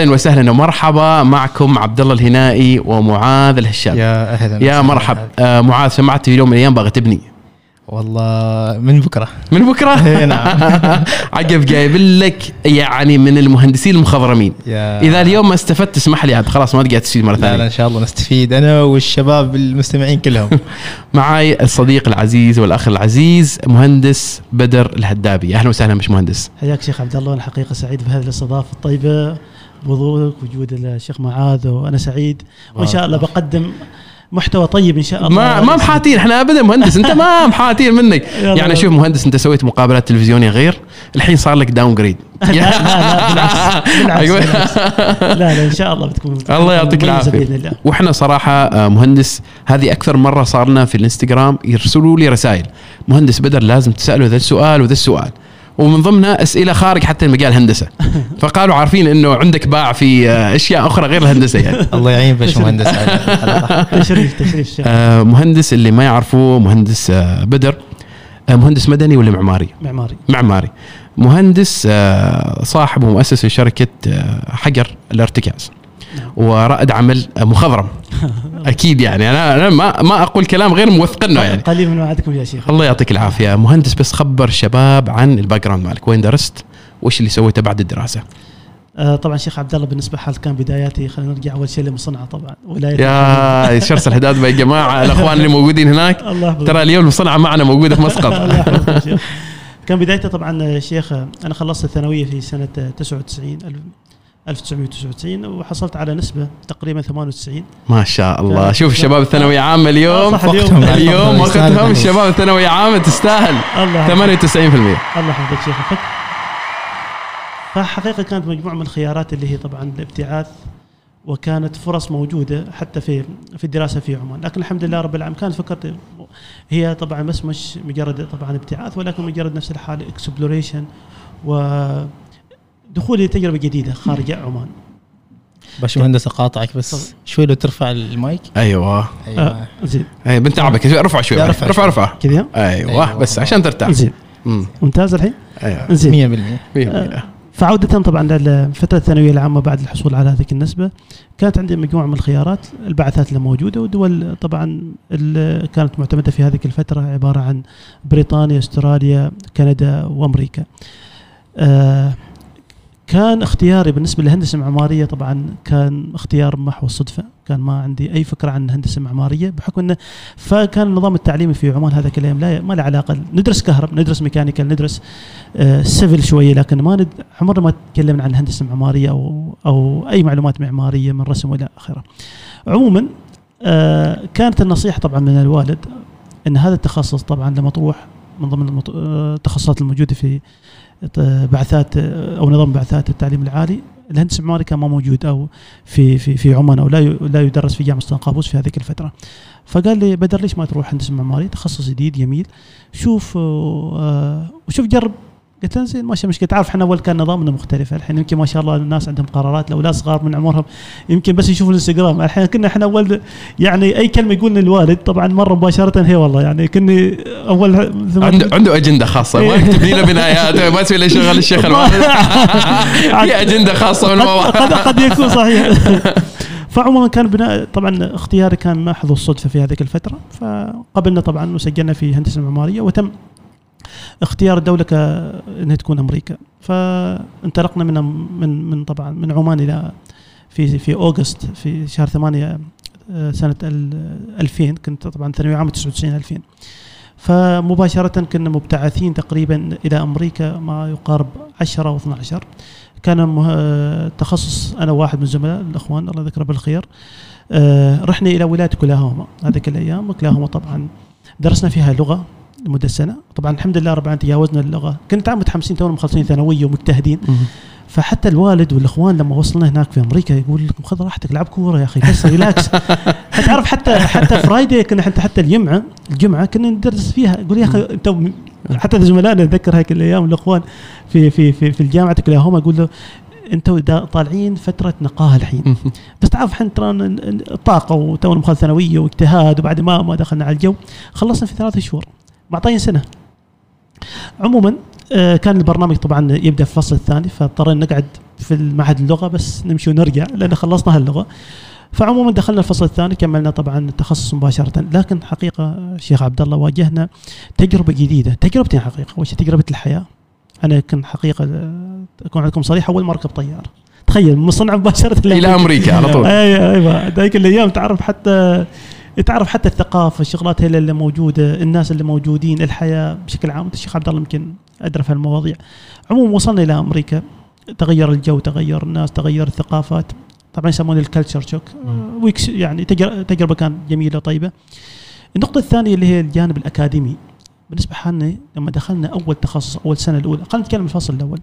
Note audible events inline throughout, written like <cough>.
أهلا وسهلا ومرحبا. معكم عبد الله الهنائي ومعاذ الهشام. يا, أهلا يا وسهلا. مرحب. آه معاذ سمعت في يوم من الأيام باغي تبني. والله من بكرة. من بكرة؟ إيه، نعم. <laughs> عقب جايب لك يعني من المهندسين المخضرمين. يا إذا اليوم ما استفدت اسمح لي عاد خلاص ما تقعد تستفيد مرة لا لا ثانية. إن شاء الله نستفيد أنا والشباب المستمعين كلهم. <laughs> معاي الصديق العزيز والأخ العزيز مهندس بدر الهدابي. أهلا وسهلا مش مهندس حياك شيخ عبد الله أنا حقيقه سعيد بهذه الأستضافة الطيبة. بوضوحك وجود الشيخ معاذ وأنا سعيد. وإن شاء الله بقدم محتوى طيب إن شاء الله. ما ما محاتين إحنا ابدا مهندس. أنت ما <laughs> محاتين منك. يعني شوف مهندس أنت سويت مقابلات تلفزيونية غير. الحين صار لك داون <laughs> جريد لا لا بالعكس بالعكس, أيوة. بالعكس. لا لا إن شاء الله بتكون <laughs> الله يعطيك العافية. وإحنا صراحة آه، مهندس هذه أكثر مرة صارنا في الانستغرام يرسلوا لي رسائل. مهندس بدر لازم تسأله ذا السؤال وذا السؤال. ومن ضمنها أسئلة خارج حتى مجال الهندسه <laughs> فقالوا عارفين إنه عندك باع في أشياء أخرى غير الهندسة يعني. <laughs> الله يعين باش مهندس على الحلقة. <laughs> تشريف تشريف. آه، مهندس اللي ما يعرفوه مهندس آه، بدر. آه، مهندس مدني ولا معماري؟ معماري. معماري. مهندس صاحب ومؤسس لشركه آه، حجر الارتكاز. ورائد عمل آه، مخضرم. <laughs> أكيد يعني. أنا أنا ما ما أقول كلام غير موثقنه يعني. قليل من وعدكم يا شيخ. الله يعطيك العافية. مهندس بس خبر الشباب عن ال background مالك. وين درست؟ وايش اللي سويته بعد الدراسة؟ آه طبعا شيخ عبد الله بالنسبة حال كان بداياتي خلينا نرجع أول شيء لمصنعه طبعا. ولاية يا <laughs> شرس الحداد يا جماعة الأخوان اللي موجودين هناك. <laughs> الله. ترى اليوم المصنعه معنا موجوده في مسقط. كان بدايته طبعا شيخ أنا خلصت الثانوية في سنة 99 1999 وحصلت على نسبة تقريبا 98 ما شاء الله. شوف الشباب الثانوية عامة اليوم. اليوم. وقتهم. اليوم وقتهم. الشباب الثانوية عامة تستاهل. الله يحفظك. 98% الله يحفظك شيخ فك فحقيقة كانت مجموعة من الخيارات اللي هي طبعا الابتعاث وكانت فرص موجودة حتى في في الدراسة في عمان. لكن الحمد لله رب العالمين كانت فكرتي هي طبعا بس مش مجرد طبعا ابتعاث ولكن مجرد نفس الحال اكسبلوريشن ودخولي لتجربه جديدة خارج عمان. باش مهندس أقاطعك بس شوي لو ترفع المايك. أيوه. أيوه. آه زين. أي بنتعبك ارفع شوي. رفع رفع. رفع كذا؟ أيوه أيوة. بس عشان ترتاح. زين. ممتاز الحين؟ أيوه. زين. 100% مية بالمية. فعودة طبعا للفترة الثانوية العامة بعد الحصول على هذه النسبة. كانت عندي مجموعة من الخيارات البعثات اللي موجودة ودول طبعا اللي كانت معتمدة في هذه الفترة عبارة عن بريطانيا أستراليا كندا وأمريكا. آه كان اختياري بالنسبة للهندسة المعمارية طبعا كان اختيار محو الصدفة كان ما عندي أي فكرة عن الهندسة المعمارية بحكم أنه فكان النظام التعليمي في عمان هذا الأيام لا ما له علاقة ندرس كهرب ندرس mechanical ندرس آه، civil شوية لكن ما ند... عمرنا ما تكلمنا عن الهندسة المعمارية أو أو أي معلومات معمارية من رسم والى آخرة. عموما آه، كانت النصيحة طبعا من الوالد إن هذا التخصص طبعا لمطروح من ضمن آه، التخصصات الموجودة في بعثات أو نظام بعثات التعليم العالي. الهندسة المعمارية كان ما موجود أو في في في عمان أو لا لا يدرس في جامعة سلطان قابوس في هذيك الفترة. فقال لي بدر ليش ما تروح هندسة معمارية؟ تخصص جديد جميل. شوف آه، وشوف جرب قلت له زين ماشي مشكله تعرف إحنا أول كان نظامنا مختلف. الحين يمكن ما شاء الله الناس عندهم قرارات الاولاد صغار من عمرهم يمكن بس يشوفوا الإنستغرام. الحين كنا إحنا أول يعني أي كلمة يقول الوالد طبعا مرة مباشرة هي والله يعني كني أول عنده عنده أجندة خاصة. ما إيه. يكتب لنا بنايات ما تسوي له شغل الشيخ الوالد <laughs> في أجندة خاصة قد, قد يكون <laughs> صحيح. فعموما كان بناء طبعا اختياري كان محض الصدفة في هذيك الفترة فقبلنا طبعا وسجلنا في هندسة المعمارية وتم اختيار الدولة كانها تكون أمريكا. فانطلقنا من من من طبعا من عمان إلى في في أوغست في شهر 8 آه، سنة ال- 2000 كنت طبعا ثانوي عام 99 2000 فمباشرة كنا مبتعثين تقريبا إلى أمريكا ما يقارب 10 أو 12 كان تخصص أنا واحد من زملاء الأخوان الله يذكره بالخير. آه، رحنا إلى ولاية كولاهوما هذيك الأيام. كولاهوما طبعا درسنا فيها لغة لمدة سنة. طبعا الحمد لله رب العالمين تجاوزنا اللغة. كنت عام متحمسين تونا مخلصين ثانوية ومجتهدين. فحتى الوالد والإخوان لما وصلنا هناك في أمريكا يقول لكم خذ راحتك العب كورة يا أخي بس ريلاكس <laughs> تعرف حتى حتى فرايدي كنا حتى حتى الجمعه الجمعة كنا ندرس فيها. يقول يا أخي انت حتى زملائنا أتذكر هيك الأيام الإخوان في في في في الجامعة كلاهوما يقول له أنتوا دا- طالعين فترة نقاهة الحين. بس تعرف إحنا ترى الطاقه وتونا مخال ثانوية واجتهاد وبعد ما ما دخلنا على الجو خلصنا في ثلاثة شهور. معطين سنة. عموما آه، كان البرنامج طبعا يبدأ في الفصل الثاني فاضطرينا نقعد في المعهد اللغة بس نمشي ونرجع لأن خلصنا هاللغة. فعموما دخلنا الفصل الثاني كملنا طبعا التخصص مباشرة. لكن حقيقة شيخ عبد الله واجهنا تجربة جديدة. تجربتين حقيقة. أول شيء تجربة الحياة. أنا كنت حقيقة آه، أكون عندكم صريح أول ما أركب طياره تخيل من صنعاء مباشرة. إلى أمريكا على طول. أيوه أيوه. ذيك الأيام تعرف حتى تعرف حتى الثقافة الشغلات هي اللي موجودة الناس اللي موجودين الحياة بشكل عام. الشيخ عبد الله يمكن أدرى في المواضيع عموما وصلنا إلى أمريكا. تغير الجو تغير الناس تغير الثقافات. طبعا يسمونه ال culture shock ويكس يعني تجر- تجربة كانت جميلة طيبه النقطة الثانية اللي هي الجانب الأكاديمي. بالنسبة حالنا لما دخلنا أول تخصص أول سنة الأولى خلينا نتكلم الفصل الأول.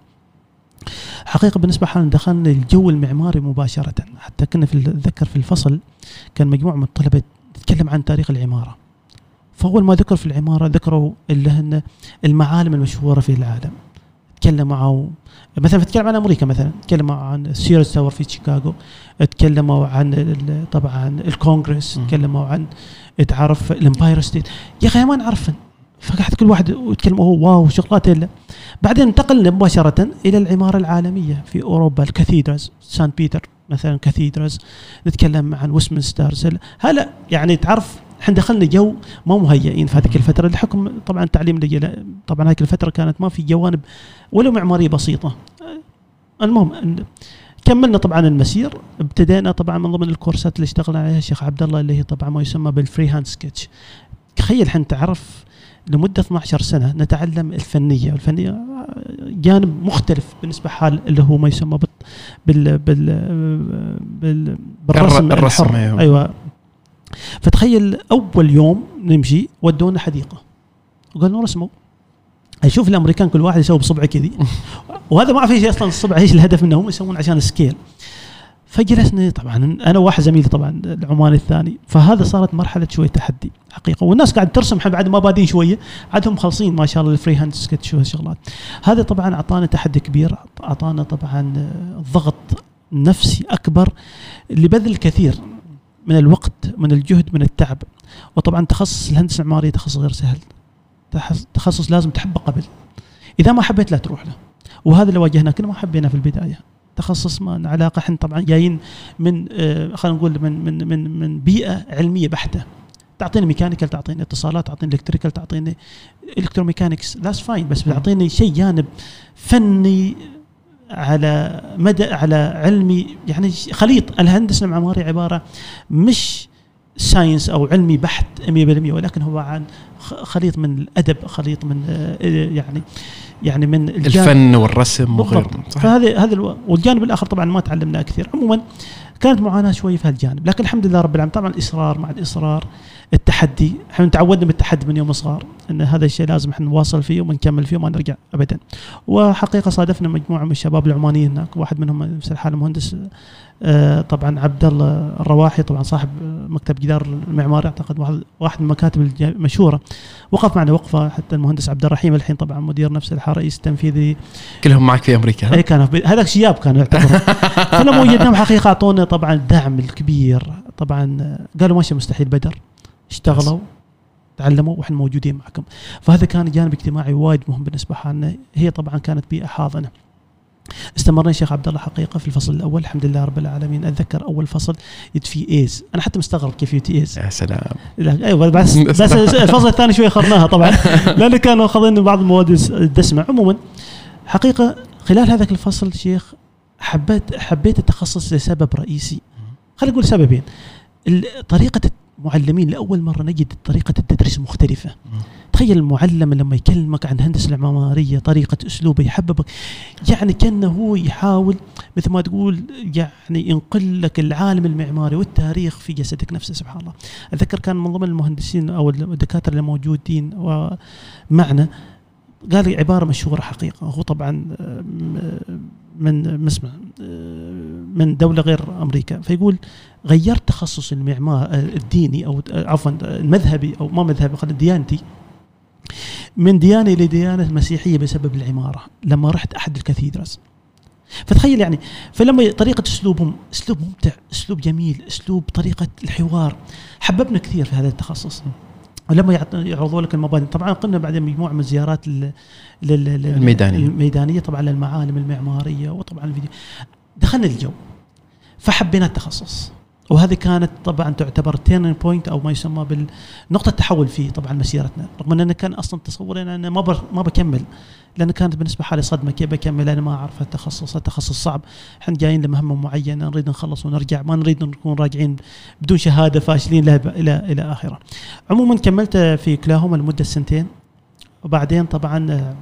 حقيقة بالنسبة حالنا دخلنا الجو المعماري مباشرة. حتى كنا في أتذكر في الفصل كان مجموعة من الطلبه تتكلم عن تاريخ العمارة. فأول ما ذكر في العمارة ذكروا اللي هن المعالم المشهورة في العالم. تكلموا مثلا تكلم عن أمريكا مثلا تكلموا عن Sears Tower في شيكاغو تكلموا عن طبعا الكونغرس. تكلموا عن تعرف ال Empire State. يا أخي ما نعرفن فقعد كل واحد يتكلم oh wow شغلات إلا. بعدين انتقلنا مباشرة إلى العمارة العالمية في أوروبا ال cathedrals سان بيتر. مثلا cathedrals نتكلم عن ويستمنسترز هلا يعني تعرف إحنا دخلنا جو ما مهيئين في هذيك الفترة بحكم طبعا التعليم اللي طبعا هذيك الفترة كانت ما في جوانب ولو معمارية بسيطة. المهم كملنا طبعا المسير ابتدينا طبعا من ضمن ال course ات اللي اشتغلنا عليها الشيخ عبد الله اللي هي طبعا ما يسمى بال freehand sketch تخيل إحنا تعرف لمدة 12 سنة نتعلم الفنية الفنيه جانب مختلف بالنسبة حال اللي هو ما يسمى بال بال بال, بال بالرسم الرسم، الحر. أيوه. أيوه. فتخيل أول يوم نمشي ودونا حديقة. وقالوا رسموا. أشوف الأمريكان كل واحد يسوي بصبعه كذي. <laughs> وهذا ما في شيء أصلا الصبع إيش الهدف منه هم يسوون عشان scale. فجلسنا. طبعا أنا وواحد زميلي طبعا العماني الثاني فهذا صارت مرحلة شوية تحدي حقيقة. والناس قاعد ترسم بعدنا ما بادين شوية عادهم مخلصين ما شاء الله ال freehand sketch والشغلات هذا طبعا أعطانا تحدي كبير أعطانا طبعا ضغط نفسي أكبر لبذل الكثير من الوقت من الجهد من التعب. وطبعا تخصص الهندسة المعماريه تخصص غير سهل. تخصص لازم تحبه قبل. إذا ما حبيت لا تروح له. وهذا اللي واجهناه كنا ما حبينا في البداية. تخصص ما علاقة إحنا طبعا جايين من آه، خلينا نقول من من من من بيئة علمية بحتة. تعطيني mechanical تعطيني اتصالات تعطيني electrical تعطيني electromechanics that's fine بس تعطيني شيء جانب فني على مدى على علمي. يعني خليط الهندسة المعماريه عبارة مش science أو علمي بحت 100% ولكن هو عن خليط من الأدب خليط من آه، يعني يعني من الجانب- الفن والرسم وغيره. فهذا هذا ألو... والجانب الآخر طبعا ما تعلمنا كثير. عموما كانت معاناة شوية في هالجانب لكن الحمد لله رب العالمين. طبعا الاصرار مع الإصرار التحدي. إحنا تعودنا بالتحدي من يوم صغار إن هذا الشيء لازم إحنا نواصل فيه ومنكمل فيه وما نرجع ابدا. وحقيقة صادفنا مجموعة من الشباب العمانيين هناك واحد منهم نفس الحال المهندس آه، طبعا عبد الله الرواحي طبعا صاحب آه، مكتب جدار المعماري أعتقد واحد واحد من المكاتب المشهورة. وقف معنا وقفة حتى المهندس عبد الرحيم الحين طبعا مدير نفس الحال رئيس التنفيذي كلهم معك في أمريكا اي كان هذاك شياب كانوا يعتبروا. <laughs> فلما وجدناهم حقيقة أعطونا طبعا الدعم الكبير. طبعا آه، قالوا ماشي مستحيل بدر. اشتغلوا تعلموا وإحنا موجودين معكم. فهذا كان جانب اجتماعي وايد مهم بالنسبة حالنا. هي طبعا كانت بيئة حاضنة. استمرنا شيخ عبد الله حقيقة في الفصل الأول. الحمد لله رب العالمين. أتذكر أول فصل يدفي إيز. أنا حتى مستغرب كيف يدفي إيز. يا سلام. لا أيوه بس <laughs> بس الفصل الثاني شوي اخذناها طبعا. <laughs> لأن كانوا اخذين بعض المواد الدسمة. عموما حقيقة خلال هذاك الفصل شيخ حبيت حبيت التخصص لسبب رئيسي. خلينا نقول سببين. طريقة المعلمين لأول مرة نجد طريقة التدريس مختلفة. تخيل المعلم لما يكلمك عن الهندسه المعماريه طريقة أسلوبه يحببك. يعني كأنه هو يحاول مثل ما تقول يعني ينقل لك العالم المعماري والتاريخ في جسدك نفسه سبحان الله. أتذكر كان من ضمن المهندسين أو الدكاترة اللي موجودين معنا قال لي عبارة مشهورة حقيقة. هو طبعا آه، من اسمه آه، من دولة غير أمريكا. فيقول غيرت تخصص المعمار آه، الديني أو عفوا المذهبي أو ما مذهبي خلينا ديانتي من ديانة إلى ديانة مسيحية بسبب العمارة لما رحت أحد الكاثيدرز. فتخيل يعني فلما طريقة أسلوبهم أسلوب ممتع أسلوب جميل أسلوب طريقة الحوار حببنا كثير في هذا التخصص. ولما يعرضوا لك المباني طبعا قمنا بعدين مجموعة من الزيارات الميدانية. الميدانية طبعا للمعالم المعمارية وطبعا الفيديو. دخلنا الجو فحبينا التخصص. وهذه كانت طبعا تعتبر turning point أو ما يسمى بالنقطه التحول في طبعا مسيرتنا رغم إن كان أصلا تصوري إن أنا ما ما بكمل لأن كانت بالنسبة حالي صدمة كيف بكمل أنا ما أعرف التخصص التخصص صعب إحنا جايين لمهمة معينة نريد نخلص ونرجع ما نريد نكون راجعين بدون شهادة فاشلين لها إلى إلى آخره. عموما كملت في اوكلاهوما لمدة سنتين وبعدين طبعا آه،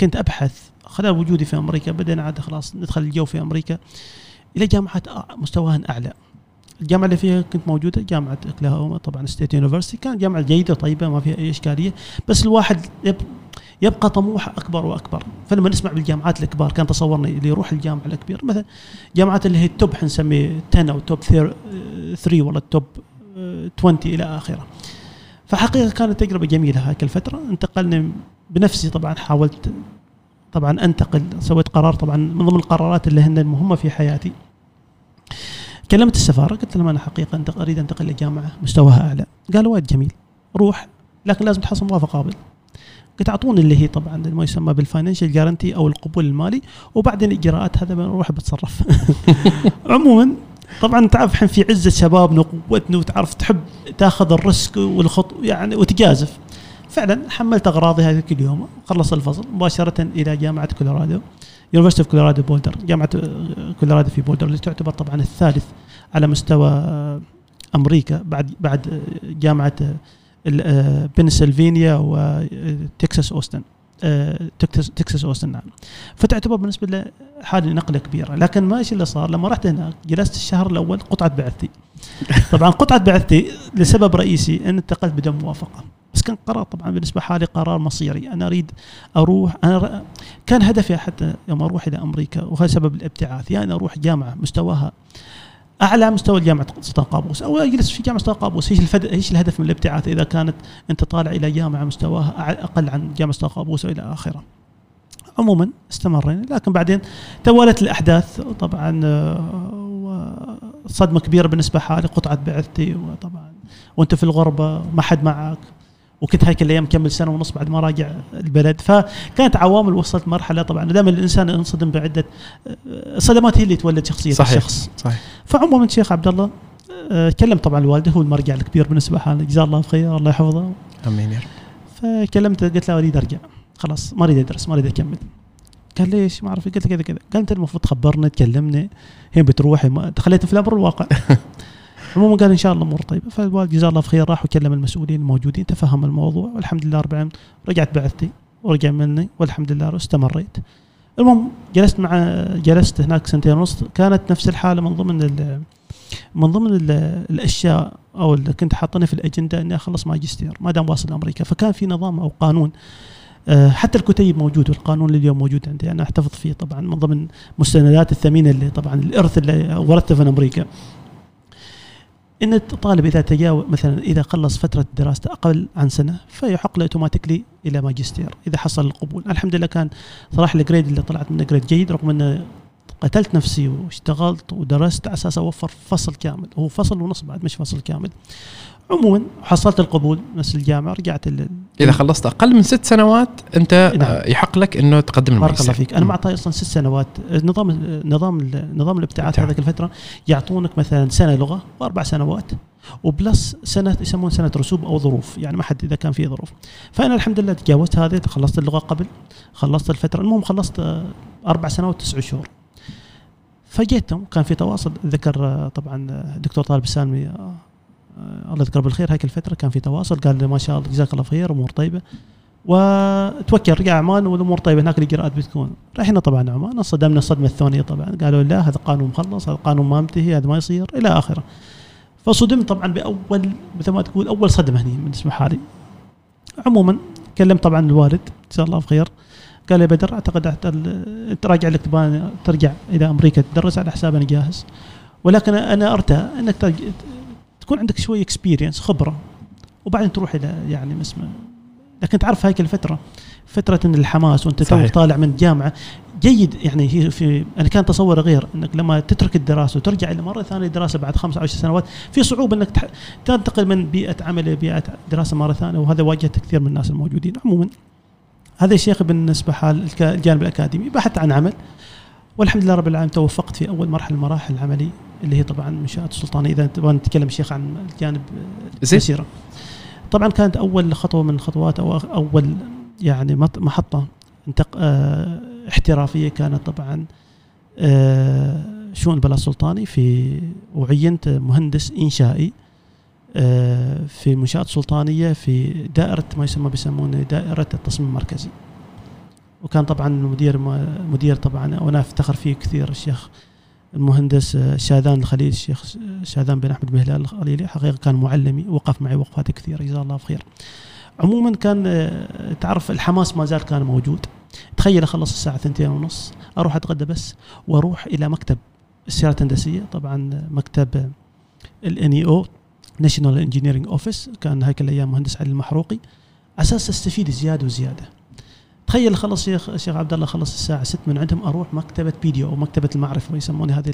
كنت أبحث خلال وجودي في أمريكا بدينا عاد خلاص ندخل الجو في أمريكا إلى جامعات أع- مستواها أعلى. الجامعة اللي فيها كنت موجودة جامعة اوكلاهوما طبعا State University كانت جامعة جيدة طيبة ما فيها أي إشكالية بس الواحد يب يبقى طموح أكبر وأكبر. فلما نسمع بالجامعات الكبار كان تصورنا اللي يروح الجامعة الكبير. مثلا جامعات اللي هي ال top حنسميه 10 أو top 3 ولا ال top آه، 20 إلى آخره. فحقيقة كانت تجربة جميلة هاك الفترة. انتقلنا بنفسي طبعا حاولت طبعا أنتقل سويت قرار طبعا من ضمن القرارات اللي هن المهمة في حياتي. كلمت السفارة قلت لهم أنا حقيقة أريد انتقل لجامعه مستواها أعلى. قالوا وايد جميل. روح. لكن لازم تحصل موافقة قابل قلت أعطوني اللي هي طبعا ما يسمى بال financial guarantee أو القبول المالي. وبعدين الإجراءات هذا بنروح بتصرف. <laughs> عموما طبعا تعرف إحنا في عزة شبابنا وقوتنا وتعرف تحب تاخذ ال risk والخطر يعني وتجازف. فعلا حملت أغراضي هذيك اليوم. خلص الفصل مباشرة إلى جامعة كولورادو. University of Colorado Boulder جامعة آه، كولورادو في بولدر اللي تعتبر طبعا الثالث على مستوى آه، أمريكا بعد بعد آه، جامعة آه، آه، بنسلفانيا وتكساس اوستن آه، تكساس اوستن نعم. فتعتبر بالنسبة له حاله نقلة كبيرة. لكن ما إيش اللي صار؟ لما رحت هناك جلست الشهر الأول قطعة بعثتي. طبعا قطعة بعثتي لسبب رئيسي إن انتقلت بدون موافقة. بس كان قرار طبعا بالنسبة حالي قرار مصيري. أنا أريد أروح أنا ر- كان هدفي حتى يوم أروح إلى أمريكا وهذا سبب الابتعاث. يعني أروح جامعة مستواها أعلى مستوى جامعه سلطان قابوس. أو أجلس في جامعة سلطان قابوس. إيش الفد... إيش الهدف من الابتعاث إذا كانت أنت طالع إلى جامعة مستواها أقل عن جامعة سلطان قابوس وإلى آخره. عموما استمرينا. لكن بعدين توالت الأحداث طبعا وصدمه كبيرة بالنسبة حالي. قطعه بعثتي وطبعا وأنت في الغربة ما حد معك. وكنت هيك الأيام مكمل سنة ونص بعد ما راجع البلد. فكانت عوامل وصلت مرحلة طبعا. دائما الإنسان ينصدم بعدة آه، الصدمات هي اللي تولد شخصية صحيح الشخص. صحيح. فعموما الشيخ عبد الله آه، كلم طبعا الوالده هو المرجع الكبير بالنسبة حاله جزاه الله خير الله يحفظه. آمين يا رب. فكلمته قلت له أريد أرجع. خلاص ما أريد أدرس ما أريد أكمل. قال ليش؟ ما أعرف قلت له كذا كذا. قال أنت المفروض تخبرنا تكلمنا هين بتروح ما خليته في الأمر الواقع. <laughs> عموما قال إن شاء الله امور طيبة. فالوالد جزاه الله خير راح وكلم المسؤولين الموجودين تفهم الموضوع. والحمد لله رب العالمين رجعت بعثتي ورجع مني والحمد لله واستمريت المهم جلست مع جلست هناك سنتين ونص كانت نفس الحالة من ضمن من ضمن ال الأشياء أو اللي كنت حاطني في الأجندة إني أخلص ماجستير ما دام واصل أمريكا. فكان في نظام أو قانون آه، حتى الكتيب موجود والقانون اللي اليوم موجود عندي. أنا أحتفظ فيه طبعا من ضمن المستندات الثمينة اللي طبعا الإرث اللي ورثته من أمريكا. إن الطالب إذا تجاوز مثلا إذا خلص فترة دراسته أقل عن سنة فيحق له automatically إلى ماجستير إذا حصل القبول. الحمد لله كان صراحة ال grade اللي طلعت منه grade جيد رغم إنه قتلت نفسي واشتغلت ودرست على أساس أوفر فصل كامل. هو فصل ونص بعد مش فصل كامل. عموما حصلت القبول نفس الجامعة رجعت ال- إذا خلصت أقل من ست سنوات أنت نعم. يحق لك إنه تقدم بارك الله الماجستير فيك. أنا معطي أصلا ست سنوات. نظام نظام نظام الابتعاث ابتعاث. هذيك الفترة يعطونك مثلا سنة لغة وأربع سنوات وبلس سنة يسمون سنة رسوب أو ظروف. يعني ما حد إذا كان في ظروف. فأنا الحمد لله تجاوزت هذه خلصت اللغة قبل خلصت الفترة. المهم خلصت أربع سنوات وتسع شهور. فجيتهم كان في تواصل. ذكر طبعا الدكتور طالب السالمي الله يذكره بالخير هيك الفترة كان في تواصل قال لي ما شاء الله جزاك الله خير أمور طيبة. وتوكل رجع عمان والأمور طيبة هناك الاجراءات بتكون. رحنا طبعا عمان انصدمنا الصدمة الثانية طبعا. قالوا لا هذا قانون مخلص هذا قانون ما منتهي هذا ما يصير إلى آخره. فصدمت طبعا بأول مثل ما تقول أول صدمة هني بالنسبة حالي عموما كلمت طبعا الوالد جزاه الله خير. قال لي بدر أعتقد تراجع لك ترجع إلى أمريكا تدرس على حساب أنا جاهز. ولكن أنا ارتى أنك تكون عندك شوية اكسبيرينس خبرة وبعدين تروح إلى يعني اسمه لكن تعرف هاي الفترة فترة الحماس وأنت صحيح. طالع من الجامعة جيد يعني هي في أنا كان تصور غير إنك لما تترك الدراسة وترجع إلى مرة ثانية دراسة بعد خمس أو عشر سنوات في صعوبة إنك تح- تنتقل من بيئة عمل إلى بيئة دراسة مرة ثانية وهذا واجهت كثير من الناس الموجودين عموما هذا يا شيخ بالنسبة حال الجانب الأكاديمي بحثت عن عمل والحمد لله رب العالمين توفقت في أول مرحلة من مراحل العملي اللي هي طبعا منشات السلطانيه إذا تبغى نتكلم شيخ عن الجانب المسيره طبعا كانت أول خطوة من الخطوات أو أول يعني محطة. آه احترافية كانت طبعا آه شؤون البلاط السلطاني في وعينت مهندس إنشائي آه في منشآت سلطانية في دائرة ما يسمى بيسمونه دائرة التصميم المركزي. وكان طبعا مدير مدير طبعا وأنا افتخر فيه كثير الشيخ المهندس شاذان الخليل الشيخ شاذان بن أحمد بهلال الخليلي حقيقة كان معلمي وقف معي وقفات كثيرة جزاه الله خير. عموما كان تعرف الحماس ما زال كان موجود. تخيل أخلص الساعة ثنتين ونص أروح أتغدى بس وأروح إلى مكتب الاستشارات الهندسية طبعا مكتب ال NEO National Engineering Office كان هيك الأيام مهندس علي المحروقي أساس أستفيد زيادة وزيادة. تخيل خلص شيخ شيخ عبد الله خلص الساعة 6 من عندهم أروح مكتبة PDO أو مكتبة المعرفة يسمونها هذه.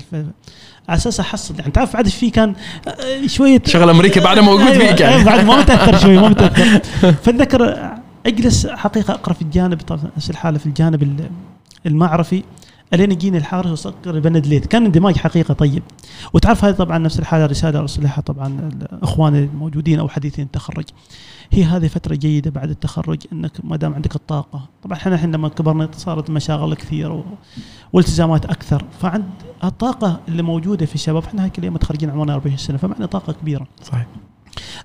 على أساس أحصل. يعني تعرف بعد في كان آه، شوية شغل أمريكا بعده موجود أيوة، فيك أيوة، يعني بعد ما متاثر <laughs> شوي ما متاثر فاتذكر أجلس حقيقة أقرأ في الجانب نفس الحاله في الجانب ال- المعرفي. ألين يجيني الحارس وسكر بند ليت كان اندماج حقيقة طيب. وتعرف هذه طبعا نفس الحالة رسالة أرسلها طبعا إخواني الموجودين أو حديثين التخرج هي هذه فترة جيدة بعد التخرج إنك ما دام عندك الطاقة. طبعا إحنا الحين لما كبرنا صارت مشاغل كثير. والتزامات أكثر. فعند الطاقة اللي موجودة في الشباب إحنا هيك اليوم متخرجين عمرنا 40 سنة فمعنا طاقة كبيرة. صحيح.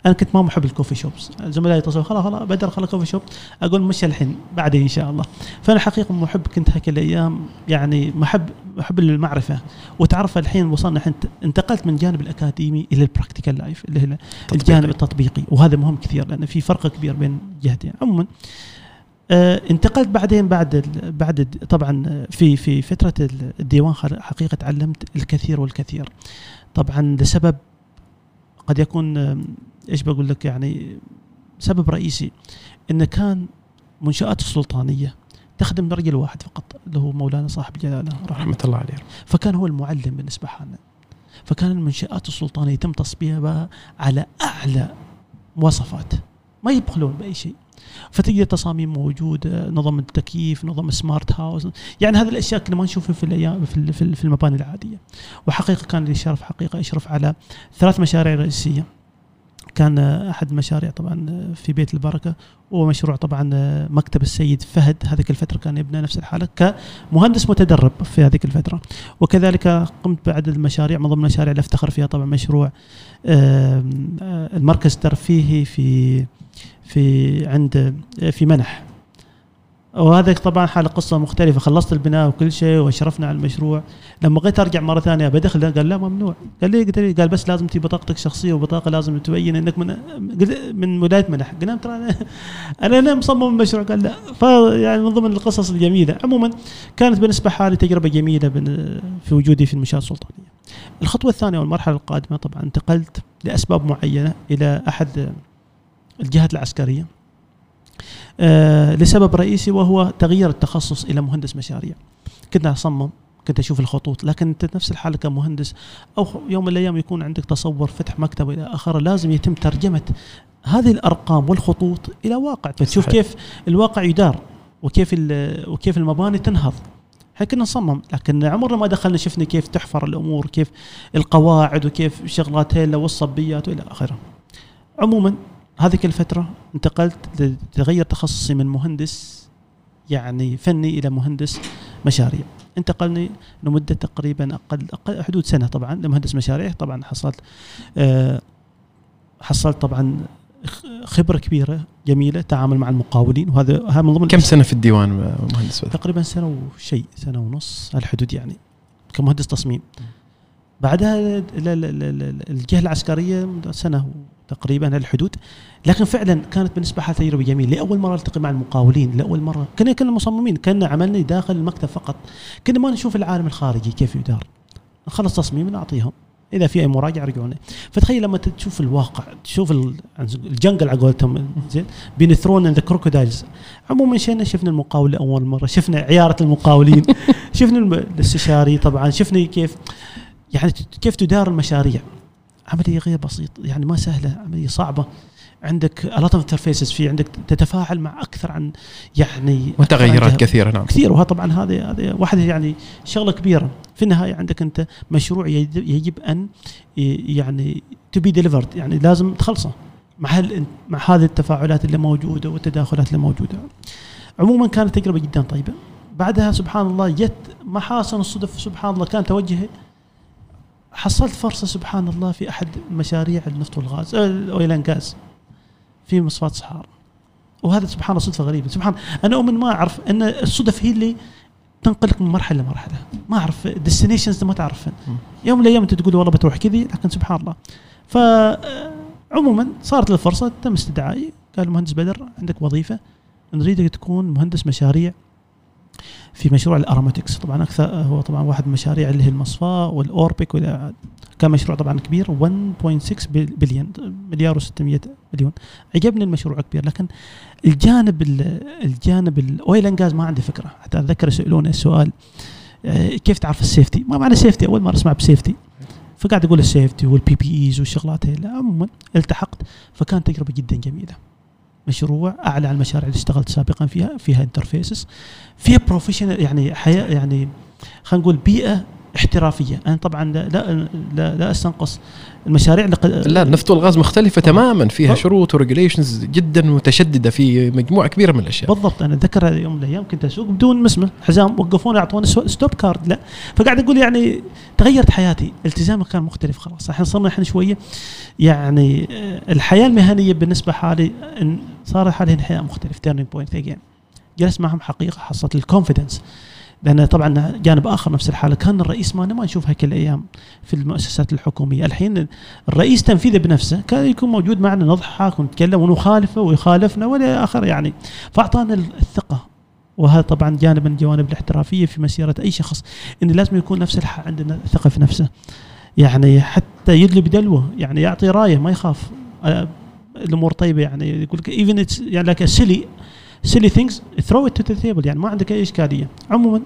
أنا كنت ما محب ال coffee shops زملائي يتصلوا خلاص خلاص بدر خلاص coffee shop أقول مش الحين بعدين إن شاء الله. فأنا حقيقة محب كنت هيك الأيام يعني محب محب المعرفه وتعرف الحين وصلنا الحين انتقلت من الجانب الأكاديمي إلى ال practical life اللي هي الجانب التطبيقي. وهذا مهم كثير لأن في فرق كبير بين جهتين. عموما آه انتقلت بعدين بعد بعد طبعا في في فترة الديوان حقيقة تعلمت الكثير والكثير. طبعا لسبب قد يكون إيش بقول لك يعني؟ سبب رئيسي إنه كان منشآت السلطانيه تخدم رجل واحد فقط اللي هو مولانا صاحب جلاله رحمة الله عليه. فكان هو المعلم بالنسبة لنا فكان المنشآت السلطانية يتم تصميمها على أعلى مواصفات ما يبخلون بأي شيء. فتجد تصاميم موجودة نظام التكييف نظام سمارت هاوس يعني هذه الأشياء كنا ما نشوفها في الأيام في ال- في ال- في المباني العادية. وحقيقة كان لي شرف حقيقة أشرف على ثلاث مشاريع رئيسية. كان أحد مشاريع طبعا في بيت البركة ومشروع طبعا مكتب السيد فهد. هذيك الفترة كان يبنى نفس الحالة كمهندس متدرب في هذيك الفترة. وكذلك قمت بعدد المشاريع من ضمن المشاريع اللي افتخر فيها طبعا مشروع المركز الترفيهي في في عند في منح. وهذا طبعا حال قصة مختلفة. خلصت البناء وكل شيء واشرفنا على المشروع. لما بغيت أرجع مرة ثانية بدخل قال لا ممنوع. قال لي قلت لي قال بس لازم تجيب بطاقتك الشخصيه وبطاقة لازم تبين إنك من من ولاية منح. قلنا ترى أنا <laughs> أنا مصمم المشروع قال لا. فيعني من ضمن القصص الجميلة. عموما كانت بالنسبة حالي تجربة جميلة في وجودي في المنشاه السلطانية. الخطوة الثانية والمرحلة القادمة طبعا انتقلت لأسباب معينة إلى أحد الجهات العسكرية. لسبب رئيسي وهو تغيير التخصص إلى مهندس مشاريع. كنت اصمم كنت أشوف الخطوط لكن أنت نفس الحالة كمهندس أو يوم من الأيام يكون عندك تصور فتح مكتب إلى اخره لازم يتم ترجمة هذه الأرقام والخطوط إلى واقع. فتشوف صحيح. كيف الواقع يدار وكيف وكيف المباني تنهض. إحنا كنا نصمم لكن عمرنا ما دخلنا شفنا كيف تحفر الأمور كيف القواعد وكيف شغلات هيلا والصبيات وإلى آخره. عموما هذيك الفترة انتقلت لتغير تخصصي من مهندس يعني فني إلى مهندس مشاريع. انتقلني لمدة تقريبا أقل أقل حدود سنة طبعا لمهندس مشاريع. طبعا حصلت آه، حصلت طبعا خبرة كبيرة جميلة تعامل مع المقاولين وهذا هذا من ضمن كم سنة في الديوان مهندس بدر؟ تقريبا سنة وشيء سنة ونص هالحدود يعني كمهندس تصميم. بعدها ال- ال- ال- ال- الجهة العسكرية سنة تقريبا هالحدود. لكن فعلا كانت بالنسبة لها تجربه جميله لأول مرة التقي مع المقاولين لأول مرة كنا كنا مصممين كنا عملنا داخل المكتب فقط. كنا ما نشوف العالم الخارجي كيف يدار. نخلص تصميم نعطيهم إذا في أي مراجعة رجعوني فتخيل لما تشوف الواقع تشوف ال- ال jungle على قولتهم زين being thrown and crocodiles عموما شينا شفنا المقاول لأول مرة شفنا عيارة المقاولين <laughs> شفنا الاستشاري طبعا شفنا كيف يعني كيف تدار المشاريع. عملية غير بسيط يعني ما سهلة عملية صعبة. عندك a lot of interfaces في عندك تتفاعل مع أكثر عن يعني متغيرات كثيرة نعم. كثير. وها طبعا هذه هذه واحدة يعني شغلة كبيرة. في النهاية عندك أنت مشروع يجب أن يعني to be delivered يعني لازم تخلصه مع مع هذه التفاعلات اللي موجودة والتداخلات اللي موجودة. عموما كانت تجربة جدا طيبة. بعدها سبحان الله جت محاسن الصدف سبحان الله كان توجهي حصلت فرصة سبحان الله في أحد مشاريع النفط والغاز آه، الأويل غاز في مصفاة صحار وهذا سبحان الله صدفة غريبة. سبحان أنا أؤمن ما أعرف أن الصدف هي اللي تنقلك من مرحلة لمرحلة. ما أعرف ديستنيشنز ما تعرفها يوم من الأيام أنت تقول والله بتروح كذي لكن سبحان الله. ف آه، عموما صارت الفرصة تم استدعائي. قال المهندس بدر عندك وظيفة. نريدك تكون مهندس مشاريع. في مشروع ال aromatics. طبعا أكثر هو طبعا واحد من المشاريع اللي هي المصفاه وال Orpic ولا- كان مشروع طبعا كبير 1.6 بل- بليون مليار و600 مليون. عجبني المشروع كبير لكن الجانب ال- الجانب ال oil and gas ما عندي فكرة. حتى أتذكر يسألوني السؤال آه، كيف تعرف ال safety؟ ما معنى safety أول مرة أسمع ب safety فقاعد أقول ال safety وال PPEs والشغلات هي عموما التحقت فكانت تجربة جدا جميلة. مشروع أعلى عن المشاريع اللي اشتغلت سابقا فيها فيها interfaces فيها professional يعني حياة يعني خلينا نقول بيئة احترافية. أنا طبعا لا لا لا, أستنقص المشاريع اللي لا النفط والغاز مختلفة تماما فيها شروط و regulations جدا متشددة في مجموعة كبيرة من الأشياء. بالضبط. أنا أتذكر يوم من الأيام كنت أسوق بدون مسمى حزام وقفوني اعطوني stop card لا. فقاعد أقول يعني تغيرت حياتي. التزامي كان مختلف خلاص. الحين صرنا الحين شوية يعني آه، الحياة المهنية بالنسبة حالي صار حاليا حياه مختلف. turning point again جلست معهم حقيقة حصلت ال confidence لأن طبعا جانب آخر نفس الحالة كان الرئيس ما ما نشوفها كل الأيام في المؤسسات الحكومية. الحين الرئيس تنفيذي بنفسه كان يكون موجود معنا نضحك ونتكلم ونخالفه ويخالفنا والى آخر يعني. فأعطانا الثقة وهذا طبعا جانب من الجوانب الاحترافية في مسيرة أي شخص إن لازم يكون نفس الح... عندنا ثقة في نفسه. يعني حتى يدلي بدلوه يعني يعطي رأيه ما يخاف. آه، الأمور طيبة يعني يقول لك even يعني لك silly silly things throw it to the table يعني ما عندك أي إشكالية. عموما.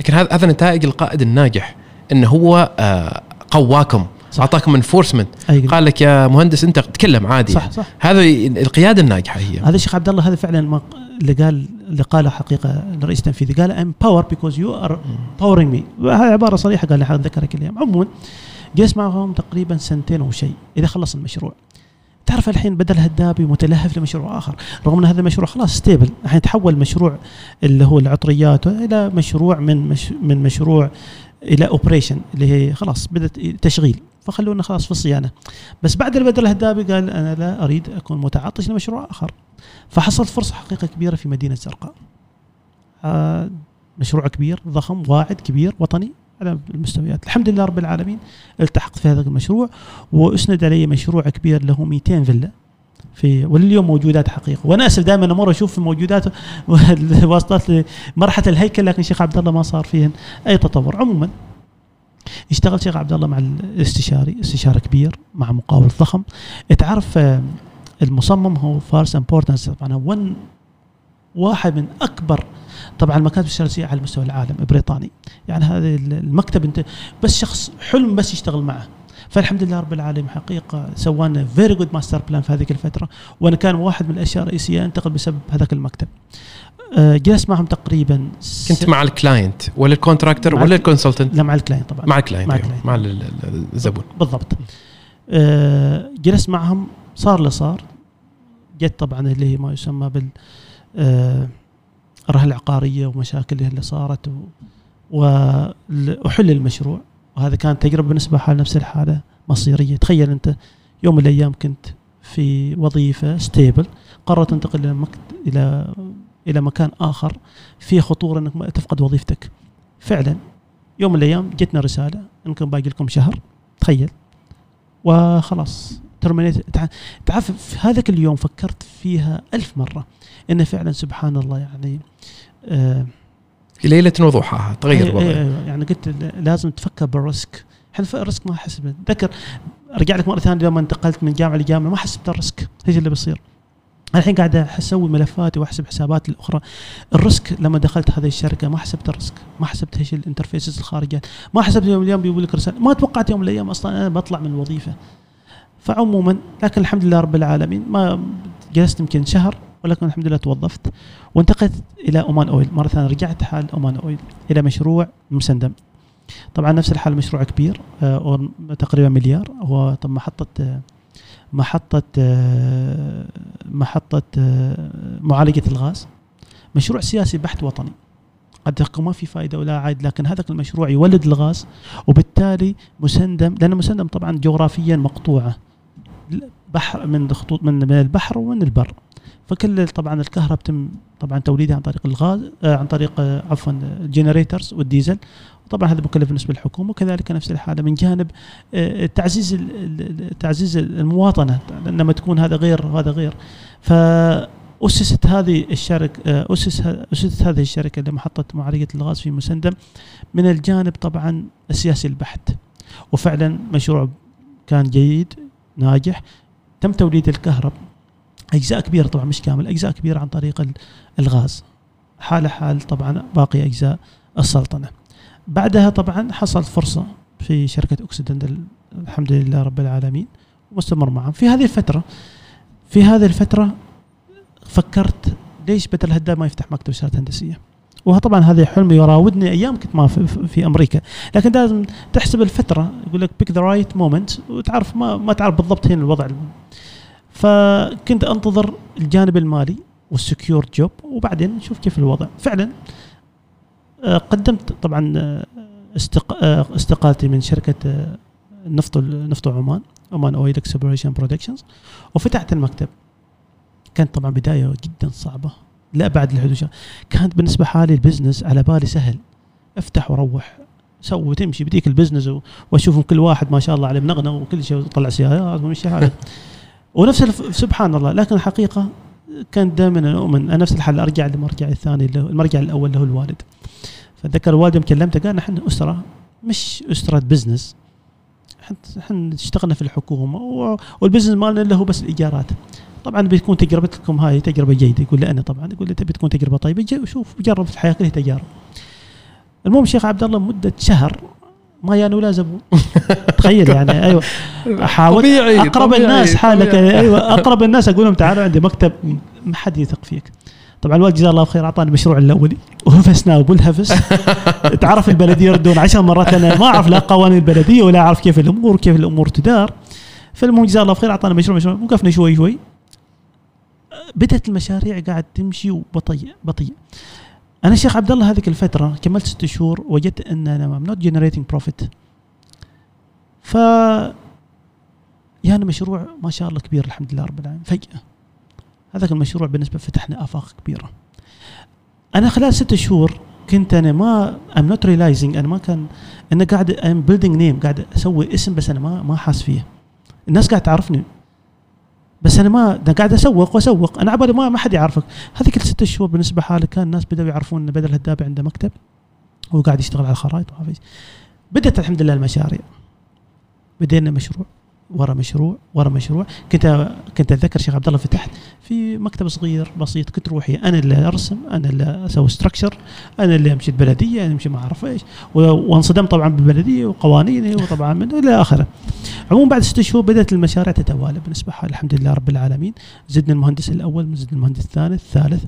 لكن هذا هذا نتائج القائد الناجح انه هو آه، قواكم صح. أعطاكم enforcement قال لك يا مهندس أنت تكلم عادي. صح صح. هذا القيادة الناجحة هي. هذا الشيخ عبد الله هذا فعلا ما اللي قال اللي قاله حقيقة الرئيس التنفيذي. قال I'm power because you are powering me هذه عبارة صريحة قال لي اتذكرها كل يوم عموما جلس معهم تقريبا سنتين أو شيء إذا خلص المشروع. تعرف الحين بدل هدابي متلهف لمشروع آخر. رغم إن هذا المشروع خلاص stable الحين تحول مشروع اللي هو العطريات إلى مشروع من مش من مشروع إلى operation اللي هي خلاص بدأت تشغيل. فخلونا خلاص في الصيانة. بس بعد البدل الهدابي قال أنا لا أريد أكون متعطش لمشروع آخر. فحصلت فرصة حقيقة كبيرة في مدينة زرقاء. آه، مشروع كبير ضخم واعد كبير وطني. على المستويات. الحمد لله رب العالمين التحقت في هذا المشروع وأسند علي مشروع كبير له 200 فيلا. في ولليوم موجودات حقيقة. وأنا أسف دائما أمر أشوف في موجودات <laughs> واسطات مرحله الهيكل لكن شيخ عبد الله ما صار فيهن أي تطور. عموما اشتغل شيخ عبد الله مع الاستشاري استشاري كبير مع مقاول ضخم. تعرف آه، المصمم هو فارس امبورتنس طبعا one- واحد من أكبر طبعا المكاتب الاستشاريه على مستوى العالم بريطاني يعني هذا المكتب انت بس شخص حلم بس يشتغل معه. فالحمد لله رب العالمين حقيقة سوانا very good master plan في هذيك الفترة وأنا كان واحد من الأشياء الرئيسية أنتقل بسبب هذاك المكتب. آه، جلست معهم تقريبا كنت مع ال client ولا ال contractor مع ولا ال- ال consultant؟ لا مع ال client طبعا. مع ال client مع أيوة، ال client. مع ال- ال- الزبون. بالضبط. آه، جلست معهم صار اللي صار جت طبعا اللي هي ما يسمى بال آه، الرهن العقاريه ومشاكل اللي صارت و- وال- وحل المشروع. وهذا كانت تجربة بالنسبة حال نفس الحالة مصيرية. تخيل أنت يوم من الأيام كنت في وظيفة stable قررت تنتقل إلى مكت... إلى إلى مكان آخر فيه خطورة إنك تفقد وظيفتك. فعلا يوم من الأيام جتنا رسالة انكم باقي لكم شهر. تخيل. وخلاص terminate تعرف في هذاك اليوم فكرت فيها ألف مرة. إنه فعلا سبحان الله يعني آه ليلة وضحاها تغير الوضع. يعني قلت لازم تفكر بال risk. إحنا ال risk ما أحس به ذكر أرجع لك مرة ثانية لما انتقلت من جامعة لجامعة ما حسبت ال risk إيش اللي بيصير؟ الحين قاعد أسوي ملفاتي وأحسب حساباتي الأخرى. ال risk لما دخلت هذه الشركة ما حسبت ال risk. ما حسبت إيش ال interfaces الخارجية. ما حسبت يوم اليوم بيقول لك رسالة. ما توقعت يوم من الأيام أصلا أنا بطلع من الوظيفة. فعموما لكن الحمد لله رب العالمين ما جلست يمكن شهر ولكن الحمد لله توظفت. وانتقلت إلى Oman Oil. مرة ثانية رجعت حال Oman Oil إلى مشروع مسندم. طبعا نفس الحال مشروع كبير آه تقريبا مليار. هو طب محطة آه محطة آه محطة آه معالجة الغاز. مشروع سياسي بحت وطني. قد ما في فائدة ولا عائد لكن هذا المشروع يولد الغاز وبالتالي مسندم لأن مسندم طبعا جغرافيا مقطوعة. بحر من خطوط من البحر ومن البر. فكل طبعا الكهرباء تم طبعا توليدها عن طريق الغاز آه عن طريق آه عفوا الجنريترز والديزل. طبعا هذا مكلف بالنسبة للحكومة وكذلك نفس الحالة من جانب تعزيز تعزيز المواطنة لما تكون هذا غير وهذا غير. فأسست هذه الشركة أسس أسست هذه الشركة لمحطة معالجة الغاز في مسندم من الجانب طبعا السياسي البحت. وفعلا مشروع كان جيد ناجح. تم توليد الكهرباء أجزاء كبيرة طبعا مش كامل أجزاء كبيرة عن طريق الغاز. حال حال طبعا باقي أجزاء السلطنة. بعدها طبعا حصلت فرصة في شركة Occidental الحمد لله رب العالمين ومستمر معهم في هذه الفترة في هذه الفترة فكرت ليش بدل هدام ما يفتح مكتب استشارات هندسية؟ وطبعا هذا حلم يراودني أيام كنت ما في, في أمريكا. لكن لازم تحسب الفترة يقول لك pick the right moment وتعرف ما ما تعرف بالضبط هنا الوضع فكنت أنتظر الجانب المالي وال secure job وبعدين نشوف كيف الوضع. فعلا قدمت طبعا استقالتي من شركة نفط نفط عمان Oman Oil Exploration Productions وفتحت المكتب. كانت طبعا بداية جدا صعبة لا بعد الحدود كانت بالنسبة حالي ال business على بالي سهل. أفتح وروح سوي وتمشي بديك ال business وأشوفهم كل واحد ما شاء الله عليه منغنى وكل شيء يطلع سيارات ومشي حاله <laughs> ونفس سبحان الله لكن الحقيقة كان دائما أؤمن أنا نفس الحال أرجع للمرجع الثاني هو المرجع الأول هو الوالد. فذكر الوالد يوم كلمته قال نحن أسرة مش أسرة business إحنا اشتغلنا في الحكومة وال business مالنا اللي هو بس الإيجارات. طبعا بتكون تجربتكم هاي تجربة جيدة يقول لي أنا طبعا يقول لي تبي تكون تجربة طيبة وشوف جرب الحياة كلها تجارب. المهم شيخ عبد الله مدة شهر ما يعني ولا زبون. تخيل يعني أيوه. <laughs> احاول طبيعي أقرب طبيعي الناس حالك طبيعي. أيوه أقرب الناس أقول لهم تعالوا عندي مكتب ما حد يثق فيك. طبعا الوالد جزاه الله خير أعطاني المشروع الأولي وهفسناه بالهفس <laughs> تعرف البلدية يردون عشر مرات أنا ما أعرف لا قوانين البلدية ولا أعرف كيف الأمور كيف الأمور تدار. فالمهم جزاه الله خير اعطانا مشروع مشروع. وقفنا شوي شوي. بدأت المشاريع قاعد تمشي وبطيء بطيء. أنا شيخ عبد الله هذيك الفترة كملت ست شهور وجدت أن أنا not generating profit ف يعني مشروع ما شاء الله كبير الحمد لله رب العالمين. فجأة هذاك المشروع بالنسبة فتحنا آفاق كبيرة. أنا خلال ست شهور كنت أنا ما I'm not realizing أنا ما كان أنا قاعد I'm building name قاعد أسوي اسم بس أنا ما ما حاس فيه. الناس قاعد تعرفني. بس أنا ما ده قاعد أسوق وأسوق. أنا عبالي ما ما حد يعرفك. هذيك الست شهور بالنسبة حالي كان الناس بدأوا يعرفون إن بدر الهدابي عنده مكتب هو قاعد يشتغل على الخرائط وما في- بدأت الحمد لله المشاريع. بدينا مشروع. ورا مشروع ورا مشروع. كنت كنت أتذكر شيخ عبد الله فتحت في مكتب صغير بسيط كنت روحي أنا اللي أرسم أنا اللي أسوي ستراكشر أنا اللي أمشي البلدية أنا أمشي ما أعرف إيش. وانصدمت طبعا بالبلدية وقوانيني وطبعا من إلى آخره. عموما بعد ست شهور بدأت المشاريع تتوالى بالنسبة الحمد لله رب العالمين. زدنا المهندس الأول زدنا المهندس الثاني الثالث.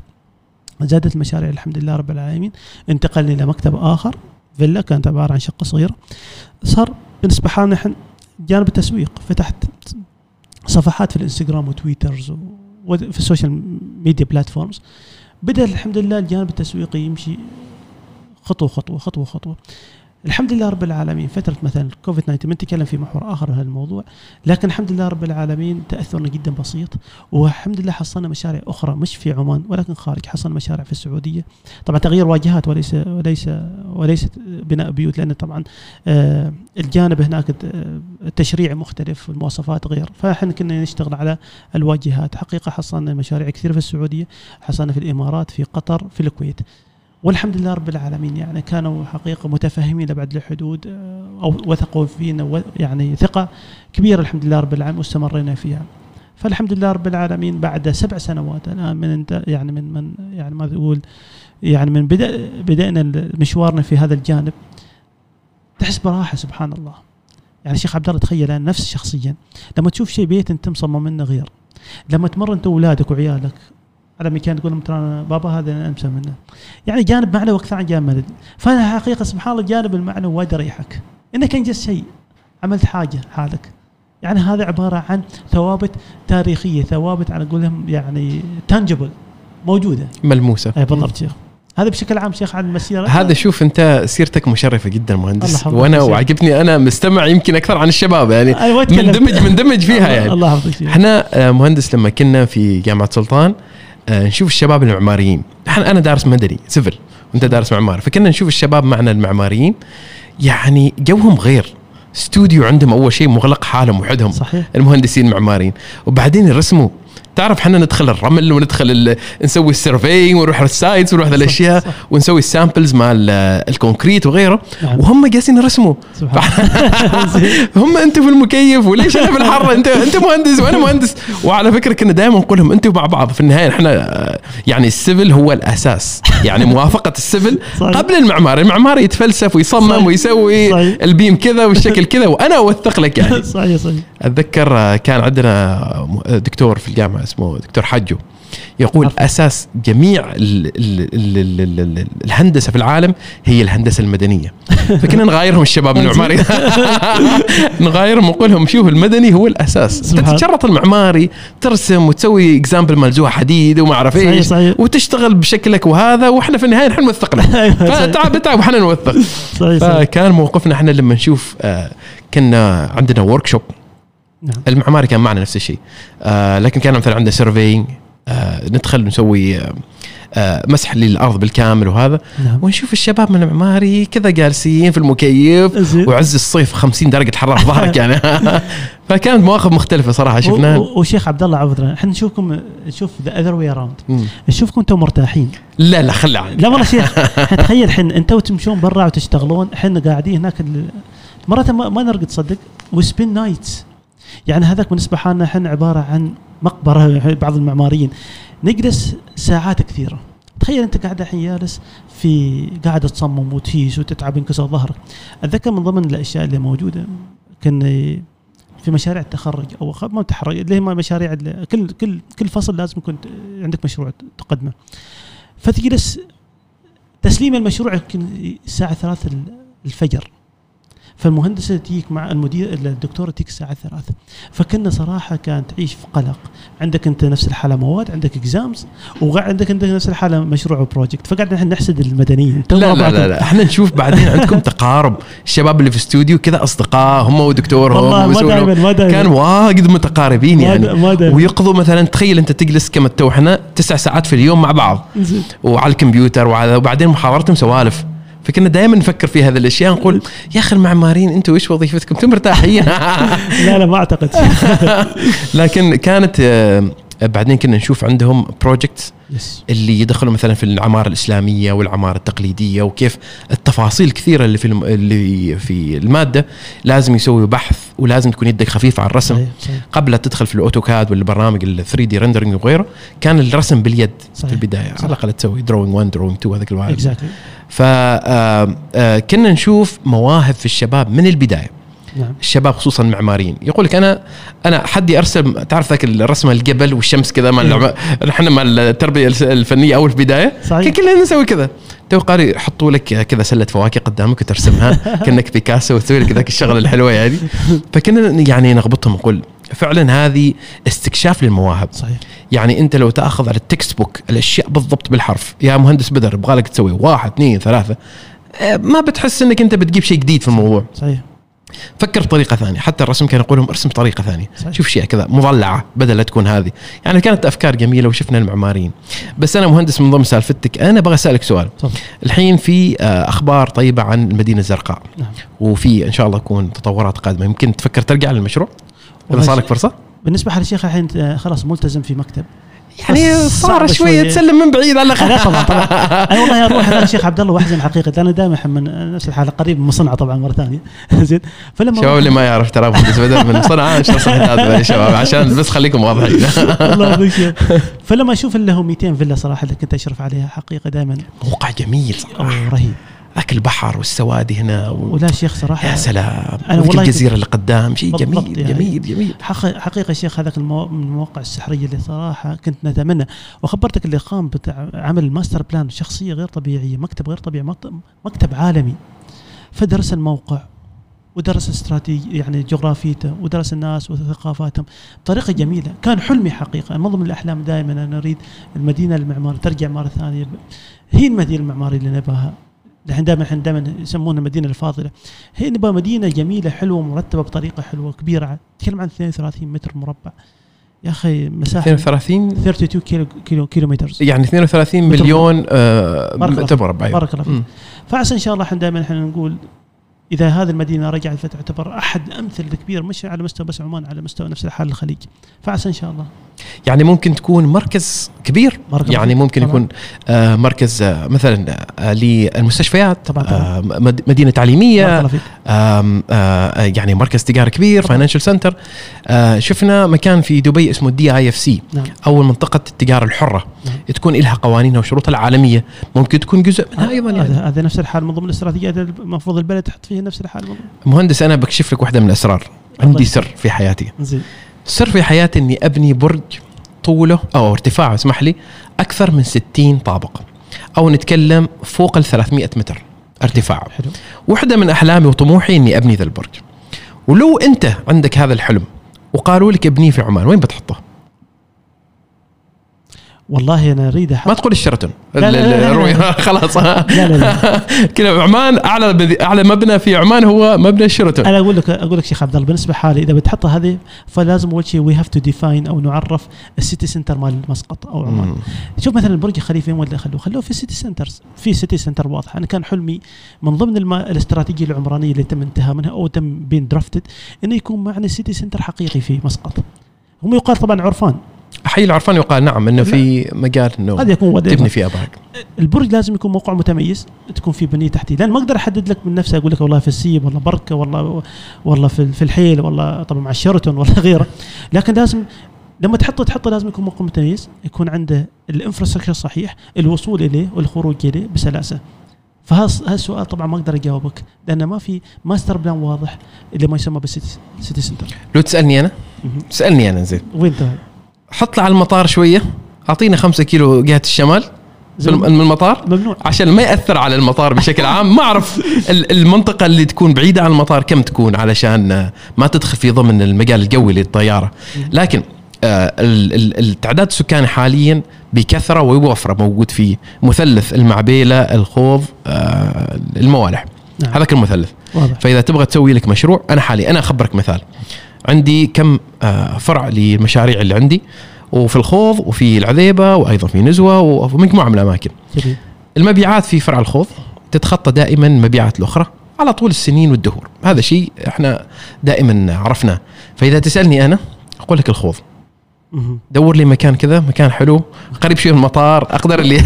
زادت المشاريع الحمد لله رب العالمين. انتقلنا إلى مكتب آخر فيلا كانت عبارة عن شقة صغيرة. صار بالنسبة حالنا نحن جانب التسويق. فتحت صفحات في الإنستغرام وتويتر وفي ال social media platforms. بدأ الحمد لله الجانب التسويقي يمشي خطوة خطوة خطوة خطوة. الحمد لله رب العالمين. فترة مثلا كوفيد 19 بنتكلم في محور آخر هذا الموضوع لكن الحمد لله رب العالمين تأثرنا جدا بسيط والحمد لله حصلنا مشاريع أخرى مش في عمان ولكن خارج حصلنا مشاريع في السعودية. طبعا تغيير واجهات وليس وليس وليس بناء بيوت لأن طبعا آه، الجانب هناك آه، التشريع مختلف والمواصفات غير. فإحنا كنا نشتغل على الواجهات. حقيقة حصلنا مشاريع كثير في السعودية حصلنا في الإمارات في قطر في الكويت. والحمد لله رب العالمين يعني كانوا حقيقة متفهمين لابعد الحدود آه، أو وثقوا فينا يعني ثقة كبيرة الحمد لله رب العالمين واستمرينا فيها. فالحمد لله رب العالمين بعد سبع سنوات الان من انت يعني من من يعني ما تقول يعني من بدأ بدأنا مشوارنا في هذا الجانب تحس براحة سبحان الله. يعني شيخ عبد الله تخيل نفسي شخصيا لما تشوف شيء بيت أنت مصمم منه غير لما تمر أنت واولادك وعيالك على مكان تقول لهم ترى بابا هذا أمسى منه. يعني جانب معنوي أكثر عن جانب مادي فأنا حقيقة سبحان الله الجانب المعنوي وايد يريحك. انك انجزت شيء عملت حاجة حالك. يعني هذا عبارة عن ثوابت تاريخية ثوابت على قولهم يعني تانجبل موجودة. ملموسة. اي بالضبط شيخ. هذا بشكل عام شيخ عن المسيره هذا شوف أنت سيرتك مشرفة جدا مهندس. وأنا. وعجبني أنا مستمع يمكن أكثر عن الشباب يعني. أيوة،. مندمج مندمج فيها يعني. الله يحفظك. إحنا آه، مهندس لما كنا في جامعة سلطان نشوف الشباب المعماريين إحنا أنا دارس مدني سيفل. وأنت دارس معمار. فكنا نشوف الشباب معنا المعماريين. يعني جوهم غير. استوديو عندهم أول شيء مغلق حالهم وحدهم. صحيح. المهندسين المعماريين. وبعدين يرسموا تعرف إحنا ندخل الرمل وندخل ال... نسوي ال survey ونروح ال sites ونروح الأشياء. ونسوي ال samples مال آه، ال concrete وغيره نعم. وهم جالسين يرسموا <laughs> هم أنتم في المكيف وليش أنا في الحر انت انت مهندس وأنا مهندس وعلى فكرة كنا دائما نقول لهم أنتم مع بعض في النهاية إحنا يعني ال civil هو الأساس يعني موافقة ال civil. قبل المعمار المعمار يتفلسف ويصمم صحيح. ويسوي صحيح. ال beam كذا والشكل كذا وأنا أوثق لك يعني <laughs> صحيح صحيح أتذكر كان عندنا دكتور في الجامعة اسمه دكتور حجو يقول عفوا. أساس جميع ال ال ال ال ال ال الهندسة في العالم هي الهندسة المدنية <laughs> فكنا نغايرهم الشباب المعماري <laughs> نغايرهم ونقول لهم شوف المدني هو الأساس سبحان. تتشرط المعماري ترسم وتسوي example ملزوع حديد وما أعرف إيش صحيح. وتشتغل بشكلك وهذا وإحنا في النهاية نحن <laughs> صحيح. فتعب تعب وحنا نوثق فكان موقفنا إحنا لما نشوف آه، كنا عندنا workshop نعم. المعماري كان معنا نفس الشيء. آه لكن كان مثلا عندنا surveying آه ندخل نسوي آه آه مسح للأرض بالكامل وهذا. نعم. ونشوف الشباب من المعماري كذا جالسين في المكيف زين. وعز الصيف 50 درجة حراره في <laughs> ظهرك يعني. <laughs> فكانت مواقف مختلفة صراحة شفناها. وشيخ عبد الله عذرا إحنا نشوفكم نشوف the other way around. نشوفكم أنتم مرتاحين. لا لا خلى عنك لا والله شيخ <laughs> تخيل الحين أنتم تمشون برا وتشتغلون إحنا قاعدين هناك مرات ما, ما نرقد تصدق و spend nights يعني هذاك بالنسبة حالنا إحنا عبارة عن مقبرة <laughs> بعض المعماريين. نجلس ساعات كثيرة. تخيل أنت قاعد الحين جالس في قاعد تصمم وتهيس وتتعب ينكسر ظهرك. أتذكر من ضمن الأشياء اللي موجودة كان في مشاريع التخرج أو ما التخرج اللي هي مشاريع كل كل كل فصل لازم يكون عندك مشروع تقدمه. فتجلس تسليم المشروع يمكن الساعة 3 الفجر. فالمهندسة تجيك مع المدير الدكتورة تجيك الساعة 3 فكنا صراحة كانت تعيش في قلق. عندك أنت نفس الحالة مواد عندك exams وعندك أنت نفس الحالة مشروع و project فقاعد نحن نحسد المدنيين. لا لا لا, لا. إحنا نشوف بعدين عندكم <laughs> تقارب. الشباب اللي في الاستوديو كذا اصدقاء هم ودكتورهم والله ما. دائما ما دائما كان واجد متقاربين يعني. ما دائما ويقضوا مثلا تخيل أنت تجلس كما تو إحنا تسع ساعات في اليوم مع بعض. وعلى الكمبيوتر وعلى وبعدين محاضرتهم سوالف. فكنا دائما نفكر في هذه الأشياء نقول يا أخي المعماريين أنتم إيش وظيفتكم؟ أنتم مرتاحين <laughs> لا لا ما أعتقد <laughs> لكن كانت آه، بعدين كنا نشوف عندهم projects yes اللي يدخلوا مثلا في العمارة الإسلامية والعمارة التقليدية وكيف التفاصيل الكثيره اللي في الم... اللي في المادة لازم يسوي بحث ولازم تكون يدك خفيفه على الرسم. صحيح صحيح. قبل لا تدخل في الأوتوكاد والبرامج ال 3D rendering وغيره كان الرسم باليد صحيح. في البداية. صح. على الأقل تسوي drawing 1 drawing 2 هذاك الواحد. exactly فكنا نشوف مواهب في الشباب من البداية. نعم. الشباب خصوصا المعماريين. يقول لك أنا أنا حدي ارسم تعرف ذاك الرسمة الجبل والشمس كذا مع. العم- إحنا مع التربية الفنية أول في البداية؟ صحيح. كلنا نسوي كذا. تو قالوا يحطوا لك كذا سلة فواكه قدامك وترسمها. <laughs> كأنك بيكاسو وتسوي لك ذاك الشغلة الحلوة يعني فكنا يعني نغبطهم نقول فعلا هذه استكشاف للمواهب. صحيح. يعني أنت لو تأخذ على ال textbook الأشياء بالضبط بالحرف يا مهندس بدر يبغى لك تسوي واحد اثنين ثلاثة آه، ما بتحس إنك أنت بتجيب شيء جديد في الموضوع. صحيح. فكر بطريقه ثانية. حتى الرسم كان يقول لهم ارسم بطريقه ثانية. صحيح. شوف شيء كذا مضلعة بدل لا تكون هذه. يعني كانت أفكار جميلة وشفنا المعماريين. بس أنا مهندس من ضمن سالفتك أنا أبغى أسألك سؤال. تفضل الحين في آه، أخبار طيبة عن المدينة الزرقاء. نعم. وفي إن شاء الله يكون تطورات قادمة. يمكن تفكر ترجع للمشروع؟ إذا صار لك فرصة؟ بالنسبة حال الشيخ الحين آه، خلاص ملتزم في مكتب. يعني صار شوية. شوية. تسلم من بعيد على لا طبعا <laughs> طبعا. أنا والله أروح هذا الشيخ عبد الله واحزن حقيقه أنا دائما من نفس الحالة قريب من صنعاء طبعا مرة ثانية. <laughs> زين. فلما أروح- اللي ما يعرف ترى بدر من صنعاء هذا يا شباب عشان بس خليكم واضحين. <laughs> الله يعطيك. فلما أشوف اللي هو 200 فيلا صراحة اللي كنت أشرف عليها حقيقه دائما. موقع جميل صراحة. رهيب. ذاك البحر والسوادي هنا و... ولا شيخ صراحة يا سلام. أنا والله الجزيرة اللي قدام شيء جميل يعني. جميل جميل. حق- حقيقة شيخ هذاك المواقع السحريه اللي صراحة كنت نتمنى. وخبرتك اللي قام بتاع عمل ال master plan شخصية غير طبيعية مكتب غير طبيعي مكتب, عالمي. فدرس الموقع ودرس استراتيجي يعني جغرافيته ودرس الناس وثقافاتهم بطريقة جميلة. كان حلمي حقيقة. من ضمن الأحلام دائما أنا أريد المدينة المعماريه ترجع مرة ثانية هي المدينة المعمارية اللي نباها. الحين دائما الحين دائما يسمونها المدينة الفاضلة. هي نبغى مدينة جميلة حلوة مرتبة بطريقة حلوة كبيرة. تتكلم عن 32 متر مربع. يا أخي مساحة 32 32 كيلو كيلو كيلومترز يعني 32 متر مليون آه، متر مربع بارك الله فيك. فعسى إن شاء الله إحنا دائما إحنا نقول إذا هذه المدينة رجعت فتعتبر أحد الأمثلة الكبيرة مش على مستوى بس عمان على مستوى نفس الحال الخليج فعسى إن شاء الله يعني ممكن تكون مركز كبير مركز يعني. ممكن طبعاً. يكون آه، مركز آه، مثلا آه، للمستشفيات طبعاً، طبعاً. مد- مدينة تعليمية يعني مركز تجاري كبير. financial center شفنا مكان في دبي اسمه ال DIFC نعم أو منطقة التجارة الحرة نعم. تكون لها قوانينها وشروطها العالمية ممكن تكون جزء منها أيضا يعني هذا نفس الحال من ضمن الاستراتيجيات المفروض البلد تحط فيها نفس الحال ضمن- مهندس أنا بكشف لك واحدة من الأسرار. عندي يسلمك. سر في حياتي. زين. السر في حياتي إني أبني برج طوله أو ارتفاعه اسمح لي أكثر من 60 طابق أو نتكلم فوق ال 300 متر ارتفاعه حلو. واحدة من أحلامي وطموحي إني أبني ذا البرج. ولو أنت عندك هذا الحلم وقالوا لك ابنيه في عمان وين بتحطه؟ والله أنا أريد ما تقول لا. <laughs> خلاص. لا لا لا. <laughs> كذا عمان أعلى أعلى مبنى في عمان هو مبنى الشرتون أنا أقول لك أقول لك شيخ عبد الله بالنسبة حالي إذا بتحطها هذه فلازم أول شيء we have to define أو نعرف ال city center مال مسقط أو عمان. مم. شوف مثلا برج خليفه وين خلوه خلوه في city centers في city center واضح أنا كان حلمي من ضمن الم... الاستراتيجية العمرانية اللي تم انتهاء منها أو تم بين drafted إنه يكون معنا city center حقيقي في مسقط. هم يقال طبعا عرفان. حي العرفان يقال نعم إنه في مجال إنه قد يكون ود- تبني فيه ابراج البرج لازم يكون موقع متميز تكون في بنية تحتية. لأن ما أقدر أحدد لك من نفسي أقول لك والله في السيب والله بركة والله والله في الحيل والله طبعا مع الشيراتون ولا غيره. لكن لازم لما تحطه تحطه لازم يكون موقع متميز يكون عنده ال infrastructure الصحيح الوصول إليه والخروج إليه بسلاسة. فهذا السؤال طبعا ما أقدر أجاوبك لأن ما في master plan واضح اللي ما يسمى بالسيتي سيتي سنتر. لو تسألني أنا. سألني أنا زين. وين حط له على المطار شوية. اعطينا خمسة كيلو جهة الشمال. من المطار. ممنوع عشان ما يأثر على المطار بشكل <laughs> عام. ما أعرف ال- المنطقة اللي تكون بعيدة عن المطار كم تكون علشان آه، ما تدخل في ضمن المجال الجوي للطيارة. لكن آه، ال- ال- التعداد السكاني حاليا بكثرة وبوفره موجود في مثلث المعبيلة الخوض آه، الموالح. نعم. هذاك المثلث. واضح. فإذا تبغى تسوي لك مشروع أنا حالي أنا أخبرك مثال. عندي كم آه، فرع للمشاريع اللي عندي وفي الخوض وفي العذيبة وأيضا في نزوة ومجموعه من الأماكن. جميل. المبيعات في فرع الخوض تتخطى دائما المبيعات الأخرى على طول السنين والدهور. هذا شيء إحنا دائما عرفناه. فإذا تسألني أنا أقول لك الخوض. دور لي مكان كذا مكان حلو قريب شوي من المطار أقدر اللي <laughs> <laughs>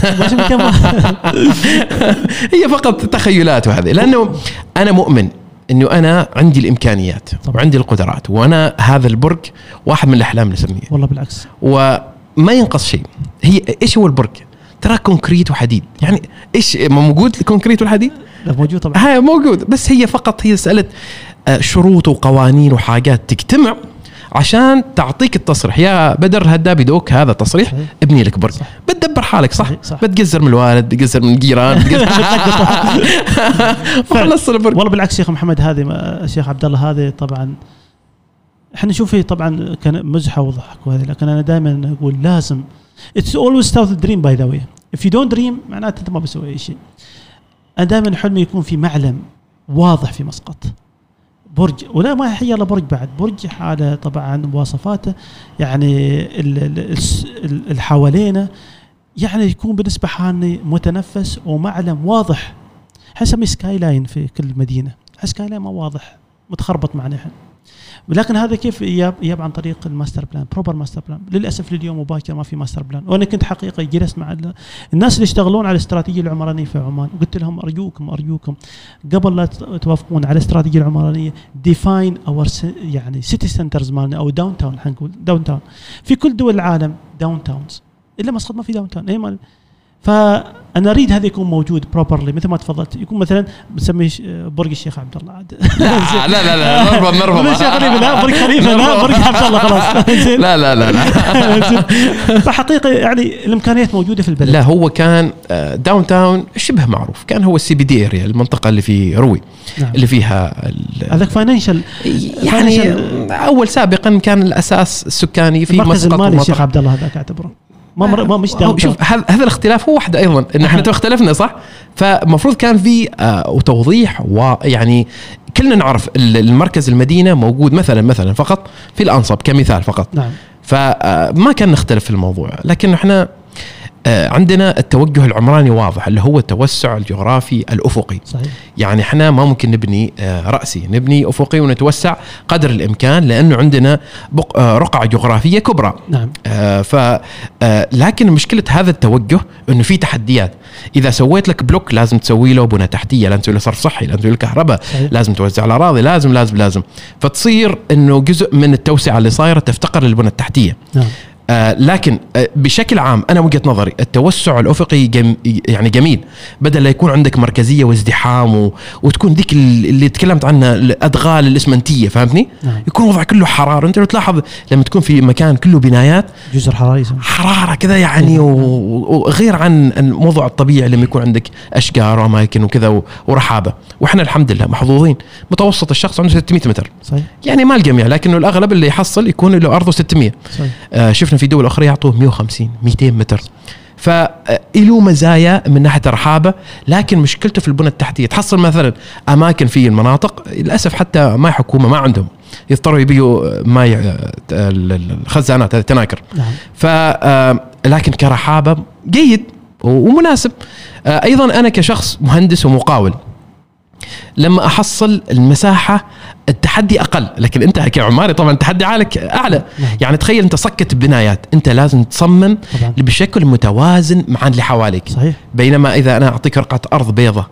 هي فقط تخيلات وهذه لأنه أنا مؤمن إنه أنا عندي الإمكانيات طبعا. وعندي القدرات وأنا هذا البرج واحد من الأحلام اللي اسميه والله بالعكس وما ينقص شيء هي إيش هو البرج؟ ترى concrete وحديد يعني إيش موجود ال concrete والحديد؟ لا، موجود طبعا هاي موجود بس هي فقط هي مساله آه، شروط وقوانين وحاجات تجتمع عشان تعطيك التصريح. يا بدر الهدابي دوك هذا تصريح. ابني لك برج. بتدبر حالك صح, صح. بتقزر من الوالد بتقزر من الجيران <laughs> وخلصت <laughs> البرج. والله بالعكس شيخ محمد هذه ما- شيخ عبد الله هذه طبعا إحنا نشوف فيه طبعا كان مزحة وضحك وهذه لكن أنا دائما أقول لازم. it's always start dream by the way if you don't dream معناته أنت ما بتسوي أي شيء. أنا دائما حلمي يكون في معلم واضح في مسقط. برج ولا ما هي إلا برج بعد. برج على طبعا مواصفاته يعني ال- ال- الس- ال- اللي حوالينا يعني يكون بالنسبة حالنا متنفس ومعلم واضح. حنسميه skyline في كل مدينة. skyline ما واضح. متخربط معنا إحنا. لكن هذا كيف يجاب يجاب عن طريق ال master plan proper master plan للأسف لليوم مباشر ما في master plan وأنا كنت حقيقة جلست مع ال- الناس اللي يشتغلون على الاستراتيجيه العمرانية في عمان. وقلت لهم أرجوكم أرجوكم. قبل لا توافقون على الاستراتيجيه العمرانية define our يعني city centers مالنا أو downtown خلينا نقول downtown في كل دول العالم downtowns إلا مسقط ما في downtown اي ما فأنا أريد هذا يكون موجود properly مثل ما تفضلت. يكون مثلا بنسميه برج الشيخ عبد الله. عاد. لا لا لا لا نربط نربط برج الشيخ خليفه لا برج خليفه لا برج عبد الله خلاص. <laughs> لا لا لا لا. فحقيقة يعني الإمكانيات موجودة في البلد. لا هو كان downtown شبه معروف. كان هو ال CBD area المنطقة اللي في روي نعم. اللي فيها هذاك financial يعني أول سابقا كان الأساس السكاني في المركز مسقط المالي ومطرح. الشيخ عبد الله هذاك أعتبره. ما مر ما مش down شوف هذا الاختلاف هو واحد أيضا إن إحنا. تو اختلفنا صح؟ فالمفروض كان في آه، وتوضيح ويعني كلنا نعرف ال- المركز المدينة موجود مثلا مثلا فقط في الأنصب كمثال فقط نعم فما كان نختلف في الموضوع لكن إحنا آه، عندنا التوجه العمراني واضح اللي هو التوسع الجغرافي الأفقي. صحيح. يعني إحنا ما ممكن نبني آه، رأسي نبني أفقي ونتوسع قدر الإمكان لأنه عندنا آه، رقعة جغرافية كبرى. نعم. آه، ف آه، لكن مشكلة هذا التوجه إنه في تحديات. إذا سويت لك block لازم تسوي له بنى تحتية لازم تسوي له صرف صحي لازم تسوي له كهرباء. لازم توزع الاراضي لازم لازم لازم. فتصير إنه جزء من التوسعة اللي صايرة تفتقر للبنى التحتية. نعم. آه لكن آه بشكل عام أنا وجهة نظري التوسع الأفقي جم يعني جميل بدل لا يكون عندك مركزية وازدحام و... وتكون ذيك ال- اللي تكلمت عنها الأدغال الإسمنتية فهمتني؟ نعم. يكون وضع كله حراره أنت لو تلاحظ لما تكون في مكان كله بنايات جزر حراري. حرارة كذا يعني و- وغير عن الموضوع الطبيعي لما يكون عندك أشجار وأماكن وكذا و- ورحابة. وإحنا الحمد لله محظوظين. متوسط الشخص عنده 600 متر. صحيح. يعني ما الجميع لكنه الأغلب اللي يحصل يكون له أرضه 600 صحيح. آه، شفنا في دول أخرى يعطوه 150 200 متر. فله مزايا من ناحية الرحابه لكن مشكلته في البنى التحتية. تحصل مثلا أماكن في المناطق للأسف حتى ما حكومة ما عندهم. يضطروا يبيعوا ماي آه، ال- ال- الخزانات هذه التناكر نعم. ف آه، لكن كرحابة جيد ومناسب. آه، أيضا أنا كشخص مهندس ومقاول. لما أحصل المساحة التحدي أقل لكن أنت كعماري طبعا التحدي عالك أعلى. نعم. يعني تخيل أنت صكت بنايات أنت لازم تصمم طبعا. بشكل متوازن مع اللي حواليك. صحيح. بينما إذا أنا أعطيك رقعة أرض بيضة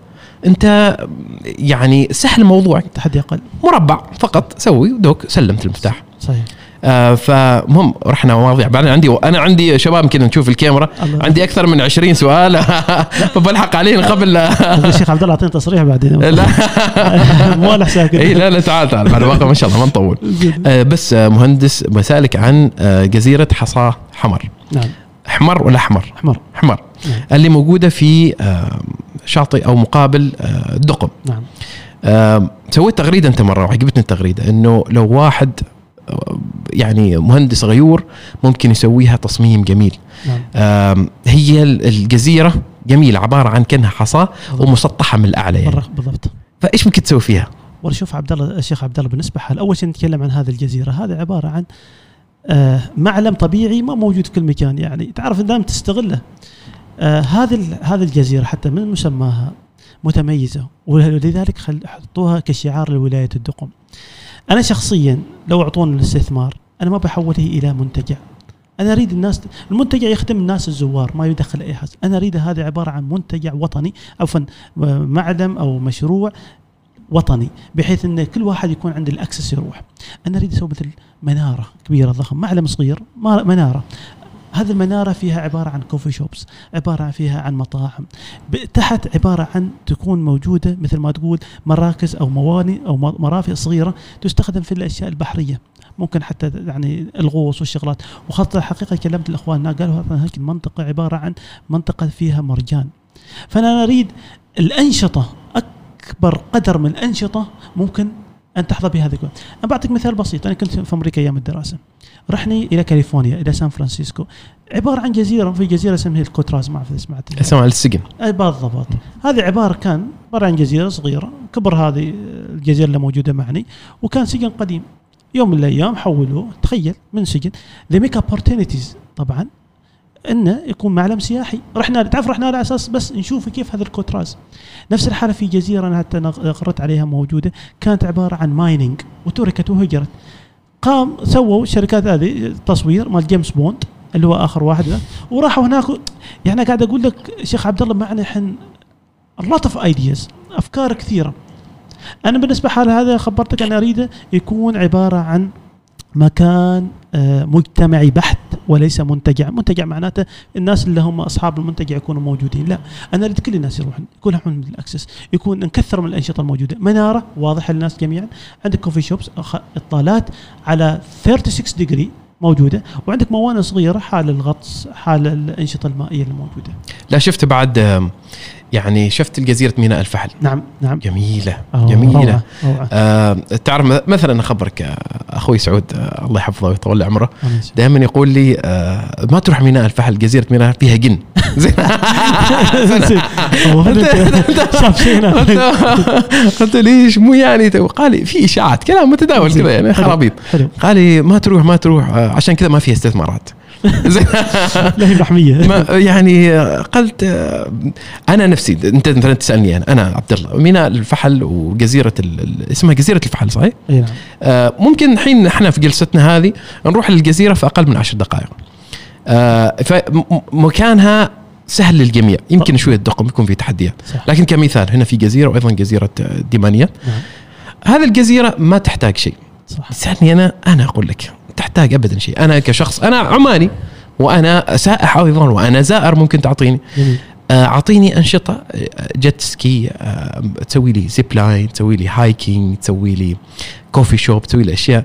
أنت يعني سهل الموضوع. تحدي أقل. مربع فقط. سوي دوك سلمت المفتاح. صحيح. آه فمهم رحنا مواضيع بعدين عندي أنا عندي شباب كذا نشوف الكاميرا. الله. عندي أكثر من 20 سؤال. <laughs> <laughs> فبلحق عليهم قبل. الشيخ عبد الله أعطيني تصريح بعدين <laughs> لا. موالح ساكت اي لا لا تعال تعال. بعد ما شاء الله ما نطول. آه بس آه مهندس بسالك عن آه جزيرة حصاه حمر. نعم. حمر ولا احمر؟ احمر حمر. نعم. اللي موجودة في آه شاطئ أو مقابل الدقم نعم. سويت تغريدة أنت مرة وعجبتني التغريدة إنه لو واحد يعني مهندس غيور ممكن يسويها تصميم جميل. نعم. هي ال- الجزيرة جميلة عبارة عن كأنها حصاه ومسطحة من الأعلى يعني. بالضبط فإيش ممكن تسوي فيها؟ والله شوف عبد الله الشيخ عبد الله بالنسبة حال أول شيء نتكلم عن هذه الجزيرة. هذه عبارة عن آه معلم طبيعي ما موجود في كل مكان يعني. تعرف دائما تستغله آه هذه هذه الجزيرة حتى من مسماها متميزة ولذلك حطوها كشعار لولاية الدقم. أنا شخصيا لو أعطوني الاستثمار أنا ما بحوله إلى منتجع. أنا أريد الناس المنتجع يخدم الناس الزوار ما يدخل أي حد أنا أريد هذا عبارة عن منتجع وطني عفوا آه، معلم أو مشروع وطني بحيث إن كل واحد يكون عنده الأكسس يروح. أنا أريد أسوي مثل منارة كبيرة ضخم معلم صغير منارة. هذه المنارة فيها عبارة عن كوفي شوبس عبارة فيها عن مطاعم. تحت عبارة عن تكون موجودة مثل ما تقول مراكز أو موانئ أو مرافق صغيرة تستخدم في الأشياء البحرية. ممكن حتى يعني الغوص والشغلات. وخاصة الحقيقة كلمت الأخوان قالوا هذه المنطقة عبارة عن منطقة فيها مرجان. فأنا أريد الأنشطة أكبر قدر من الأنشطة ممكن أن تحظى بهذا الكون. أنا بعطيك مثال بسيط. أنا كنت في أمريكا أيام الدراسة. رحني إلى كاليفورنيا إلى سان فرانسيسكو. عبارة عن جزيرة في جزيرة اسمها ألكتراز ما أعرف إذا سمعت أسمع السجن. أي بالضبط. هذه عبارة كان عبارة عن جزيرة صغيرة كبر هذه الجزيرة اللي موجودة معني وكان سجن قديم. يوم من الأيام حولوه تخيل من سجن they make opportunities طبعا إنه يكون معلم سياحي. رحنا تعرف رحنا على أساس بس نشوف كيف هذا ألكتراز. نفس الحالة في جزيرة أنا حتى قرأت عليها موجودة كانت عبارة عن mining وتركت وهجرت. قام سووا الشركات هذه تصوير مال جيمس بوند اللي هو آخر واحد وراحوا هناك يعني قاعد أقول لك شيخ عبد الله معنا إحنا lot of ideas أفكار كثيرة. أنا بالنسبة حال هذا خبرتك أنا أريده يكون عبارة عن مكان مجتمعي بحت وليس منتجع. منتجع معناته الناس اللي هم أصحاب المنتجع يكونوا موجودين. لا أنا أريد كل الناس يروحون يكون لهم ال access يكون نكثر من الأنشطة الموجودة. منارة واضحه للناس جميعا. عندك coffee shops إطلالات على 36 degree موجودة. وعندك موانئ صغيرة حال الغطس حال الأنشطة المائية الموجودة. لا شفت بعد يعني شفت الجزيرة ميناء الفحل نعم نعم جميلة أوه، جميلة روعة، روعة. آه تعرف مثلا أخبرك آه، أخوي سعود آه الله يحفظه ويطول عمره. دائما يقول لي آه ما تروح ميناء الفحل جزيرة ميناء فيها جن. <laughs> قلت <laughs> <laughs> ليش مو يعني قال في إشاعات كلام متداول. كذا يعني. خرابيط قال لي ما تروح ما تروح آه، عشان كذا ما فيها استثمارات لا هي محميه يعني قلت أنا نفسي أنت مثلا تسألني أنا أنا عبد الله ميناء الفحل وجزيرة اسمها جزيرة الفحل صحيح؟ أي نعم. آه، ممكن الحين إحنا في جلستنا هذه نروح للجزيرة في أقل من عشر دقائق. آه، فمكانها سهل للجميع يمكن شوية دقم يكون في تحديات. لكن كمثال هنا في جزيرة وأيضا جزيرة آه، ديمانيا نعم. هذه الجزيرة ما تحتاج شيء. صح. تسألني أنا أنا أقول لك. تحتاج ابدا شيء. أنا كشخص أنا عماني وأنا سائح أيضا وأنا زائر ممكن تعطيني. آه، أعطيني أنشطة آه، جت سكي آه، تسوي لي zip line تسوي لي hiking تسوي لي coffee shop تسوي لي أشياء.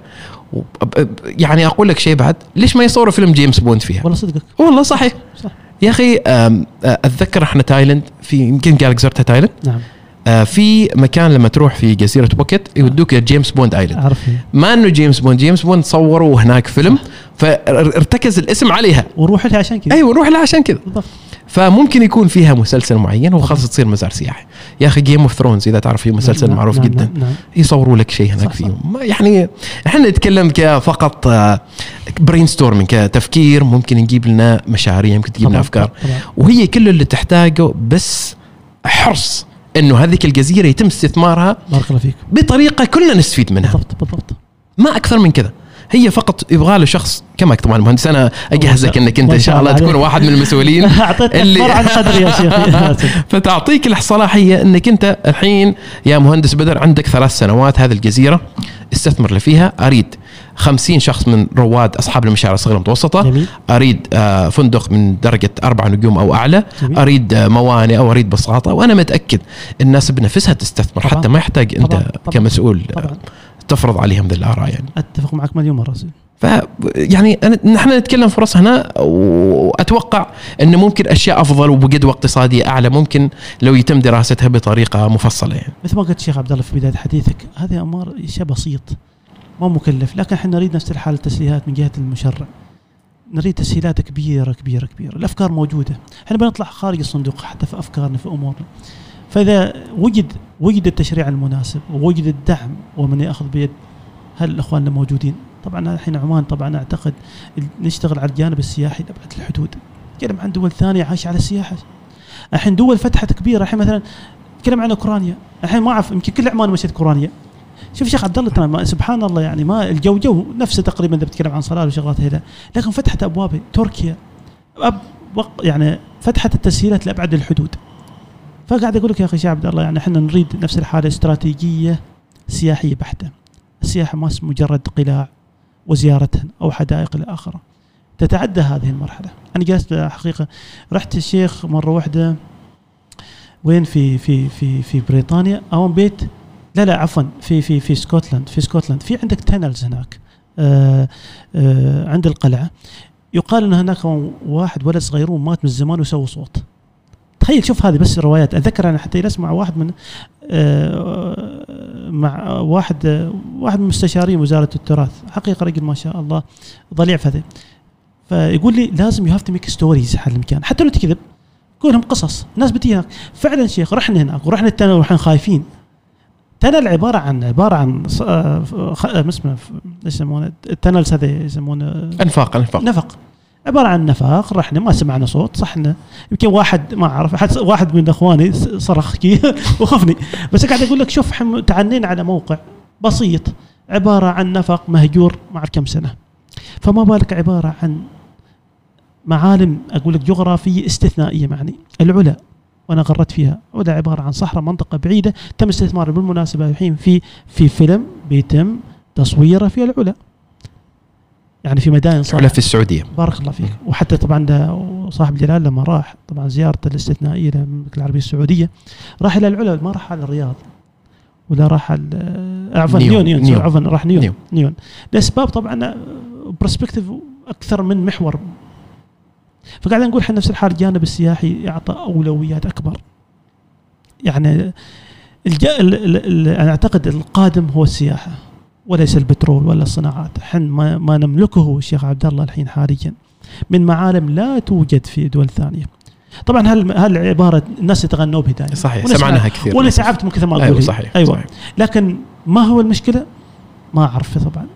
يعني أقول لك شيء بعد ليش ما يصوروا فيلم جيمس بوند فيها؟ والله صدقك. والله صحيح. صح. يا أخي آه، أتذكر إحنا تايلند في يمكن قالك زرتها تايلند نعم. آه، في مكان لما تروح في جزيره بوكيت يودوك جيمس بوند آيلاند. ما إنه جيمس بوند جيمس بوند صوروا هناك فيلم فارتكز الاسم عليها. وروح لها عشان كذا. أيوه نروح لها عشان كذا. بالضبط. فممكن يكون فيها مسلسل معين وخلاص تصير مزار سياحي. يا أخي Game of Thrones إذا تعرف فيه مسلسل نعم، معروف نعم، جدا. نعم، نعم. يصوروا لك شيء هناك صح، فيه يعني إحنا نتكلم كفقط brainstorming كتفكير. ممكن نجيب لنا مشاريع ممكن تجيب لنا أفكار. طبعاً. وهي كل اللي تحتاجه بس حرص. إنه هذيك الجزيرة يتم استثمارها بارك الله فيك. بطريقة كلنا نستفيد منها. بالضبط بالضبط. ما أكثر من كذا. هي فقط يبغى له شخص كما طبعا المهندس أنا أجهزك إنك أنت إن شاء الله تكون. واحد من المسؤولين. <laughs> اللي- عن قدري يا شيخ <laughs> <laughs> فتعطيك الصلاحية إنك أنت الحين يا مهندس بدر عندك ثلاث سنوات هذه الجزيرة استثمر لي فيها أريد 50 شخص من رواد أصحاب المشاريع الصغيرة المتوسطة جميل أريد آه، فندق من درجة أربع نجوم أو أعلى جميل. أريد آه، موانئ أو أريد بساطة وأنا متأكد الناس بنفسها تستثمر طبعاً. حتى ما يحتاج أنت طبعاً. طبعاً. كمسؤول آه، طبعا تفرض عليهم ذي الآراء يعني أتفق معك مليون مرة ف يعني نحن نتكلم فرص هنا وأتوقع انه ممكن أشياء أفضل وبقدوه اقتصاديه أعلى ممكن لو يتم دراستها بطريقة مفصلة يعني. مثل ما قلت شيخ عبد الله في بداية حديثك هذه أمر شيء بسيط ما مكلف لكن إحنا نريد نفس الحالة التسهيلات من جهة المشرع. نريد تسهيلات كبيرة كبيرة كبيرة. الأفكار موجودة. إحنا بنطلع خارج الصندوق حتى في أفكارنا في أمورنا. فإذا وجد وجد التشريع المناسب ووجد الدعم ومن يأخذ بيد هل الاخوان الموجودين طبعا الحين عمان طبعا أعتقد نشتغل على الجانب السياحي لأبعد الحدود. نتكلم عن دول ثانية عايشة على السياحة. الحين دول فتحت كبيرة. الحين مثلا نتكلم عن أوكرانيا. الحين ما أعرف يمكن كل عمان مشيت أوكرانيا. شوف شيخ عبد الله ما- سبحان الله يعني ما الجو جو نفسه تقريبا إذا بتتكلم عن صلاة وشغلات هنا لكن فتحت ابوابها تركيا. أب يعني فتحت التسهيلات لأبعد الحدود. فقاعد أقول لك يا أخي شيخ عبد الله يعني إحنا نريد نفس الحالة استراتيجية سياحية بحتة. السياحة ما مجرد قلاع وزيارة أو حدائق إلى آخره. تتعدى هذه المرحلة. أنا جلست حقيقة رحت الشيخ مرة واحدة. وين؟ في في في في بريطانيا. أو بيت لا لا عفوا في في في سكوتلاند في سكوتلاند في عندك tunnels هناك آه آه عند القلعة. يقال إن هناك واحد ولد صغيرون مات من زمان وسوى صوت. تخيل شوف هذه بس روايات. أتذكر أنا حتى جلست مع واحد من آه مع واحد واحد من مستشارين وزارة التراث. حقيقة رجل ما شاء الله ضليع في فيقول لي لازم you have to make stories حال المكان. حتى لو تكذب قولهم قصص. الناس بتجي هناك. فعلا شيخ رحنا هناك ورحنا ال tunnel ورحنا خايفين. tunnel عبارة عن عبارة عن آه، آه، اسمه إيش يسمونه؟ ال tunnels هذا يسمونه انفاق انفاق. نفق. عبارة عن نفاق. رحنا ما سمعنا صوت صحنا يمكن واحد ما أعرف واحد من إخواني صرخ كي <laughs> وخفني. بس قاعد أقول لك شوف تعنينا على موقع بسيط. عبارة عن نفق مهجور ما اعرف كم سنة. فما بالك عبارة عن معالم أقول لك جغرافية استثنائية معني. العلا وأنا غردت فيها علا عبارة عن صحراء منطقة بعيدة تم استثمار بالمناسبة الحين في في فيلم بيتم تصويره في العلا يعني في مدائن صالح في السعودية بارك الله فيك وحتى طبعا صاحب الجلالة لما راح طبعا زيارته الاستثنائية للمملكة العربية السعودية راح إلى العلا ما راح على الرياض ولا راح على عفوا نيوم. نيوم نيوم. عفوا راح نيوم نيوم. نيوم, نيوم. لاسباب طبعا perspective أكثر من محور فقاعد نقول إحنا نفس الحال الجانب السياحي يعطى أولويات أكبر. يعني الج... ال... ال... ال... أنا أعتقد القادم هو السياحة وليس البترول ولا الصناعات. حن ما, ما نملكه الشيخ عبد الله الحين حاليا. من معالم لا توجد في دول ثانية. طبعا هل هالعباره الناس يتغنوا بها دائما. صحيح سمعناها كثير. وأنا تعبت من كثر ما أقول. أيوه. صحيح أيوه. صحيح. لكن ما هو المشكلة؟ ما أعرف طبعا.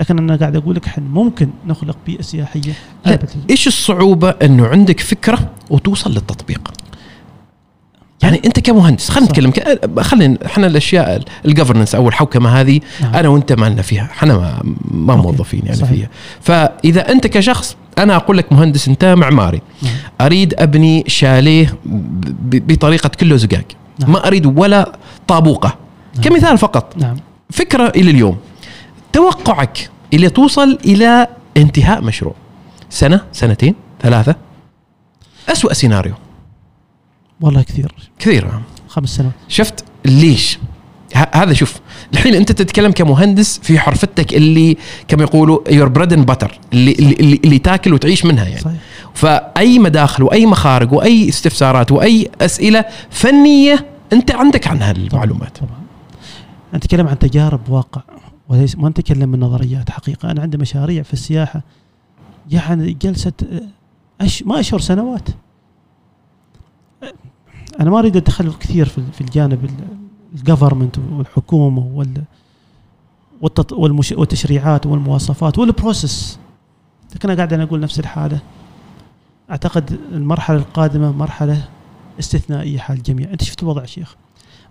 لكن أنا قاعد أقول لك إحنا ممكن نخلق بيئة سياحية. إيش الصعوبة إنه عندك فكرة وتوصل للتطبيق يعني أنت كمهندس خلينا. نتكلم خلينا إحنا الأشياء الجفرنس أو الحوكمة هذه نعم. أنا وأنت ما لنا فيها إحنا ما, ما. موظفين يعني صحيح. فيها فإذا أنت كشخص أنا أقول لك مهندس أنت معماري نعم. أريد أبني شاليه بطريقة كله زقاق نعم. ما أريد ولا طابوقة نعم. كمثال فقط نعم فكرة إلى اليوم توقعك إلى توصل إلى انتهاء مشروع. سنة؟ سنتين؟ ثلاثة؟ أسوأ سيناريو. والله كثير. كثير. خمس سنوات. شفت ليش؟ ه- هذا شوف الحين أنت تتكلم كمهندس في حرفتك اللي كما يقولوا your bread and butter اللي, اللي, اللي, اللي تاكل وتعيش منها يعني. صحيح. فأي مداخل وأي مخارج وأي استفسارات وأي أسئلة فنية أنت عندك عنها المعلومات. طبعا. نتكلم عن تجارب واقع. وليس ما نتكلم من نظريات حقيقة. أنا عندي مشاريع في السياحة. يعني جلسة أش ما أشهر سنوات. أنا ما أريد اتدخل كثير في الجانب الجفرمنت والحكومة وال. والتشريعات والمواصفات والبروسيس لكن أنا قاعد أنا أقول نفس الحالة. أعتقد المرحلة القادمة مرحلة استثنائية حال الجميع. أنت شفت الوضع شيخ؟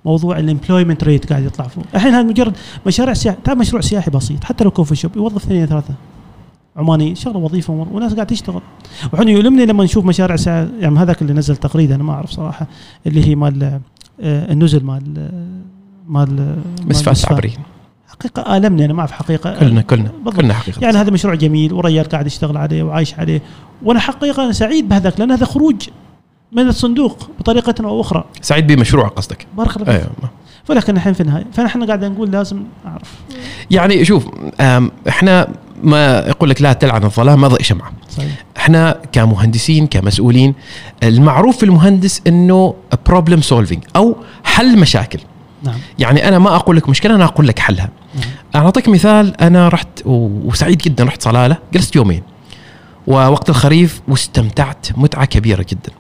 موضوع الامبلويمنت ريت قاعد يطلع فوق. الحين هذا مجرد مشاريع سياحي تعال مشروع سياحي بسيط حتى لو كوفي شوب يوظف اثنين ثلاثة. عماني شغلة وظيفة ومر- وناس قاعد تشتغل. وحين يؤلمني لما نشوف مشاريع سياحة يعني هذاك اللي نزل تغريده أنا ما أعرف صراحة اللي هي مال آه، النزل مال آه، مال مسفات. عبري. حقيقة آلمني أنا ما أعرف حقيقة. كلنا كلنا بالضبط. كلنا حقيقة. يعني هذا مشروع جميل وريال قاعد يشتغل عليه وعايش عليه. وأنا حقيقة أنا سعيد بهذاك لأن هذا خروج من الصندوق بطريقة أو أخرى. سعيد بمشروع قصدك. بارك الله فيك. أيوه ولكن الحين في النهاية فنحن قاعد نقول لازم اعرف يعني شوف إحنا ما يقول لك لا تلعن الظلام اضئ شمعه صحيح. إحنا كمهندسين كمسؤولين المعروف في المهندس إنه problem solving أو حل مشاكل. نعم. يعني أنا ما أقول لك مشكلة أنا أقول لك حلها. نعم. أعطيك مثال أنا رحت وسعيد جدا رحت صلالة جلست يومين. ووقت الخريف واستمتعت متعة كبيرة جدا.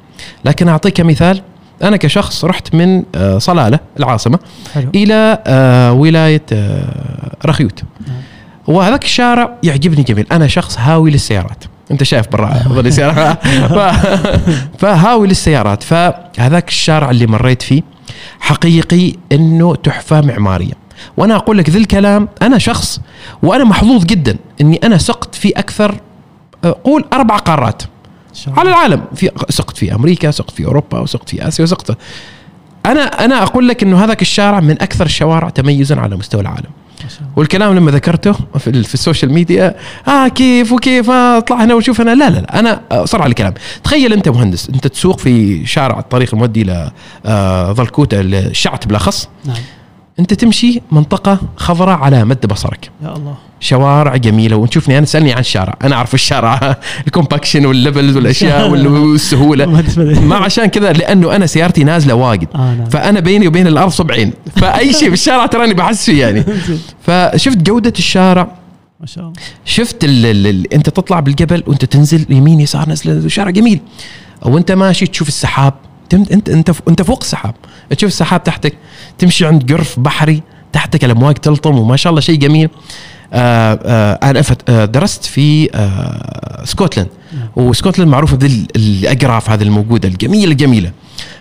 لكن أعطيك مثال. أنا كشخص رحت من آه، صلالة العاصمة حلو. إلى آه، ولاية آه، رخيوت. وهذاك الشارع يعجبني جميل. أنا شخص هاوي للسيارات. أنت شايف برا <laughs> ظل السيارة. ف- فهاوي للسيارات. فهذاك الشارع اللي مريت فيه حقيقي إنه تحفة معمارية. وأنا أقول لك ذي الكلام أنا شخص وأنا محظوظ جدا إني أنا سقت في أكثر قول أربع قارات. على العالم. في سقت في أمريكا سقت في أوروبا وسقت في آسيا وسقت أنا أنا أقول لك إنه هذاك الشارع من أكثر الشوارع تميزا على مستوى العالم. والكلام لما ذكرته في, في ال social media آه كيف وكيف آه طلعنا وشفنا لا لا لا. أنا آه، صار على الكلام. تخيل أنت مهندس أنت تسوق في شارع الطريق المودي إلى آه ضلكوت الشعت بالأخص. نعم. أنت تمشي منطقة خضراء على مد بصرك. يا الله. شوارع جميلة ونشوفني أنا تسألني عن الشارع. أنا أعرف الشارع <laughs> ال compaction وال levels والأشياء <laughs> وال- والسهولة. ما عشان كذا لأنه أنا سيارتي نازلة واجد. آه نعم. فأنا بيني وبين الأرض صبعين. فأي شيء في الشارع تراني بحس فيه يعني. <laughs> فشفت جودة الشارع. ما شاء الله. شفت ال ال ال أنت تطلع بالجبل وأنت تنزل يمين يسار نزل شارع جميل. أو أنت ماشي تشوف السحاب. انت انت انت فوق السحاب. تشوف السحاب تحتك تمشي عند قرف بحري تحتك الأمواج تلطم وما شاء الله شيء جميل. آه آه أنا آه، درست في سكوتلاند نعم. وسكوتلاند معروفة بذي الأقراف هذه الموجودة الجميلة الجميله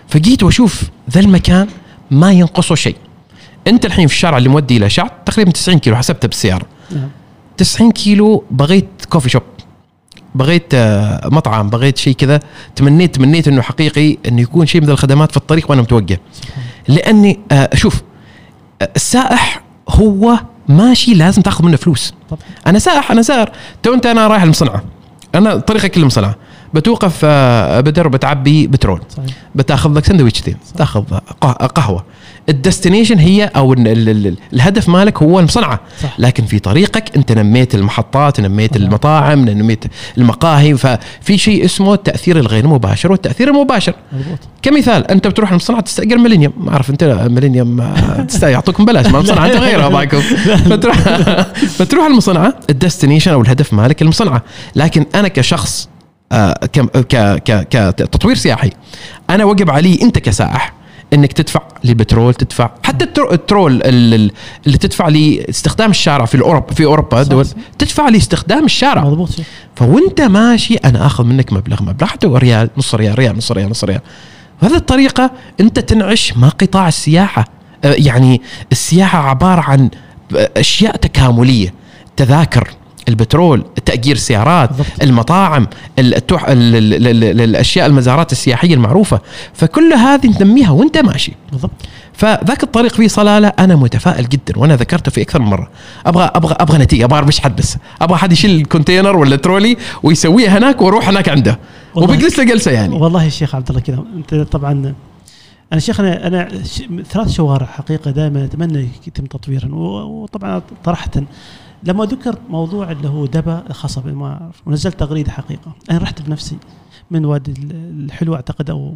فجيت وأشوف ذا المكان ما ينقصه شيء. أنت الحين في الشارع اللي مودي إلى شعت تقريبا 90 كيلو حسبتها بالسيارة. نعم. 90 كيلو بغيت coffee shop. بغيت آه، مطعم بغيت شيء كذا تمنيت تمنيت إنه حقيقي انه يكون شيء من الخدمات في الطريق وأنا الله لأني آه، شوف آه، السائح هو ماشي لازم تاخذ منه فلوس. طبعا. أنا سائح أنا سائر. تو أنت أنا رايح المصنعة. أنا طريقك المصنعة. بتوقف آه، بدر بتعبي بترول. صحيح. بتأخذ لك سندويشتين. صح. تأخذ قه- قهوة. ال destination هي أو ال- ال- ال- الهدف مالك هو المصنعه صح. لكن في طريقك أنت نميت المحطات نميت. المطاعم نميت المقاهي ففي شيء اسمه التأثير الغير مباشر. والتأثير المباشر مضبوط. كمثال أنت بتروح المصنعة تستأجر ميلينيوم. ما أعرف أنت ميلينيوم آه، يعطوكم بلاش ما المصنعه أنت غيرها <laughs> معكم فتروح فتروح المصنعه الدستنيشن أو الهدف مالك المصنعه لكن أنا كشخص آه، كم- ك ك كتطوير سياحي أنا وجب علي أنت كسائح إنك تدفع للبترول تدفع حتى الترو- الترول ال- ال- اللي تدفع لاستخدام الشارع في اوروبا في أوروبا دول. تدفع لاستخدام الشارع. مضبوط فوأنت ماشي أنا آخذ منك مبلغ مبلغ حتى ريال نص ريال ريال نص ريال نص ريال. بهذه الطريقة أنت تنعش ما قطاع السياحة. آه، يعني السياحة عبارة عن أشياء تكاملية تذاكر. البترول تأجير سيارات بالضبط. المطاعم التوح... ال... ال... ال... ال... الأشياء المزارات السياحية المعروفة. فكل هذه تنميها وأنت ماشي. بالضبط. فذاك الطريق فيه صلالة أنا متفائل جدا وأنا ذكرته في أكثر من مرة. أبغى أبغى أبغى نتيجة أبغى مش حد بس. أبغى حد يشيل الكونتينر ولا ترولي ويسويه هناك وأروح هناك عنده. وبجلس له جلسة يعني. والله يا شيخ عبد الله كذا. أنت طبعا أنا شيخ أنا أنا ثلاث شوارع حقيقة دائما أتمنى يتم تطويرا وطبعا طرحه لما ذكر موضوع اللي هو دبا خصب ما ونزلت تغريدة حقيقة. أنا رحت بنفسي من وادي ال- الحلو أعتقد أو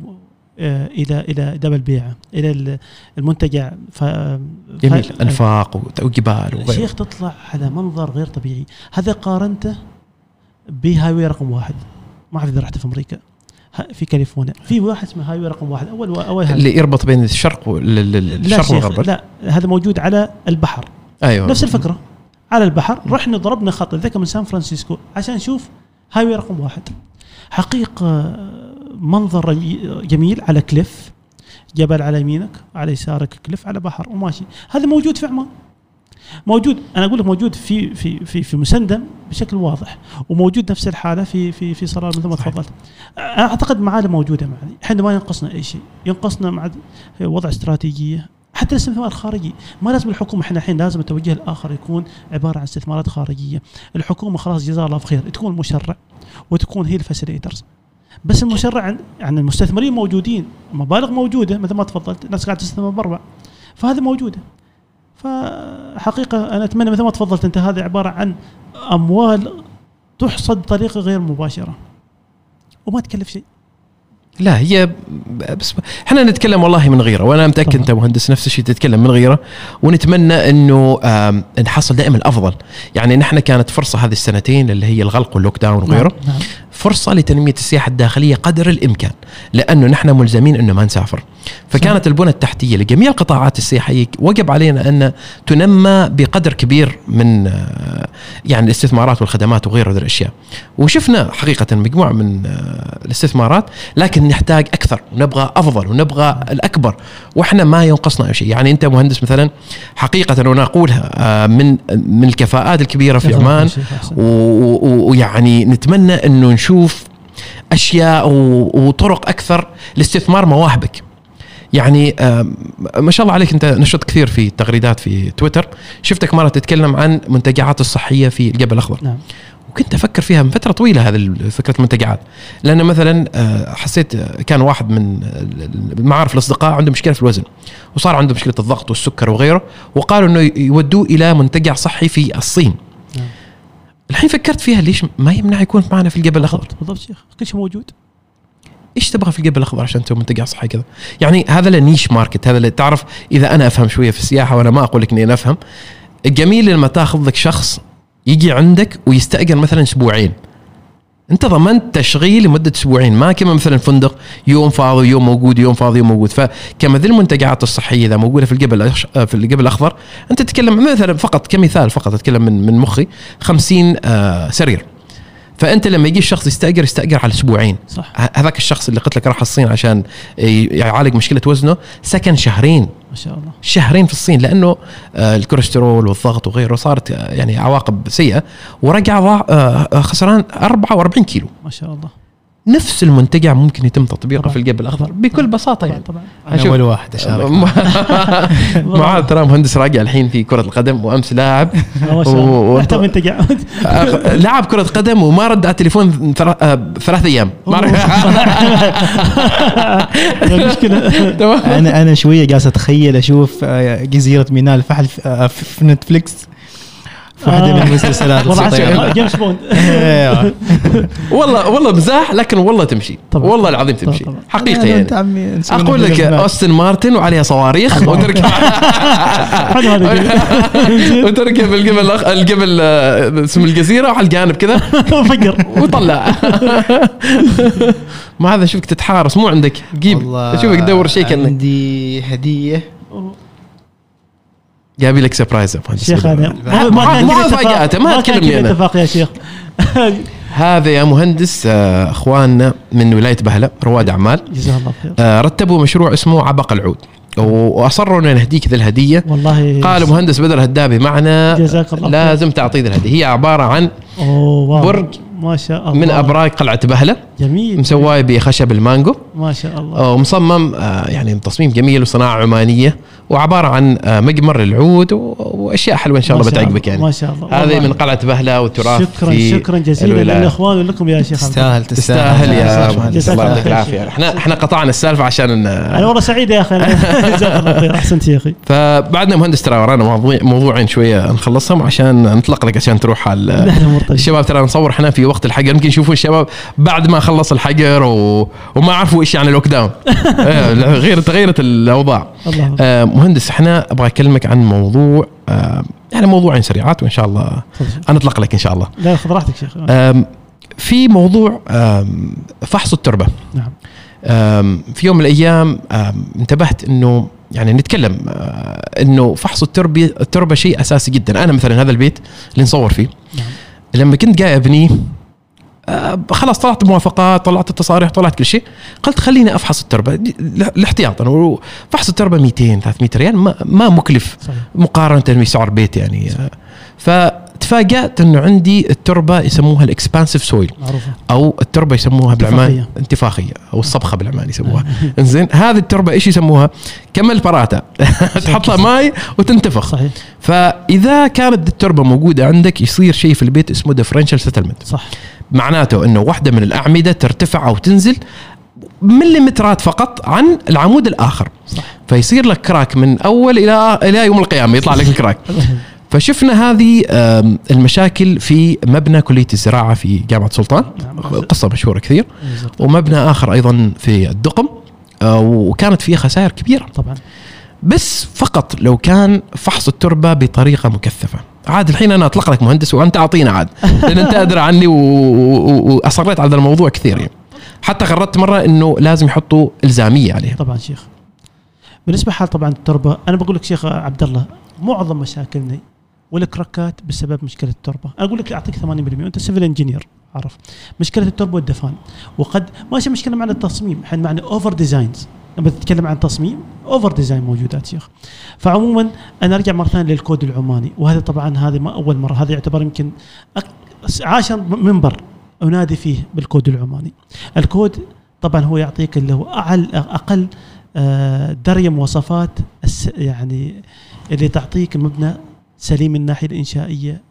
آه، إلى إلى دبا البيعة إلى ال- المنتجع. ف جميل. ف- انفاق وجبال وغيره شيخ تطلع على منظر غير طبيعي. هذا قارنته ب highway رقم واحد. ما أعرف إذا رحت في أمريكا. في كاليفورنيا. في واحد اسمه highway رقم واحد. أول أول highway. اللي يربط بين الشرق لا والغرب. لا. هذا موجود على البحر. أيوه. نفس الفكرة. على البحر رحنا ضربنا خط ذاك من سان فرانسيسكو. عشان نشوف highway رقم واحد. حقيقة منظر جميل على cliff جبل على يمينك على يسارك cliff على بحر وماشي. هذا موجود في عمان. موجود أنا أقول لك موجود في في في في مسندم بشكل واضح وموجود نفس الحالة في في في صلاة مثل ما. تفضلت. أعتقد معالم موجودة معنا إحنا ما ينقصنا أي شيء. ينقصنا مع وضع استراتيجية. حتى الاستثمار الخارجي ما لازم الحكومة إحنا الحين لازم التوجه الآخر يكون عبارة عن استثمارات خارجية. الحكومة خلاص جزاها الله بخير تكون المشرع وتكون هي الفاسيليترز. بس المشرع عن يعني المستثمرين موجودين. مبالغ موجودة مثل ما تفضلت الناس قاعدة تستثمر برا فهذه موجودة. فحقيقة أنا أتمنى مثل ما تفضلت أنت هذه عبارة عن أموال تحصد بطريقه غير مباشرة. وما تكلف شيء. لا هي بس إحنا نتكلم والله من غيره وأنا متأكد. أنت مهندس نفس الشيء تتكلم من غيره ونتمنى إنه نحصل دائما الافضل يعني نحن كانت فرصة هذه السنتين اللي هي الغلق واللوك داون وغيره نعم. نعم. فرصة لتنمية السياحة الداخلية قدر الإمكان لأنه نحن ملزمين إنه ما نسافر فكانت البنى التحتية لجميع القطاعات السياحية وجب علينا أن تنمى بقدر كبير من آه، يعني الاستثمارات والخدمات وغيره من الأشياء وشفنا حقيقة مجموعة من آه، الاستثمارات لكن نحتاج أكثر ونبغى أفضل ونبغى الأكبر. وإحنا ما ينقصنا أي شيء. يعني أنت مهندس مثلا حقيقة وأنا اقولها آه، من من الكفاءات الكبيرة في عمان ويعني نتمنى إنه نشوف أشياء وطرق أكثر لاستثمار مواهبك. يعني آم، ما شاء الله عليك أنت نشط كثير في تغريدات في تويتر. شفتك مرة تتكلم عن المنتجعات الصحية في الجبل الأخضر. نعم. وكنت أفكر فيها من فترة طويلة هذه فكرة المنتجعات لأن مثلا آه، حسيت آه، كان واحد من ال- المعارف الأصدقاء عنده مشكلة في الوزن وصار عنده مشكلة الضغط والسكر وغيره وقالوا إنه يودوه إلى منتجع صحي في الصين نعم. الحين فكرت فيها ليش ما يمنع يكون معنا في الجبل الأخضر بالضبط شيخ كل شيء موجود إيش تبغى في الجبل الأخضر عشان تسوي منتجع صحي كذا؟ يعني هذا النيش ماركت هذا اللي تعرف إذا أنا أفهم شوية في السياحة وأنا ما أقول لك إني أنا أفهم الجميل لما تأخذ لك شخص يجي عندك ويستأجر مثلا أسبوعين. أنت ضمنت تشغيل لمدة أسبوعين ما كما مثلا فندق يوم فاضي يوم موجود يوم فاضي يوم موجود. فكما ذي المنتجعات الصحية إذا موجودة في الجبل الأش- في الجبل الأخضر أنت تتكلم مثلا فقط كمثال فقط أتكلم من من مخي 50 آه، سرير. فأنت لما يجي الشخص يستأجر يستأجر على أسبوعين. صح. هذاك الشخص اللي قلت لك راح الصين عشان يعالج مشكلة وزنه سكن شهرين. ما شاء الله. شهرين في الصين لأنه آه، الكوليسترول والضغط وغيره صارت آه، يعني عواقب سيئة ورجع ضاع آه، خسران 44 كيلو. ما شاء الله. نفس المنتجع ممكن يتم تطبيقه طبعاً. في الجبل الأخضر. بكل بساطة يعني. طبعا. أنا أول واحد أشارك. <laughs> معاذ ترى مهندس راجع الحين في كرة القدم وأمس لاعب. و- أنت قاعد آه، لعب كرة قدم وما رد على التليفون ثرا- آه، ثلاث أيام. ما المشكلة <laughs> أنا أنا شوية جالس أتخيل أشوف آه، جزيرة ميناء الفحل في- آه، في واحدة من المسلسلات والله جيمس بوند. <laughs> أيوه. والله والله مزاح لكن والله تمشي. طبعاً. والله العظيم تمشي. طبعاً. حقيقة يعني. وأنت عمي أقول لك. اوستن مارتن وعليها صواريخ وتركب <laughs> <laughs> وتركب الجبل الأخ- الجبل آه، اسم الجزيرة وعلى الجانب كذا. فقر وطلع. ما هذا شوفك تتحارس مو عندك. جيب. والله أشوفك تدور شيء كانك عندي هدية. جابي لك سربرايز يا مهندس شيخ. أنا ما- فاجأته، ما تكلمني كذا أنا. اتفاق يا شيخ. <laughs> هذا يا مهندس آه، أخواننا من ولاية بهله رواد أعمال. جزاه الله خير. آه، رتبوا مشروع اسمه عبق العود. وأصروا أن نهديك ذي الهدية. والله قالوا مهندس بدر هدابي معنا جزاك الله خير. لازم تعطيه ذي الهدية. هي عبارة عن برج ما شاء الله. من أبراج قلعة بهله جميل. مسواه بخشب المانجو. ما شاء الله. ومصمم آه، يعني تصميم جميل وصناعة عمانية. وعبارة عن آه، مجمر للعود وأشياء حلوة إن شاء الله بتعجبك يعني. ما شاء الله. هذه. من قلعة بهله والتراث شكرا في شكرا جزيلا. للاخوان ولكم يا شيخ. تستاهل تستاهل. يا الله يعطيك العافية. إحنا إحنا قطعنا السالفة عشان أنا والله سعيد يا أخي. <laughs> جزاك الله خير. أحسنت يا أخي. فبعدنا مهندس ترى ورانا موضوع موضوعين شوية نخلصهم عشان نطلق لك عشان تروح على الشباب. ترى نصور إحنا في وقت الحجر. يمكن يشوفون الشباب بعد ما خلص الحجر و... وما عرفوا إيش يعني لوك داون <laughs> إيه، غير تغيرت الأوضاع. الله. آه مهندس إحنا أبغى أكلمك عن موضوع آه يعني موضوعين سريعات وإن شاء الله. أنا أطلق لك إن شاء الله. لا خذ راحتك شيخ. في موضوع فحص التربة. نعم. في يوم من الأيام انتبهت إنه يعني نتكلم آه، إنه فحص التربه التربة شيء أساسي جدا. أنا مثلا هذا البيت اللي نصور فيه نعم. لما كنت جاي أبنيه خلاص طلعت موافقات طلعت التصاريح طلعت كل شيء. قلت خليني أفحص التربة. الاحتياطا فحص التربة 200 300 ريال ما, ما مكلف صحيح. مقارنة بسعر بيت يعني. آه، فتفاجأت انه عندي التربة يسموها ال expansive soil. معروفة. أو التربة يسموها بالعمان انتفاخية. انتفاخية. أو الصبخة بالعمان يسموها. <laughs> إنزين هذه التربة إيش يسموها؟ كما البراتا <laughs> تحط لها ماي وتنتفخ. صحيح. فإذا كانت التربة موجودة عندك يصير شيء في البيت اسمه differential settlement صح. معناته إنه واحدة من الأعمدة ترتفع أو تنزل مليمترات فقط عن العمود الآخر. صح. فيصير لك crack من أول إلى إلى يوم القيامة يطلع لك ال crack <laughs> فشفنا هذه المشاكل في مبنى كلية الزراعة في جامعة سلطان. نعم. قصة مشهورة كثير. ومبنى آخر أيضا في الدقم آه، وكانت فيه خسائر كبيرة. طبعا. بس فقط لو كان فحص التربة بطريقة مكثفة. عاد الحين أنا أطلق لك مهندس وأنت أعطينا عاد. <laughs> لأن أنت أدرى عني وأصريت على هذا الموضوع كثير يعني. حتى قررت مرة إنه لازم يحطوا إلزامية عليها طبعا شيخ. بالنسبة حال طبعا التربة أنا بقول لك شيخ عبد الله معظم مشاكلنا وال crackات بسبب مشكلة التربة. أنا أقول لك أعطيك 80% أنت civil engineer عارف مشكلة التربة والدفان. وقد ماشي مشكلة مع التصميم إحنا معنا over designs لما تتكلم عن تصميم over design موجودات شيخ. فعموما أنا أرجع مرة ثانية للكود العماني وهذا طبعا هذه ما أول مرة هذا يعتبر يمكن أك- عاشر منبر أنادي فيه بالكود العماني. الكود طبعا هو يعطيك اللي هو أعل أقل آه، درجة مواصفات يعني اللي تعطيك المبنى سليم من الناحية الإنشائية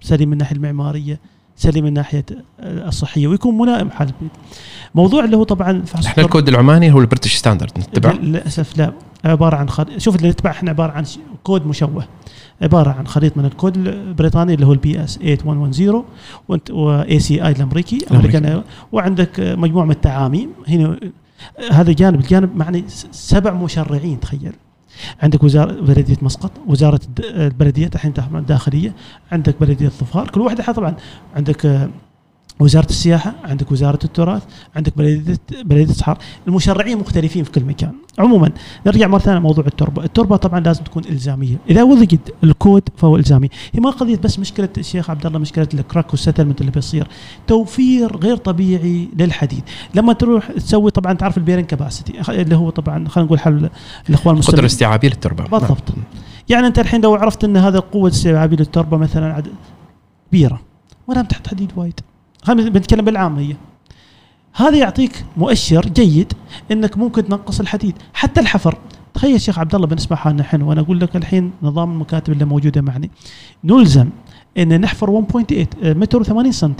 سليم من الناحية المعمارية سليم من الناحيه آه، الصحية ويكون ملائم حال البيت. موضوع اللي هو طبعا فحص إحنا الكود العماني هو ال British Standard نتبع. للأسف لا. عبارة عن خريطة شوف اللي نتبع إحنا عبارة عن كود مشوه. عبارة عن خليط من الكود البريطاني اللي هو ال BS 8110 وأنت و ACI الأمريكي الأمريكي. وعندك مجموعة من التعاميم. هنا هذا جانب الجانب معني سبع مشرعين تخيل. عندك وزارة بلدية مسقط وزارة البلديات الحين الداخلية عندك بلدية ظفار كل واحدة طبعا عندك آه، وزارة السياحة عندك وزارة التراث عندك بلدية بلدية صحار المشرعين مختلفين في كل مكان. عموما نرجع مرة ثانية لموضوع التربة. التربة طبعا لازم تكون إلزامية. إذا وثقت الكود فهو إلزامي. هي ما قضيه بس مشكلة الشيخ عبد الله مشكلة ال crack وال settlement اللي بيصير. توفير غير طبيعي للحديد. لما تروح تسوي طبعا تعرف ال bearing capacity اللي هو طبعا خلينا نقول حل الإخوان المسلمين. استيعابية للتربة. بالضبط. يعني أنت الحين لو عرفت إن هذا قوه استيعابيه للتربة مثلا عد- كبيرة ما دام تحت حديد وايد. خلينا بنتكلم بالعاميه هذا يعطيك مؤشر جيد إنك ممكن تنقص الحديد حتى الحفر. تخيل شيخ عبد الله بالنسبة حالنا الحين وأنا أقول لك الحين نظام المكاتب اللي موجودة معنا. نلزم إن نحفر 1.8 متر و80 سم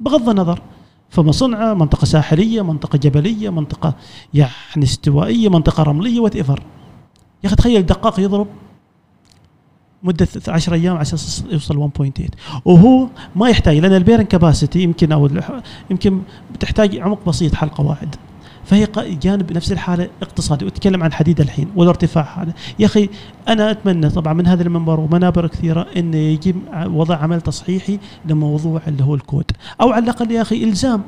بغض النظر. فمصنعه منطقة ساحلية منطقة جبلية منطقة يعني استوائية منطقة رملية وات يا أخي تخيل دقاق يضرب مدة 10 أيام عشان يوصل 1.8 وهو ما يحتاج لأن البيرن كباسيتي يمكن أو يمكن بتحتاج عمق بسيط حل قواعد فهي جانب نفس الحالة اقتصادي. وأتكلم عن حديد الحين والارتفاع هذا. يا أخي أنا أتمنى طبعا من هذا المنبر ومنابر كثيرة انه يجب ع- وضع عمل تصحيحي لموضوع اللي هو الكود. أو على الأقل يا أخي إلزام.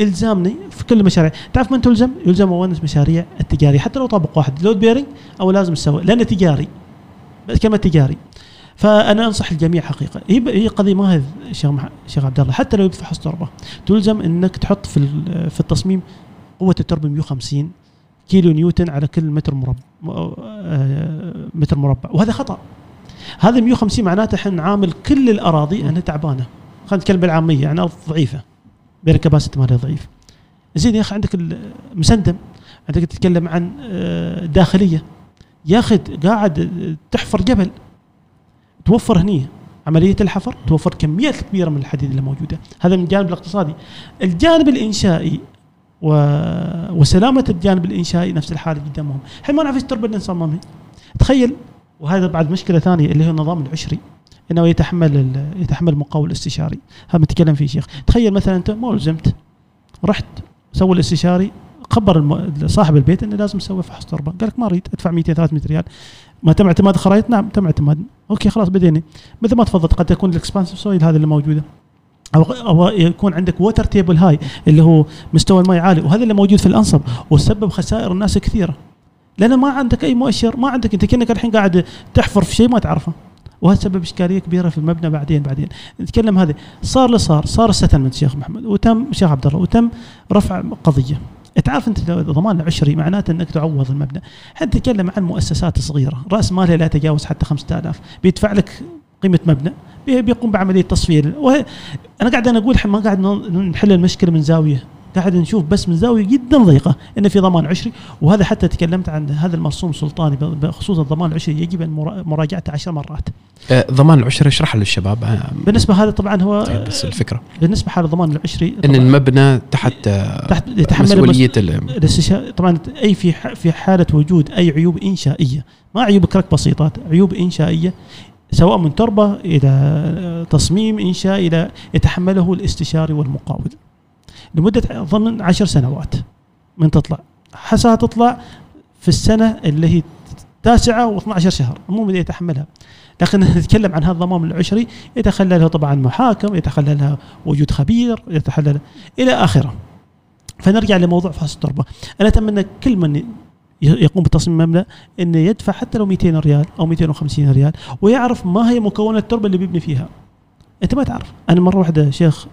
إلزامني في كل المشاريع. تعرف من تلزم؟ يلزم مؤنس مشاريع التجارية. حتى لو طابق واحد load bearing أو لازم تسوي لأنه تجاري. كلمة تجاري. فأنا أنصح الجميع حقيقة. هي هي قضية ما هي شيخ شيخ عبد الله. حتى لو بفحص تربه تلزم إنك تحط في في التصميم قوة التربه 150 كيلو نيوتن على كل متر مربع متر مربع. وهذا خطأ. هذا 150 معناته إحنا نعامل كل الأراضي أنها تعبانة. خلينا نتكلم بالعامية. يعني ارض ضعيفة. بين كباسيتي مالها ضعيف زين يا أخي عندك المسندم عندك تتكلم عن آه، داخلية. يا أخي قاعد تحفر جبل توفر هني. عملية الحفر توفر كميات كبيرة من الحديد اللي موجودة. هذا من الجانب الاقتصادي. الجانب الإنشائي و... وسلامة الجانب الإنشائي نفس الحالة جدا مهم الحين ما نعرف إيش التربه اللي نصممها تخيل وهذا بعد مشكلة ثانية اللي هو النظام العشري إنه يتحمل ال... يتحمل المقاول الاستشاري هذا نتكلم فيه شيخ. تخيل مثلا أنت ما لزمت رحت سوى الاستشاري خبر الم... صاحب البيت إنه لازم تسوي فحص تربة. قال لك ما أريد أدفع 200 300 ريال. ما تم اعتماد خرائط نعم تم اعتماد. أوكي خلاص بدينا مثل ما تفضلت قد تكون ال expansive soil هذا اللي موجودة. أو أو يكون عندك water table high اللي هو مستوى الماء عالي. وهذا اللي موجود في الأنصب وسبب خسائر الناس كثيرة. لأن ما عندك أي مؤشر ما عندك. أنت كأنك الحين قاعد تحفر في شيء ما تعرفه. وهذا سبب إشكالية كبيرة في المبنى بعدين بعدين. نتكلم هذا صار اللي صار صار الستلمنت شيخ محمد. وتم شيخ عبد الله وتم رفع قضية. تعرف أنت ضمان العشري معناته إنك تعوض المبنى. حتى تتكلم عن مؤسسات صغيرة رأس مالها لا يتجاوز حتى 5000 بيدفع لك قيمة مبنى بي- بيقوم بعملية تصفية. أنا قاعد أنا أقول ما قاعد نحل المشكلة من زاوية. قاعد نشوف بس من زاوية جدا ضيقة إن في ضمان عشري. وهذا حتى تكلمت عن هذا المرسوم سلطاني بخصوص الضمان العشري يجب أن مرا- مراجعته عشر مرات. آه، ضمان العشره اشرح للشباب. آه، بالنسبة هذا طبعا هو طيب بس الفكرة. بالنسبة حال الضمان العشري إن المبنى تحت تحت يتحمل المس- مسؤولية ال- الاستشا... طبعا أي في. في حالة وجود أي عيوب إنشائية. ما عيوب كرك بسيطات عيوب إنشائية سواء من تربة إلى تصميم إنشاء إلى يتحمله الاستشاري والمقاول. لمدة ضمن عشر سنوات من تطلع. حسها تطلع في السنة اللي هي تاسعة و12 شهر. مو من يتحملها. لكن <laughs> نتكلم عن هذا الضمان العشري. يتخللها طبعا محاكم يتخللها وجود خبير يتخلل إلى آخره. فنرجع لموضوع فحص التربة. أنا أتمنى كل من يقوم بتصميم مبنى إنه يدفع حتى لو 200 ريال أو 250 ريال ويعرف ما هي مكونات التربة اللي بيبني فيها. أنت ما تعرف. أنا مرة واحدة شيخ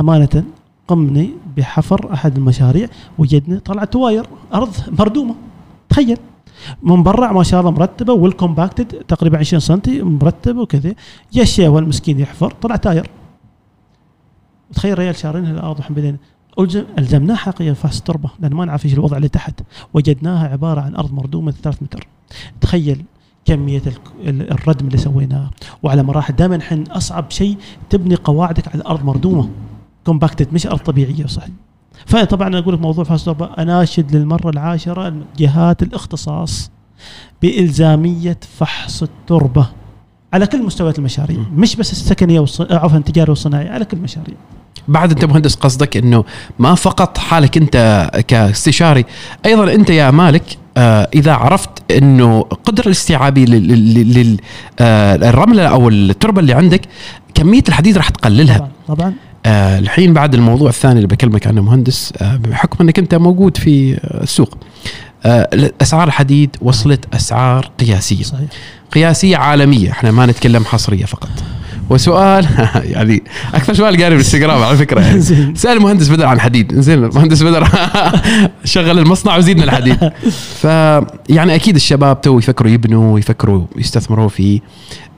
أمانة قمني بحفر أحد المشاريع وجدنا طلعت tires أرض مردومة. تخيل. من برا ما شاء الله مرتبة وال compacted تقريبا 20 سم مرتبة وكذا يا الشيخ والمسكين يحفر طلع tire. تخيل ريال شارينها الأرض وحن بدينا ألزم الزمناه حقيقة فحص التربه لأن ما نعرف إيش الوضع اللي تحت. وجدناها عبارة عن أرض مردومة 3 متر. تخيل كمية ال- ال- الردم اللي سويناه وعلى مراحل دائما حين أصعب شيء تبني قواعدك على أرض مردومة. كومباكتد مش أرض طبيعية صح. فطبعا أنا أقول لك موضوع فحص التربه اناشد للمرة العاشرة جهات الاختصاص بإلزامية فحص التربة على كل مستويات المشاريع مش بس السكنية والص... عفوا التجاري والصناعي على كل المشاريع. بعد انت مهندس قصدك إنه ما فقط حالك أنت كاستشاري أيضا أنت يا مالك آه إذا عرفت إنه قدر الاستيعابي للرمله أو التربة اللي عندك كمية الحديد راح تقللها. طبعا طبعا. آه الحين بعد الموضوع الثاني اللي بكلمك عنه مهندس آه بحكم أنك أنت موجود في السوق آه اسعار الحديد وصلت أسعار قياسية. صحيح. قياسية عالمية إحنا ما نتكلم حصرية فقط. وسؤال <laughs> يعني أكثر سؤال قاري بالانستغرام على فكرة يعني. <laughs> سأل المهندس بدر عن الحديد. زين المهندس بدر <laughs> شغل المصنع وزيدنا الحديد. ف يعني أكيد الشباب تو يفكروا يبنوا يفكروا يستثمروا في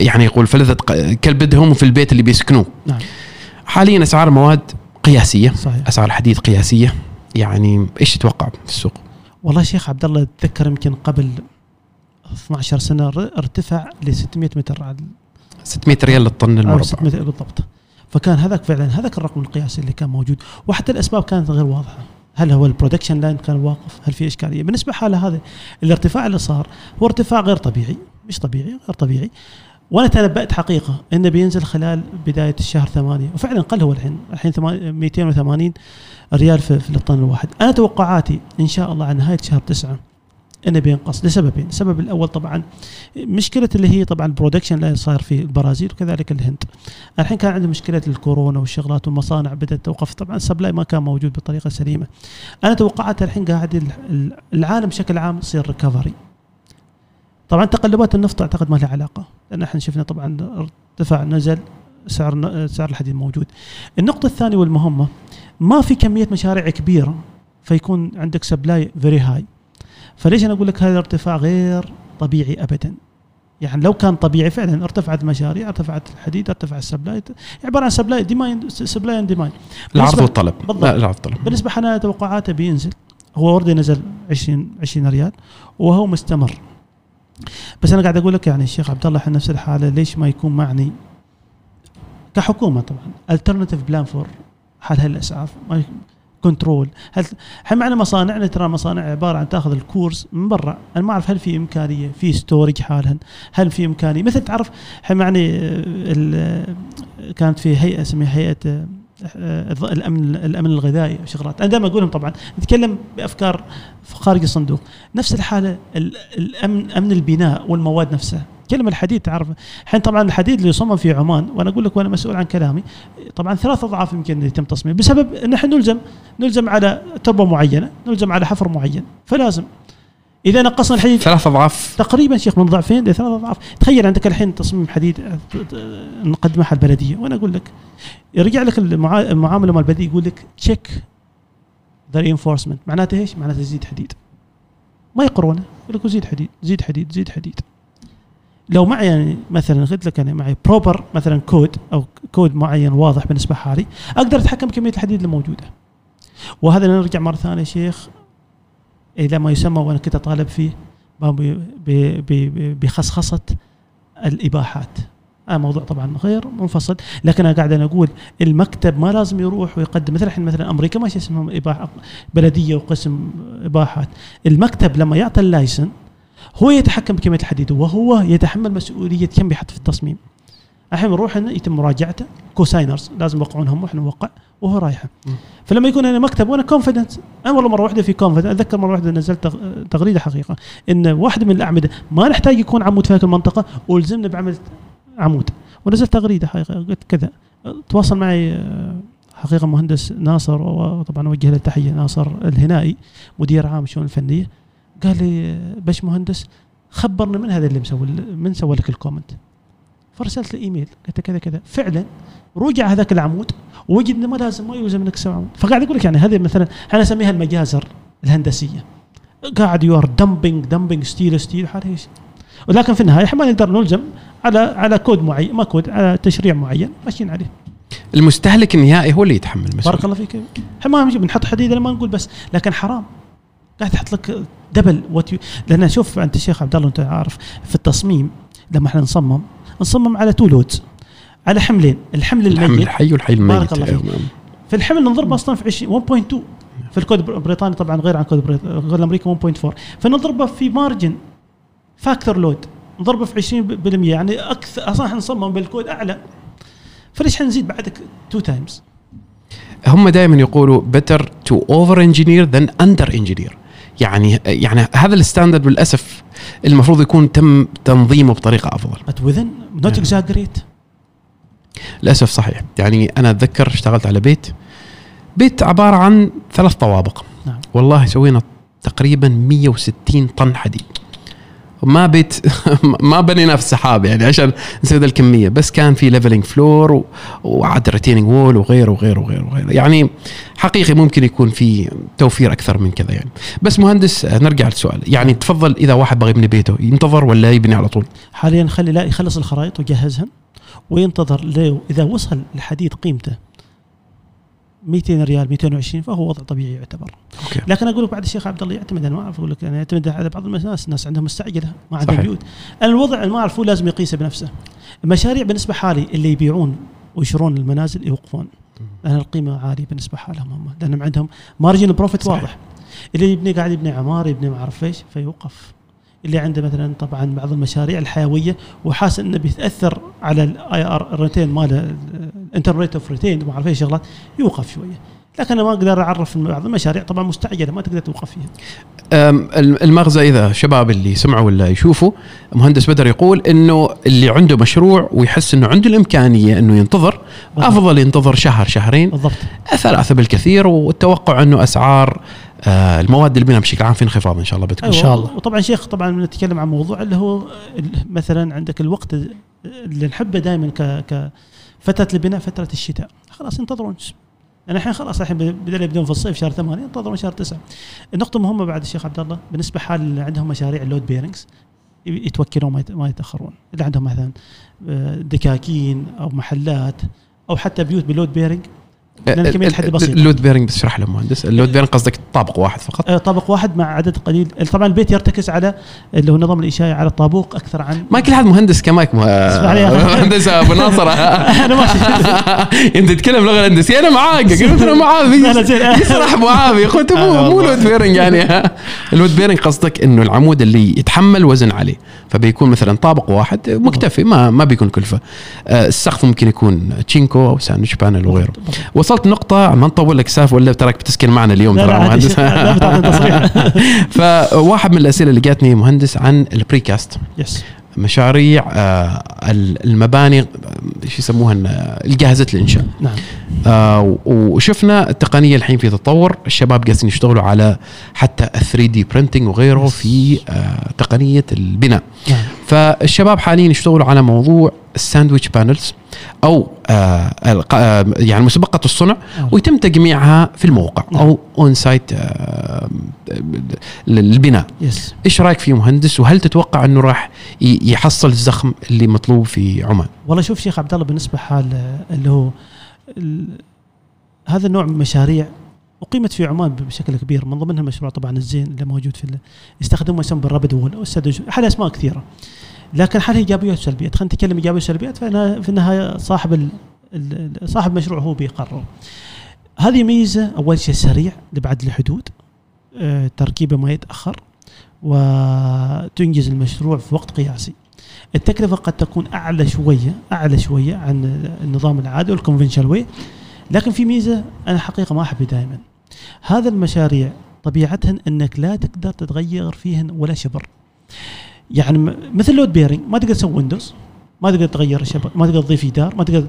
يعني يقول فلذة كلبدهم في البيت اللي بيسكنوه. نعم. حاليا أسعار المواد قياسية صحيح. أسعار الحديد قياسية. يعني إيش تتوقع في السوق؟ والله شيخ عبد الله اتذكر يمكن قبل 12 سنة ارتفع ل 600 متر على 600 ريال للطن المربع. 600 بالضبط. فكان هذاك فعلا هذاك الرقم القياسي اللي كان موجود. وحتى الأسباب كانت غير واضحة. هل هو ال production line كان واقف؟ هل في إشكالية؟ بالنسبة حاله هذا الارتفاع اللي صار هو ارتفاع غير طبيعي. مش طبيعي غير طبيعي. وأنا تنبأت حقيقة إنه بينزل خلال بداية الشهر ثمانية وفعلا قل هو الحين الحين ثمان- 280 ريال في, في الطن الواحد أنا توقعاتي إن شاء الله على نهايه شهر تسعة إنه بينقص لسببين، السبب الأول طبعا مشكلة اللي هي طبعا ال production اللي صاير في البرازيل وكذلك الهند. الحين كان عندنا مشكلة الكورونا والشغلات والمصانع بدأت توقف طبعا ال supply ما كان موجود بطريقة سليمة. أنا توقعت الحين قاعد ال- ال- العالم بشكل عام يصير recovery. طبعا تقلبات النفط أعتقد ما لها علاقة لأن إحنا شفنا طبعا ارتفاع نزل سعر سعر الحديد موجود. النقطة الثانية والمهمة ما في كمية مشاريع كبيرة فيكون عندك supply very high. فليش أنا أقول لك هذا الارتفاع غير طبيعي ابدا. يعني لو كان طبيعي فعلا ارتفعت المشاريع ارتفعت الحديد ارتفع ال supply عبارة عن supply demand supply and demand العرض والطلب بالضبط. العرض والطلب بالنسبة حنا توقعاته بينزل هو already نزل 20 20 ريال وهو مستمر بس أنا قاعد أقول لك يعني الشيخ عبد الله إحنا نفس الحالة ليش ما يكون معني كحكومة طبعا؟ alternative plan for حال هالاسعاف كنترول هل الحين معنا مصانعنا ترى مصانع عبارة عن تأخذ الكورس من برا. أنا ما أعرف هل في إمكانية في ستورج حالها هل في إمكانية؟ مثل تعرف الحين معني كانت في هيئة اسمها هيئة الأمن الأمن الغذائي وشغلات. أنا دائما أقولهم طبعا نتكلم بأفكار خارج الصندوق. نفس الحالة ال- الأمن أمن البناء والمواد نفسها. كلمة الحديد تعرف. الحين طبعا الحديد اللي يصمم في عمان وأنا أقول لك وأنا مسؤول عن كلامي طبعا ثلاث أضعاف يمكن يتم تصميمه. بسبب إن إحنا نلزم نلزم على تربة معينة نلزم على حفر معين فلازم إذا نقصنا الحديد ثلاث أضعاف. تقريبا شيخ من ضعفين لثلاث أضعاف. تخيل عندك الحين تصميم حديد نقدمه على البلدية. وأنا أقول لك يرجع لك المعا- المعاملة مال البلدية يقول لك تشيك ذا reinforcement. معناته إيش؟ معناته زيد حديد. ما يقرونه يقول لك زيد حديد زيد حديد زيد حديد. لو معي يعني مثلا قلت لك أنا معي proper مثلا كود أو كود معين واضح بالنسبة حالي أقدر أتحكم بكميه الحديد الموجوده وهذا نرجع مرة ثانية شيخ. إلى ما يسمى وأنا كنت أطالب فيه بخصخصة الإباحات. هذا موضوع طبعا غير منفصل. لكن أنا قاعد أنا أقول المكتب ما لازم يروح ويقدم. مثل الحين مثلا أمريكا ما شيء اسمهم إباحة بلدية وقسم إباحات. المكتب لما يعطي ال license هو يتحكم بكمية الحديد وهو يتحمل مسؤولية كم بيحط في التصميم. الحين نروح هنا يتم مراجعته. cosigners لازم يوقعون هم وإحنا نوقع وهو رايحه. فلما يكون أنا مكتب وأنا confident أنا والله مرة واحدة في confident أتذكر مرة واحدة نزلت تغ- تغريدة حقيقة إن واحدة من الأعمدة ما نحتاج يكون عمود في هذه المنطقة والزمنا بعمل عمود. ونزلت تغريدة حقيقة قلت كذا. تواصل معي آه، حقيقة مهندس ناصر وطبعا أوجه له التحية ناصر الهنائي مدير عام الشؤون الفنية. قال لي آه، باش مهندس خبرنا من هذا اللي مسوي من سوى لك ال comment. فرسلت له إيميل قلت كذا كذا. فعلا رجع هذاك العمود ووجد إنه ما لازم ما يلزم إنك تسوي عمود. فقاعد أقول لك يعني هذه مثلا أنا أسميها المجازر الهندسية. قاعد you are dumping dumping steel steel إيش ولكن في النهاية إحنا ما نقدر نلزم على على كود معين ما كود على تشريع معين ماشيين عليه. المستهلك النهائي هو اللي يتحمل بارك المسؤوليه الله فيك. إحنا ما بنحط حديد ما نقول بس لكن حرام. قاعد تحط لك double what لأن شوف أنت الشيخ عبد الله أنت عارف في التصميم لما إحنا نصمم نصمم على two loads على حملين الحمل الحمل الميت الحي والحي الميت. بارك الله فيك. في الحمل نضرب أصلا في 20 1.2 في الكود البريطاني طبعا غير عن كود بريط- غير الأمريكي 1.4 فنضربه في margin factor load نضربه في 20% يعني أكثر أصلا إحنا نصمم بالكود أعلى. فليش حنزيد بعدك two times هم دائما يقولوا better to over engineer than under engineer. يعني يعني هذا ال standard للأسف المفروض يكون تم تنظيمه بطريقة أفضل. But within not نعم. exaggerate. للأسف صحيح. يعني أنا أتذكر اشتغلت على بيت بيت عبارة عن ثلاث طوابق. نعم. والله سوينا تقريبا 160 طن حديد. ما بيت <laughs> ما بنينا في السحاب يعني عشان نسوي ذا الكمية. بس كان في leveling floor وعاد retaining wall وغيره وغيره وغيره وغيره. يعني حقيقي ممكن يكون في توفير أكثر من كذا يعني. بس مهندس آه، نرجع للسؤال. يعني تفضل إذا واحد بغى يبني بيته ينتظر ولا يبني على طول؟ حاليا خلي لا يخلص الخرائط ويجهزها وينتظر لو إذا وصل الحديد قيمته 200 ريال 220 فهو وضع طبيعي يعتبر. أوكي. لكن أقول لك بعد الشيخ عبد الله يعتمد أنا ما اعرف أقول لك أنا يعتمد على بعض الناس الناس عندهم مستعجلة ما عندهم. بيوت الوضع اللي ما اعرفه لازم يقيسه بنفسه. المشاريع بالنسبة حالي اللي يبيعون ويشترون المنازل يوقفون. لأن القيمة عالية بالنسبة حالهم هم لأنهم عندهم margin profit. واضح. اللي يبني قاعد يبني عمار يبني ما أعرف إيش فيوقف. اللي عنده مثلا طبعا بعض المشاريع الحيوية وحاسس إنه بيتأثر على ال IRR ال return ماله ال internal of return ما أعرف شغلات يوقف شوية. لكن أنا ما أقدر أعرف بعض المشاريع طبعا مستعجلة ما تقدر توقف فيها. المغزى إذا شباب اللي سمعوا ولا يشوفوا مهندس بدر يقول إنه اللي عنده مشروع ويحس إنه عنده الإمكانية إنه ينتظر بالضبط. أفضل ينتظر شهر شهرين بالضبط. ثلاثة بالكثير والتوقع إنه أسعار المواد البناء بشكل عام في انخفاض إن شاء الله بتكون أيوة. شاء الله. وطبعا شيخ طبعا نتكلم عن موضوع اللي هو ال- مثلا عندك الوقت اللي نحبه دائما ك ك فترة البناء فترة الشتاء خلاص ينتظرون يعني الحين خلاص الحين بدأوا يبدون في الصيف شهر ثمانية ينتظرون شهر تسعة النقطة مهمة بعد الشيخ عبد الله بالنسبة حال اللي عندهم مشاريع ال load bearings يتوكلون ما يت- ما يتأخرون اللي عندهم مثلا آه، دكاكين أو محلات أو حتى بيوت ب load bearing لأن كمية الحديد بسيطة. ال load bearing بس اشرح له مهندس. ال load bearing قصدك طابق واحد فقط؟ طابق واحد مع عدد قليل. طبعا البيت يرتكز على اللي هو النظام الإنشائي على الطابوق أكثر عن ما كل حد مهندس أخي. مهندس أبو ناصر. <laughs> أنا ماشي <laughs> أنت تتكلم لغة هندسية أنا معاك. <laughs> قلت أنا زين. يسرح أبو عافي قلت مو مو. load bearing يعني. ال load bearing قصدك إنه العمود اللي يتحمل وزن عليه. فبيكون مثلا طابق واحد مكتفي ما ما بيكون كلفة. آه، السقف ممكن يكون تشينكو أو sandwich panel وغيره وصلت نقطة ما نطول لك سالفة ولا تراك بتسكن معنا اليوم ترى. مهندس؟ <laughs> فواحد من الأسئلة اللي جاتني مهندس عن ال precast. Yes مشاريع آه، المباني شو يسموها الجاهزة للإنشاء. نعم. آه، وشفنا التقنية الحين في تطور الشباب قاعدين يشتغلوا على حتى ال 3D printing وغيره في آه، تقنية البناء. نعم. فالشباب حاليا يشتغلوا على موضوع ال sandwich panels أو آه، آه، يعني مسبقه الصنع. ويتم تجميعها في الموقع أو on site للبناء. yes إيش رأيك فيه مهندس؟ وهل تتوقع إنه راح يحصل الزخم اللي مطلوب في عمان؟ والله شوف شيخ عبد الله بالنسبة حال آه، اللي هو هذا النوع من المشاريع اقيمت في عمان بشكل كبير من ضمنها مشروع طبعا الزين اللي موجود في يستخدمون يسمى بالرابد وول حال أسماء كثيرة. لكن حال إيجابيات وسلبيات خلينا نتكلم إيجابيات وسلبيات فأنا في النهاية صاحب صاحب المشروع هو بيقرر هذه ميزة أول شيء سريع لبعد الحدود آه، تركيبة ما يتأخر وتنجز المشروع في وقت قياسي. التكلفة قد تكون أعلى شوية أعلى شوية عن النظام العادي وال conventional way لكن في ميزة أنا حقيقة ما أحبها دائما. هذا المشاريع طبيعتهن أنك لا تقدر تتغير فيهن ولا شبر. يعني مثل load bearing ما تقدر تسوي windows ما تقدر تغير الشبر ما تقدر تضيف جدار ما تقدر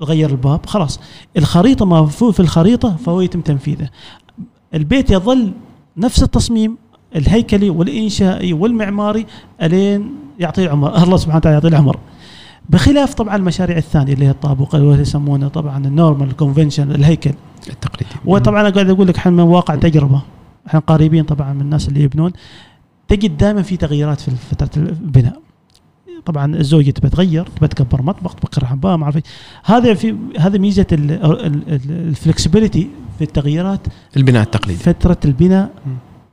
تغير الباب خلاص. الخريطة ما في الخريطة فهو يتم تنفيذه. البيت يظل نفس التصميم الهيكلي والإنشائي والمعماري ألين يعطيه العمر. <laughs> الله سبحانه وتعالى يعطيه العمر. بخلاف طبعا المشاريع الثانية اللي هي الطابق اللي يسمونه طبعا ال normal convention الهيكل. التقليدي. وطبعا أنا قاعد أقول لك إحنا من واقع تجربة. إحنا قريبين طبعا من الناس اللي يبنون. تجد دائما في تغييرات في فترة البناء. طبعا الزوجة تبى تغير تبى تكبر مطبخ تكبر حمام ما أعرف. هذا في هذا ميزة ال flexibility في التغييرات. البناء التقليدي. فترة البناء.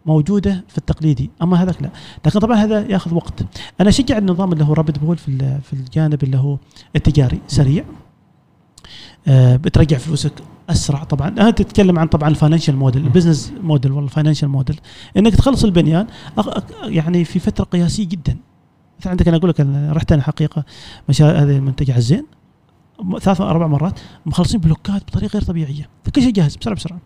موجودة في التقليدي أما هذاك لا. لكن طبعا هذا يأخذ وقت. أنا اشجع النظام اللي هو rapid build في في الجانب اللي هو التجاري سريع. آه بترجع فلوسك أسرع طبعا. أنا تتكلم عن طبعا ال financial model ال business model ولا ال financial model إنك تخلص البنيان يعني في فترة قياسية جدا. مثلا عندك أنا أقول لك أنا رحت أنا حقيقة مشاريع هذه المنتجع الزين. ثلاث أربع مرات مخلصين بلوكات بطريقة غير طبيعية فكل شيء جاهز بسرعة بسرعة.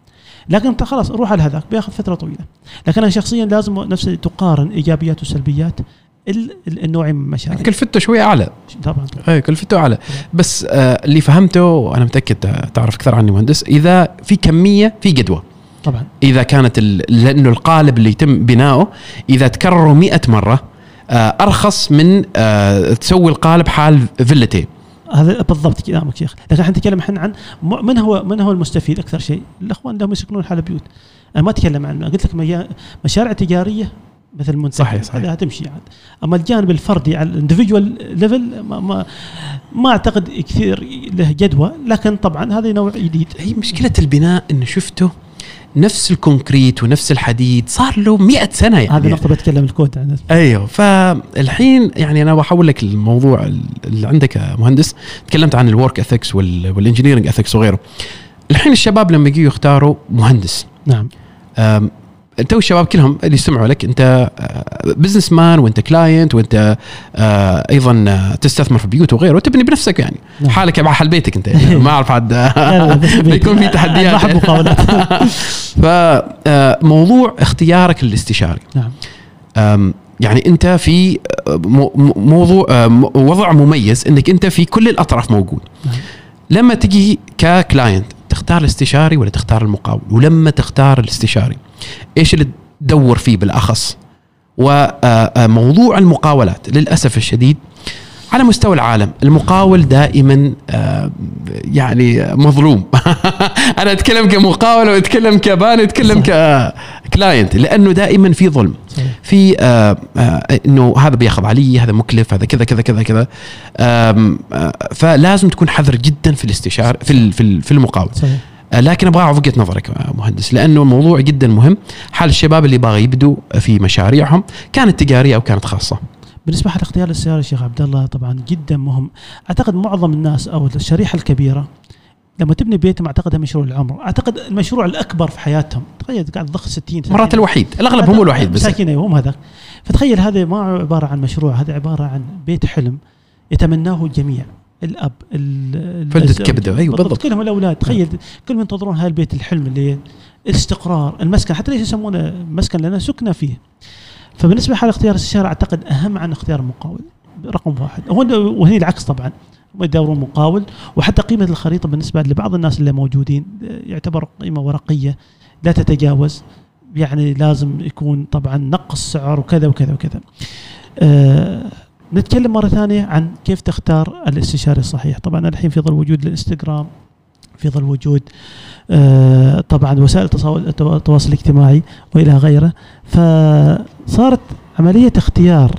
لكن أنت خلاص روح على هذاك بياخذ فترة طويلة. لكن أنا شخصيا لازم نفسي تقارن إيجابيات وسلبيات ال- ال- النوعي من المشاريع كلفته شوي أعلى. طبعا. اي كلفته أعلى. بس آه اللي فهمته وأنا متأكد تعرف أكثر عني مهندس إذا في كمية في جدوى طبعا. إذا كانت. لأنه القالب اللي يتم بناؤه إذا تكرروا مئة مرة آه أرخص من آه تسوي القالب حال فيلتين هذا بالضبط كلامك شيخ. لكن إحنا نتكلم الحين عن من هو من هو المستفيد أكثر شيء؟ الأخوان لهم يسكنون حال بيوت أنا ما أتكلم عن قلت لك مشاريع تجارية مثل منتج صحيح، صحيح. هذا هتمشي عاد. أما الجانب الفردي على ال individual level ما, ما ما أعتقد كثير له جدوى. لكن طبعا هذا نوع جديد. هي مشكلة البناء إنه شفته نفس الكونكريت ونفس الحديد صار له مئة سنة يعني. هذه نقطة بتكلم الكود عنها أيوه فالحين يعني أنا بحول لك الموضوع اللي عندك مهندس. تكلمت عن ال work ethics وال engineering ethics وغيره. الحين الشباب لما يجوا يختاروا مهندس نعم. انت والشباب كلهم اللي يستمعوا لك انت businessman وانت client وانت آه، أيضا آه، تستثمر في بيوت وغيره وتبني بنفسك يعني. نعم. حالك مع حال بيتك انت. يعني <laughs> ما أعرف عاد <laughs> بيكون في تحديات. ما أحب مقاولات <laughs> فموضوع اختيارك للاستشاري. نعم. يعني انت في مو- مو- موضوع وضع مميز انك انت في كل الأطراف موجود. نعم. لما تجي ككلاينت تختار الاستشاري ولا تختار المقاول؟ ولما تختار الاستشاري إيش اللي تدور فيه بالأخص؟ وموضوع المقاولات. للأسف الشديد على مستوى العالم المقاول دائما آه، يعني مظلوم. <laughs> أنا أتكلم كمقاول واتكلم كباني أتكلم ككلاينت لأنه دائما في ظلم. في آه آه إنه هذا بياخذ علي هذا مكلف هذا كذا كذا كذا كذا. آه فلازم تكون حذر جدا في الاستشاره في في ال- في المقاول. صحيح. لكن أبغى أعرف وجهة نظرك مهندس لأنه الموضوع جدا مهم. حال الشباب اللي باغي يبدوا في مشاريعهم كانت تجارية أو كانت خاصة. بالنسبة حق اختيار السياره شيخ عبد الله طبعا جدا مهم. أعتقد معظم الناس أو الشريحة الكبيرة لما تبني بيتهم أعتقد مشروع العمر أعتقد المشروع الأكبر في حياتهم. تخيل قاعد ضخ 60 مرات الوحيد. الأغلب هم الوحيد بس. مساكين أيوه هم هذاك. فتخيل هذا ما عبارة عن مشروع هذا عبارة عن بيت حلم يتمناه الجميع. الأب الأز- كبدة. أيوه بالضبط. كلهم الأولاد. تخيل كلهم ينتظرون هذا البيت الحلم اللي الاستقرار المسكن. حتى ليش يسمونه مسكن؟ لأن سكنة فيه. فبالنسبة حال اختيار الاستشاره أعتقد أهم عن اختيار المقاول رقم واحد. وهني العكس طبعا. يدورون مقاول وحتى قيمة الخريطة بالنسبة لبعض الناس اللي موجودين يعتبر قيمة ورقية لا تتجاوز يعني لازم يكون طبعا نقص سعر وكذا وكذا وكذا. آه نتكلم مرة ثانية عن كيف تختار الاستشاري الصحيح. طبعا الحين في ظل وجود الانستغرام في ظل وجود آه طبعا وسائل التواصل الاجتماعي وإلى غيره فصارت عملية اختيار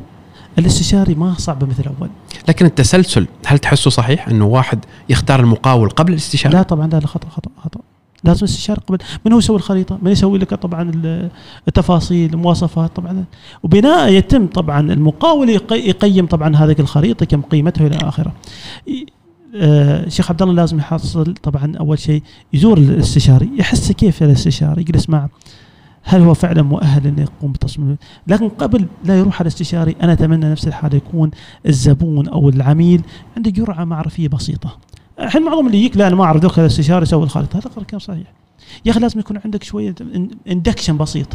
الاستشاري ما صعبة مثل اول لكن التسلسل هل تحسه صحيح أنه واحد يختار المقاول قبل الاستشارة؟ لا طبعا لا خطأ خطأ خطأ. لازم استشاره قبل. من هو يسوي الخريطة؟ من يسوي لك طبعا ال- التفاصيل المواصفات طبعا. وبناء يتم طبعا المقاول يقي- يقيم طبعا هذه الخريطة كم قيمتها إلى آخره. ي- آه، عبد الله لازم يحصل طبعا أول شيء يزور الاستشاري يحس كيف الاستشاري يجلس معه. هل هو فعلا مؤهل إنه يقوم بتصميم؟ لكن قبل لا يروح على الاستشاري أنا أتمنى نفس الحاله يكون الزبون أو العميل عنده جرعة معرفية بسيطة. الحين معظم اللي يجيك لا أنا ما أعرف دخل الاستشاري يسوي الخريطه هذا كلام صحيح. يا أخي لازم يكون عندك شوية اندكشن بسيط.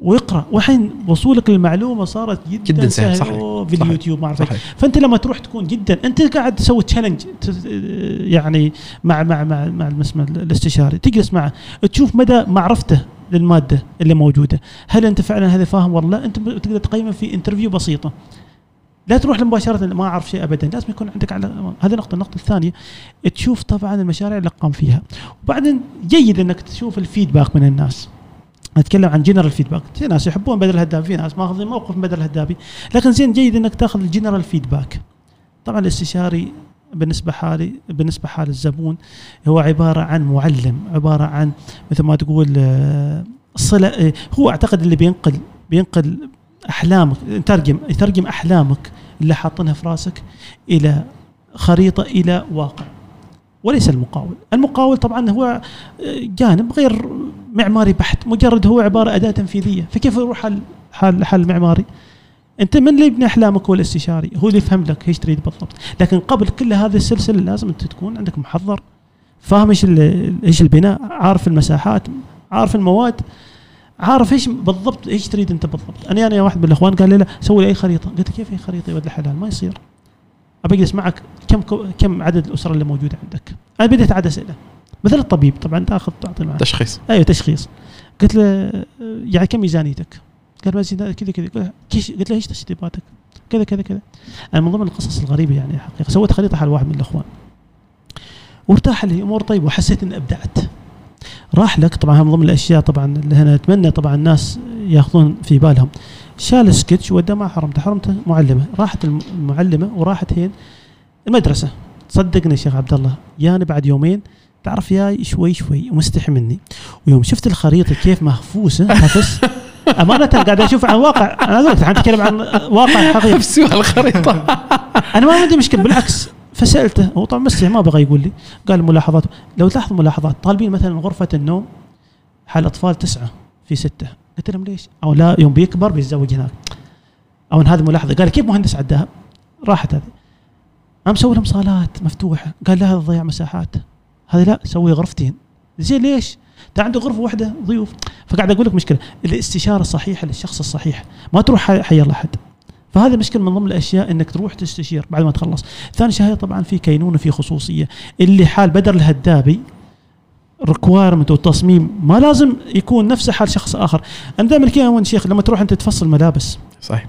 ويقرا والحين وصولك للمعلومة صارت جدا, جداً سهل، صحيح. في. اليوتيوب ما أعرف فأنت لما تروح تكون جدا أنت قاعد تسوي challenge يعني مع مع مع مع المسمى الاستشاري. تجلس معه تشوف مدى معرفته للمادة اللي موجودة. هل أنت فعلا هذا فاهم ولا لا؟ أنت تقدر تقيمه في interview بسيطة. لا تروح له مباشره ما أعرف شيء ابدا. لازم يكون عندك على هذه نقطة. النقطة الثانية تشوف طبعا المشاريع اللي قام فيها. وبعدين جيد إنك تشوف ال feedback من الناس. نتكلم عن general feedback في ناس يحبون بدر الهدابي في ناس ماخذين موقف بدر الهدابي لكن زين جيد إنك تاخذ ال general feedback طبعا الاستشاري بالنسبة حالي بالنسبة حال الزبون هو عبارة عن معلم عبارة عن مثل ما تقول آه، صلة آه، هو أعتقد اللي بينقل بينقل أحلامك يترجم يترجم أحلامك اللي حاطينها في راسك إلى خريطة إلى واقع. وليس المقاول. المقاول طبعا هو آه، جانب غير معماري بحت مجرد هو عبارة أداة تنفيذية. فكيف يروح حل حل حل معماري؟ أنت من اللي يبني أحلامك هو الاستشاري هو اللي يفهم لك إيش تريد بالضبط. لكن قبل كل هذه السلسلة لازم أنت تكون عندك محضر فاهم إيش إيش البناء عارف المساحات عارف المواد عارف إيش بالضبط إيش تريد أنت بالضبط. أنا أنا واحد من الإخوان قال لي لا سوي لي أي خريطة. قلت له كيف أي خريطة يا ولد الحلال؟ ما يصير. أبي أجلس معك كم كم عدد الأسرة اللي موجودة عندك. أنا بديت عاد أسئلة. مثل الطبيب طبعا تاخذ تعطي تشخيص. أيوه تشخيص. قلت له يعني كم ميزانيتك؟ قال ميزانيتك كذا كذا. قلت له إيش تشطيباتك؟ كذا كذا كذا. أنا من ضمن القصص الغريبة يعني حقيقة. سويت خريطة حال واحد من الأخوان. وارتاح لي أمور طيبة وحسيت إني أبدعت. راح لك طبعا من ضمن الأشياء طبعا اللي هنا أتمنى طبعا الناس يأخذون في بالهم. شال سكتش وداه ما حرمته. حرمته معلمة. راحت الم- المعلمة وراحت هين المدرسة. صدقني شيخ عبد الله ياني بعد يومين تعرف ياي شوي شوي ومستحي مني. ويوم شفت الخريطة كيف مهفوسة نفس أمانة قاعد أشوف عن واقع. أنا أقول لك نتكلم عن واقع حقيقي. <laughs> نفسها الخريطة. <laughs> أنا ما عندي مشكلة بالعكس. فسألته. هو طبعا مستحي ما بغى يقول لي. قال ملاحظات. لو تلاحظ ملاحظات طالبين مثلا غرفة النوم حال أطفال تسعة في ستة. قلت لهم ليش؟ أو لا يوم بيكبر بيتزوج هناك. أو إن هذه ملاحظة. قال كيف مهندس عداها؟ راحت هذه. قام مسوي لهم صالات مفتوحة. قال لا هذا ضيع مساحات. هذا لا سوي غرفتين. زين ليش؟ ده عنده غرفة واحدة ضيوف. فقاعد أقول لك مشكلة الاستشارة الصحيحه للشخص الصحيح. ما تروح حي الله أحد. فهذا مشكله من ضمن الأشياء إنك تروح تستشير بعد ما تخلص. ثاني شيء طبعا في كينونة في خصوصية. اللي حال بدر الهدابي requirement والتصميم ما لازم يكون نفسه حال شخص آخر. أنا دائما كذا شيخ؟ لما تروح أنت تفصل ملابس. صحيح.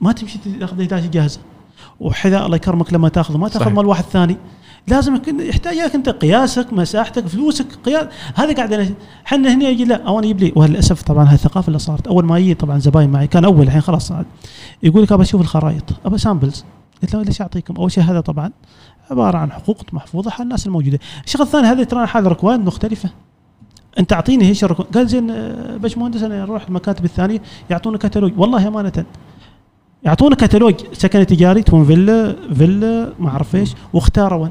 ما تمشي تاخذ هدايه جاهزة. وحذاء الله يكرمك لما تاخذه. ما تاخذ. مال واحد ثاني. لازم يحتاج إياك أنت قياسك مساحتك فلوسك قياس هذا قاعد إحنا هنا يجي لا أو أنا يجيب لي وللأسف طبعا هاي الثقافة اللي صارت. أول ما يجي طبعا زباين معي كان أول الحين خلاص صار يقول لك أبى أشوف الخرائط أبى سامبلز قلت له ليش أعطيكم؟ أول شيء هذا طبعا عبارة عن حقوق محفوظة حال الناس الموجودة. الشيء الثاني هذا ترى حال ركوان مختلفة. أنت أعطيني إيش ال requirement قال زين آه، باشمهندس أنا أروح المكاتب الثانية يعطونا كتالوج والله امانه يعطونا كتالوج سكن تجاري تكون فيلا فيلا ما أعرف إيش واختاروا.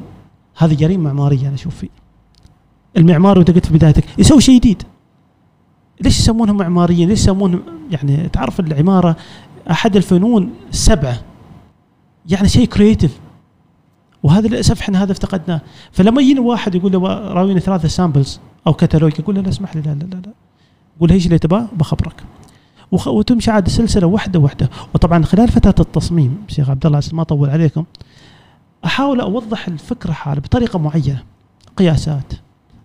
هذه جريمه معماريه أنا أشوف فيه. المعمار وأنت قلت في بدايتك يسوي شيء جديد. ليش يسمونهم معماريين؟ ليش يسمونهم يعني تعرف العمارة أحد الفنون السبعة. يعني شيء creative وهذا للأسف إحنا هذا افتقدناه. فلما يجيني واحد يقول له راويني ثلاثة samples أو كتالوج يقول له لا اسمح لي لا لا لا, لا. قول إيش اللي تباه بخبرك. وتمشي عاد سلسله واحدة واحدة. وطبعا خلال فترة التصميم شيخ عبد الله ما أطول عليكم. أحاول أوضح الفكرة حالة بطريقة معينة. قياسات.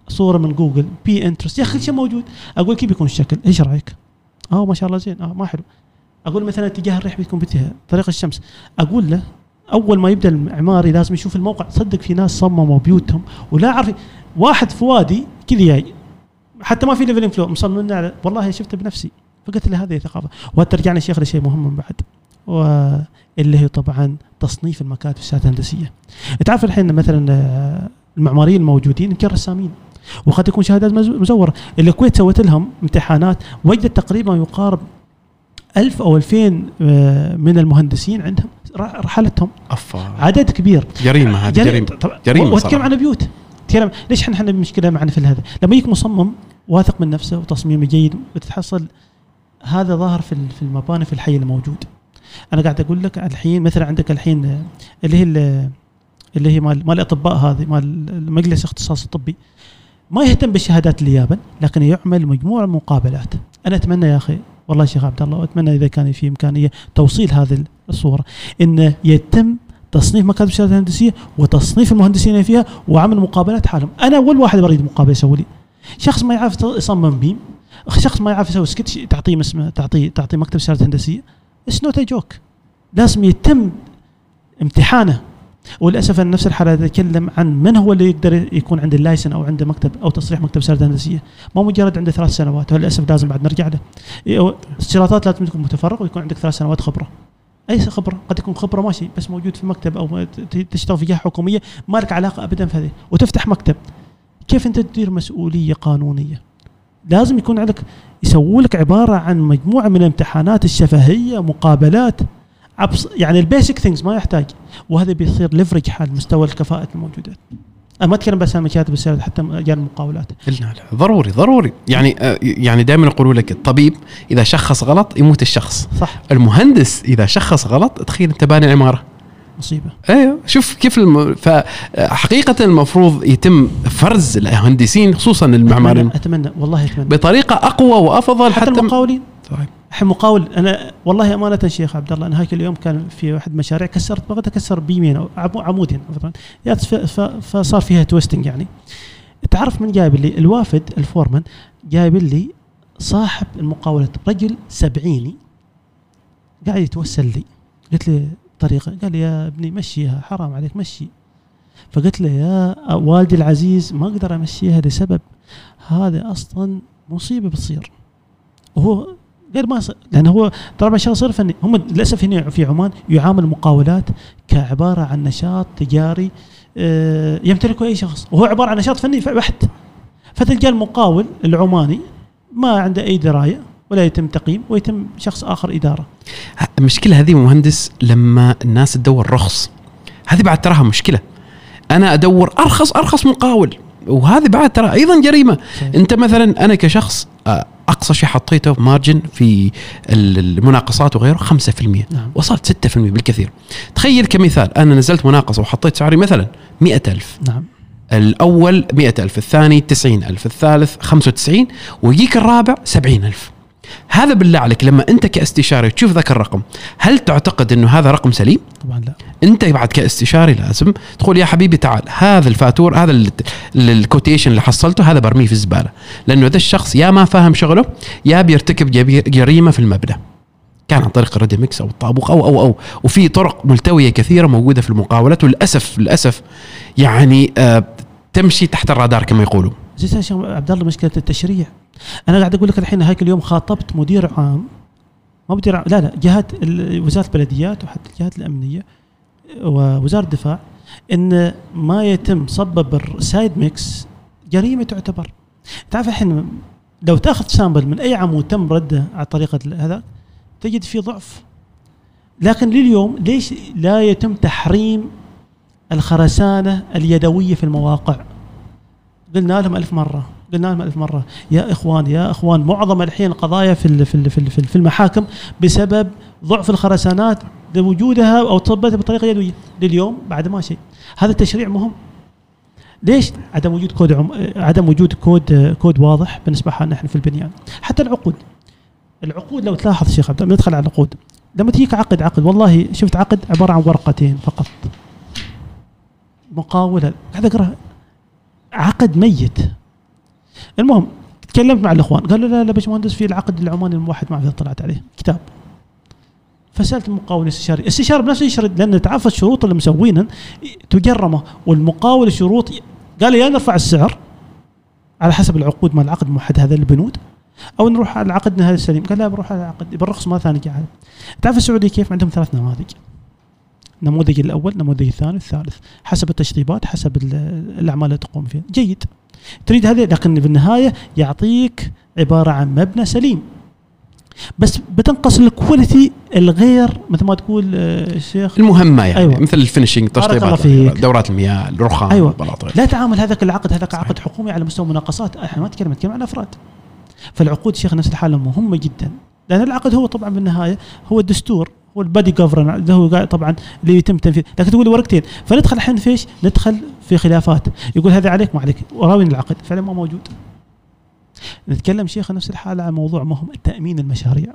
صورة من جوجل. Pinterest يا أخي شيء موجود. أقول كيف بيكون الشكل؟ إيش رأيك؟ آه ما شاء الله زين. آه ما حلو. أقول مثلا اتجاه الريح بيكون باتجاه طريق الشمس. أقول له أول ما يبدأ المعماري لازم يشوف الموقع. صدق في ناس صمموا بيوتهم ولا أعرف. واحد في وادي كذا جاي. حتى ما في level فلو مصمم على والله شفته بنفسي. فقلت له هذه ثقافة. وترجعني شيخ لشيء مهم من بعد. واللي هي طبعا تصنيف المكاتب الاستشارات الهندسية. تعرف الحين مثلا آه، المعماريين الموجودين يمكن رسامين. وقد يكون شهادات مز- مزورة. الكويت سوت لهم امتحانات. وجدت تقريبا يقارب ألف أو ألفين آه، من المهندسين عندهم رحلتهم. أفا. عدد كبير. جريمة هذه طبعا جريمة. واتكلم صراحة. عن بيوت. تكلم ليش إحنا إحنا مشكله معنا في هذا؟ لما يجيك مصمم واثق من نفسه وتصميمه جيد وتتحصل هذا ظاهر في في المباني في الحي الموجود. أنا قاعد أقول لك الحين مثلا عندك الحين آه، اللي هي ال- اللي هي مال مال الأطباء هذه مال المجلس الاختصاص الطبي. ما يهتم بالشهادات اليابن لكن يعمل مجموعة مقابلات أنا أتمنى يا أخي والله شيخ عبد الله واتمنى إذا كان في إمكانية توصيل هذه الصورة انه يتم تصنيف مكاتب الاستشارات الهندسية وتصنيف المهندسين فيها وعمل مقابلات حالهم. أنا أول واحد بريد مقابلة يسوي لي. شخص ما يعرف يصمم BIM شخص ما يعرف يسوي سكتش تعطيه اسمه تعطيه تعطيه مكتب استشارات هندسية it's not joke لازم يتم امتحانه. وللأسف نفس الحالة اتكلم عن من هو اللي يقدر يكون عنده ال license أو عنده مكتب أو تصريح مكتب استشارة هندسية. ما مجرد عنده ثلاث سنوات. وللأسف لازم بعد نرجع له. إيه، اشتراطات لازم تكون متفرغ ويكون عندك ثلاث سنوات خبرة. أي خبرة؟ قد يكون خبرة ماشي بس موجود في مكتب أو تشتغل في جهه حكومية. ما لك علاقة ابدا في هذه. وتفتح مكتب. كيف أنت تدير مسؤولية قانونية؟ لازم يكون عندك يسووا لك عبارة عن مجموعة من الامتحانات الشفهية مقابلات يعني ال basic things ما يحتاج. وهذا بيصير leverage حال مستوى الكفاءة الموجودة. أنا ما أتكلم بس عن مكاتب السيارات حتى مجال المقاولات. لا لا. ضروري ضروري. يعني آه، يعني دائما يقولوا لك الطبيب إذا شخص غلط يموت الشخص. صح. المهندس إذا شخص غلط تخيل أنت باني عمارة. مصيبة. أيوه شوف كيف الم... فحقيقه المفروض يتم فرز المهندسين خصوصا المعماريين. أتمنى, أتمنى والله أتمنى. بطريقة أقوى وأفضل حتى, حتى المقاولين. صحيح. مقاول أنا والله أمانة شيخ عبد الله أنا هاك اليوم كان في واحد مشاريع كسرت بغيت أكسر بيمين أو عمو- عمودين فصار فيها twisting يعني. تعرف من جايب لي؟ الوافد ال foreman جايب لي صاحب المقاولة رجل سبعيني قاعد يتوسل لي. قلت له طريقة. قال يا ابني مشيها حرام عليك مشي. فقلت له يا والدي العزيز ما أقدر أمشيها لسبب. هذا أصلا مصيبة بتصير. وهو غير ما لأن هو طبعا شغل صير فني. هم للأسف هنا في عمان يعامل المقاولات كعبارة عن نشاط تجاري آه، يمتلكه أي شخص. وهو عبارة عن نشاط فني بحت. فتلقى المقاول العماني ما عنده أي دراية. ولا يتم تقييم ويتم شخص آخر إدارة. المشكلة هذه مهندس لما الناس تدور رخص هذه بعد تراها مشكلة. أنا أدور أرخص أرخص مقاول وهذه بعد ترى أيضا جريمة. أنت مثلا أنا كشخص أقصى شيء حطيته مارجن في ال- المناقصات وغيره 5% نعم. وصلت 6% بالكثير. تخيل كمثال أنا نزلت مناقصة وحطيت سعري مثلا 100000 نعم. مئة ألف الثاني تسعين ألف الثالث خمسة وتسعين ويجيك الرابع سبعين ألف. هذا بالله عليك لما أنت كاستشاري تشوف ذاك الرقم هل تعتقد أنه هذا رقم سليم؟ طبعا لا. أنت بعد كاستشاري لازم تقول يا حبيبي تعال هذا الفاتور هذا ال- ال- ال quotation اللي حصلته هذا برميه في الزبالة. لأنه ذا الشخص يا ما فاهم شغله يا بيرتكب جريمة في المبنى. كان عن طريق ال ready-mix أو الطابوق أو أو أو. وفي طرق ملتوية كثيرة موجودة في المقاولات وللأسف للأسف يعني آه تمشي تحت الرادار كما يقولوا زي يا شيخ عبد الله مشكلة التشريع. أنا قاعد أقول لك الحين هاك اليوم خاطبت مدير عام. ما مدير عام لا لا جهات وزارة البلديات وحتى الجهات الأمنية ووزارة الدفاع إن ما يتم صبب ال site mix جريمة تعتبر. تعرف الحين لو تأخذ سامبل من أي عمود تم رده على طريقة هذا تجد فيه ضعف. لكن لليوم ليش لا يتم تحريم الخرسانة اليدوية في المواقع؟ قلنا لهم ألف مرة قلنا لهم ألف مرة يا إخوان يا إخوان معظم الحين قضايا في في في ال- في ال- في المحاكم بسبب ضعف الخرسانات لوجودها أو تصبتها بطريقة يدوية لليوم بعد ما شيء. هذا التشريع مهم. ليش؟ عدم وجود كود عم... عدم وجود كود كود واضح بالنسبة لنا إحنا في البنيان. حتى العقود. العقود لو تلاحظ شيخ عبد ندخل على العقود. لما تجيك عقد عقد. والله شفت عقد عبارة عن ورقتين فقط. مقاولة. قاعد اقرا عقد ميت. المهم تكلمت مع الإخوان قالوا لا لا باشمهندس في العقد العماني الموحد ما طلعت عليه كتاب. فسألت المقاول الاستشاري الاستشاري بنفسه يشرد لأن تعرف الشروط اللي مسوينها تجرمة والمقاول شروط قال يا نرفع السعر على حسب العقود مال العقد الموحد هذا البنود أو نروح على عقدنا هذا السليم. قال لا بروح على العقد بالرخص مره ثانية قاعد. تعرف السعودية كيف؟ عندهم ثلاث نماذج. النموذج الأول النموذج الثاني الثالث. حسب التشطيبات حسب ال- الأعمال اللي تقوم فيها. جيد. تريد هذا لكن بالنهايه يعطيك عبارة عن مبنى سليم. بس بتنقص ال quality الغير مثل ما تقول آه، الأشياء المهمة يعني أيوة. مثل ال finishing الله تشطيبات. دورات المياه الرخام أيوة. لا تعامل هذاك العقد هذاك صحيح. عقد حكومي على مستوى مناقصات. إحنا ما نتكلم نتكلم عن أفراد. فالعقود شيخ نفس الحالة مهمة جدا. لأن العقد هو طبعا بالنهايه هو الدستور. هو ال body govern اللي هو طبعا اللي يتم تنفيذ. لكن تقول ورقتين فندخل الحين فيش؟ ندخل في خلافات. يقول هذا عليك ما عليك. وراوين العقد. فعلا ما موجود. نتكلم شيخ نفس الحالة عن موضوع مهم تأمين المشاريع.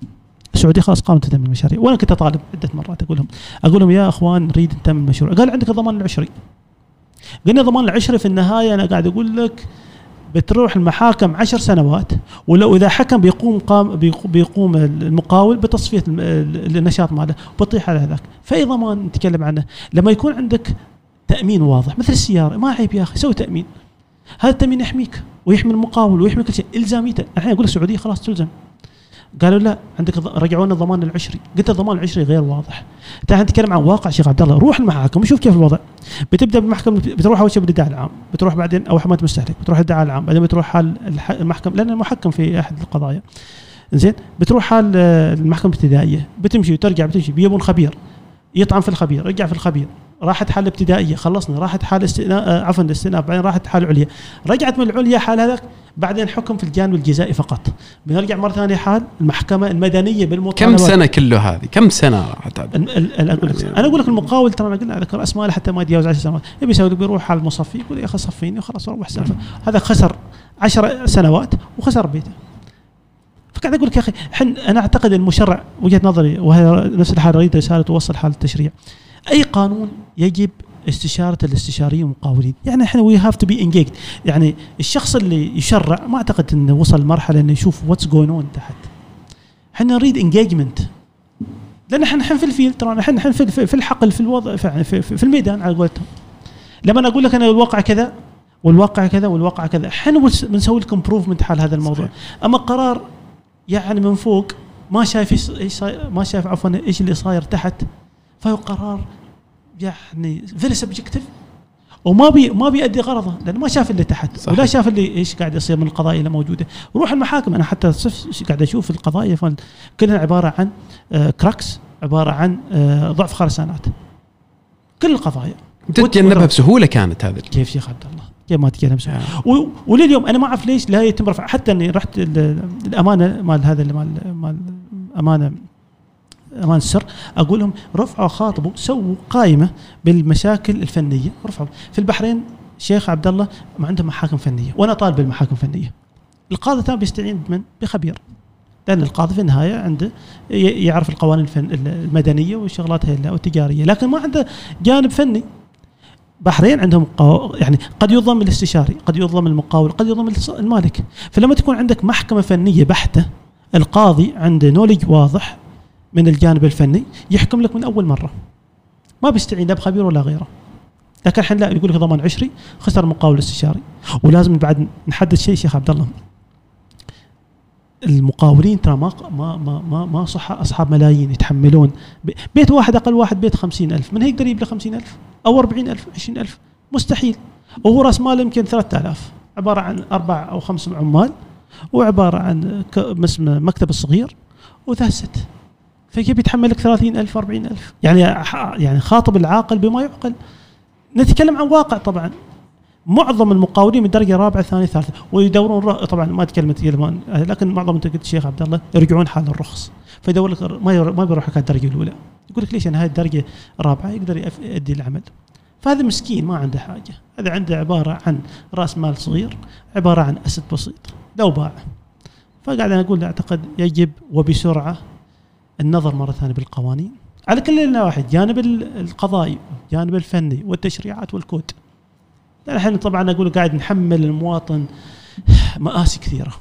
السعودية خلاص قامت تامين المشاريع. وأنا كنت أطالب عدة مرات أقول لهم أقول لهم يا أخوان نريد نتمم مشروع قال عندك الضمان العشري. قلنا ضمان العشري في النهاية أنا قاعد أقول لك بتروح المحاكم عشر سنوات ولو إذا حكم بيقوم قام بيقو- بيقوم المقاول بتصفية النشاط ماله بتطيح على هذاك. فأي ضمان نتكلم عنه؟ لما يكون عندك تأمين واضح مثل السيارة ما عيب يا أخي سوي تأمين. هذا التأمين يحميك ويحمي المقاول ويحمي كل شيء. إلزاميته. الحين أقول السعودية خلاص تلزم. قالوا لا عندك رجعونا الضمان العشري. قلت الضمان العشري غير واضح. تعال نتكلم عن واقع شيخ عبد الله. روح المحاكم وشوف كيف الوضع. بتبدأ بالمحكمه بتروح أول شيء بالادعاء العام بتروح بعدين أو حماية مستهلك بتروح الادعاء العام بعدين بتروح على الح- المحكمه لأن المحكم في أحد القضايا. زين؟ بتروح على المحكمة الابتدائية بتمشي وترجع بتمشي بيبون خبير. يطعن في الخبير رجع في الخبير. راحت حال ابتدائية خلصنا راحت حال استئناف آه، عفوا الاستئناف بعدين راحت حال عليا. رجعت من العليا حال هذاك بعدين حكم في الجانب الجزائي فقط. بنرجع مرة ثانية حال المحكمة المدنية كم بالمطالبات سنة كله هذه؟ كم سنة راحت ال- أقول لك. أنا أقول لك المقاول ترى انا قلنا ذكر أسماء حتى ما يتجاوز 10 سنوات. يبي يسوي بيروح على المصفي يقول يا أخي صفيني وخلاص روح سالفه هذا خسر 10 سنوات وخسر بيته. فقاعد أقول لك يا أخي حن أنا أعتقد المشرع وجهة نظري وهي نفس الحال أريد رسالة توصل حال التشريع. أي قانون يجب استشارة الاستشاريين والمقاولين يعني إحنا we have to be engaged يعني الشخص اللي يشرع ما أعتقد إنه وصل لمرحله إنه يشوف what's going on تحت. إحنا نريد engagement لأن إحنا الحين في ال field ترى إحنا الحين في الحقل في الوضع في, في, في الميدان على قولتهم. لما أنا أقول لك أنا الواقع كذا والواقع كذا والواقع كذا إحنا بنس- بنسوي لك improvement حال هذا الموضوع. أما قرار يعني من فوق ما شايف إيش ما شايف عفوا إيش اللي صاير تحت فهو قرار يعني very subjective وما بي ما بيأدي غرضه لأنه ما شاف اللي تحت صحيح. ولا شاف اللي إيش قاعد يصير من القضايا اللي موجودة. روح المحاكم أنا حتى صف قاعد أشوف القضايا كلها عبارة عن آه، cracks عبارة عن آه، ضعف خرسانات. كل القضايا. تتجنبها بسهولة كانت هذه. كيف شيخ عبد الله؟ كيف ما تتكلم سهل و- ولليوم أنا ما أعرف ليش لا يتم رفع حتى إني رحت ال- الأمانة مال هذا اللي مال مال أمانة أمان السر أقول لهم رفعوا خاطبوا سووا قائمة بالمشاكل الفنية. رفعوا. في البحرين شيخ عبد الله ما عندهم محاكم فنية وأنا طالب بالمحاكم الفنية. القاضي تام بيستعين بمن؟ بخبير. لأن القاضي في النهاية عنده يعرف القوانين الفن المدنية والشغلات هي والتجارية. لكن ما عنده جانب فني. بحرين عندهم. يعني قد يظلم الاستشاري قد يظلم المقاول قد الص- المالك. فلما تكون عندك محكمة فنية بحتة القاضي عنده نولج واضح من الجانب الفني يحكم لك من أول مرة. ما بيستعين لا بخبير ولا غيره. لكن الحين لا يقول لك ضمان عشري خسر مقاول استشاري ولازم بعد نحدد شيء شيخ عبد الله. المقاولين ترى ما ما ما ما, صح أصحاب ملايين يتحملون. بيت واحد أقل واحد بيت خمسين ألف. من يجيب له خمسين ألف؟ أو أربعين ألف عشرين ألف؟ مستحيل. وهو رأس ماله يمكن 3000 عبارة عن أربع أو خمس عمال وعبارة عن مكتب الصغير وذاتس فكيف يتحمل لك 30000 40000 يعني يعني خاطب العاقل بما يعقل. نتكلم عن واقع طبعا. معظم المقاولين من درجة رابعة ثانية ثالثة ويدورون طبعا ما أتكلم يلمان لكن معظم أنت قلت الشيخ عبد الله يرجعون حال الرخص. فيدور لك ما ما بيروح لك الدرجة الأولى. يقول لك ليش؟ أنا هاي الدرجة الرابعه يقدر يؤدي العمل فهذا مسكين ما عنده حاجة. هذا عنده عبارة عن رأس مال صغير عبارة عن أسد بسيط لو باع. فقاعد أنا أقول أعتقد يجب وبسرعة النظر مرة ثانية بالقوانين. على كل النواحي الجانب ال- القضائي الجانب الفني والتشريعات والكود. الحين طبعا أقول قاعد نحمل المواطن مآسي كثيرة.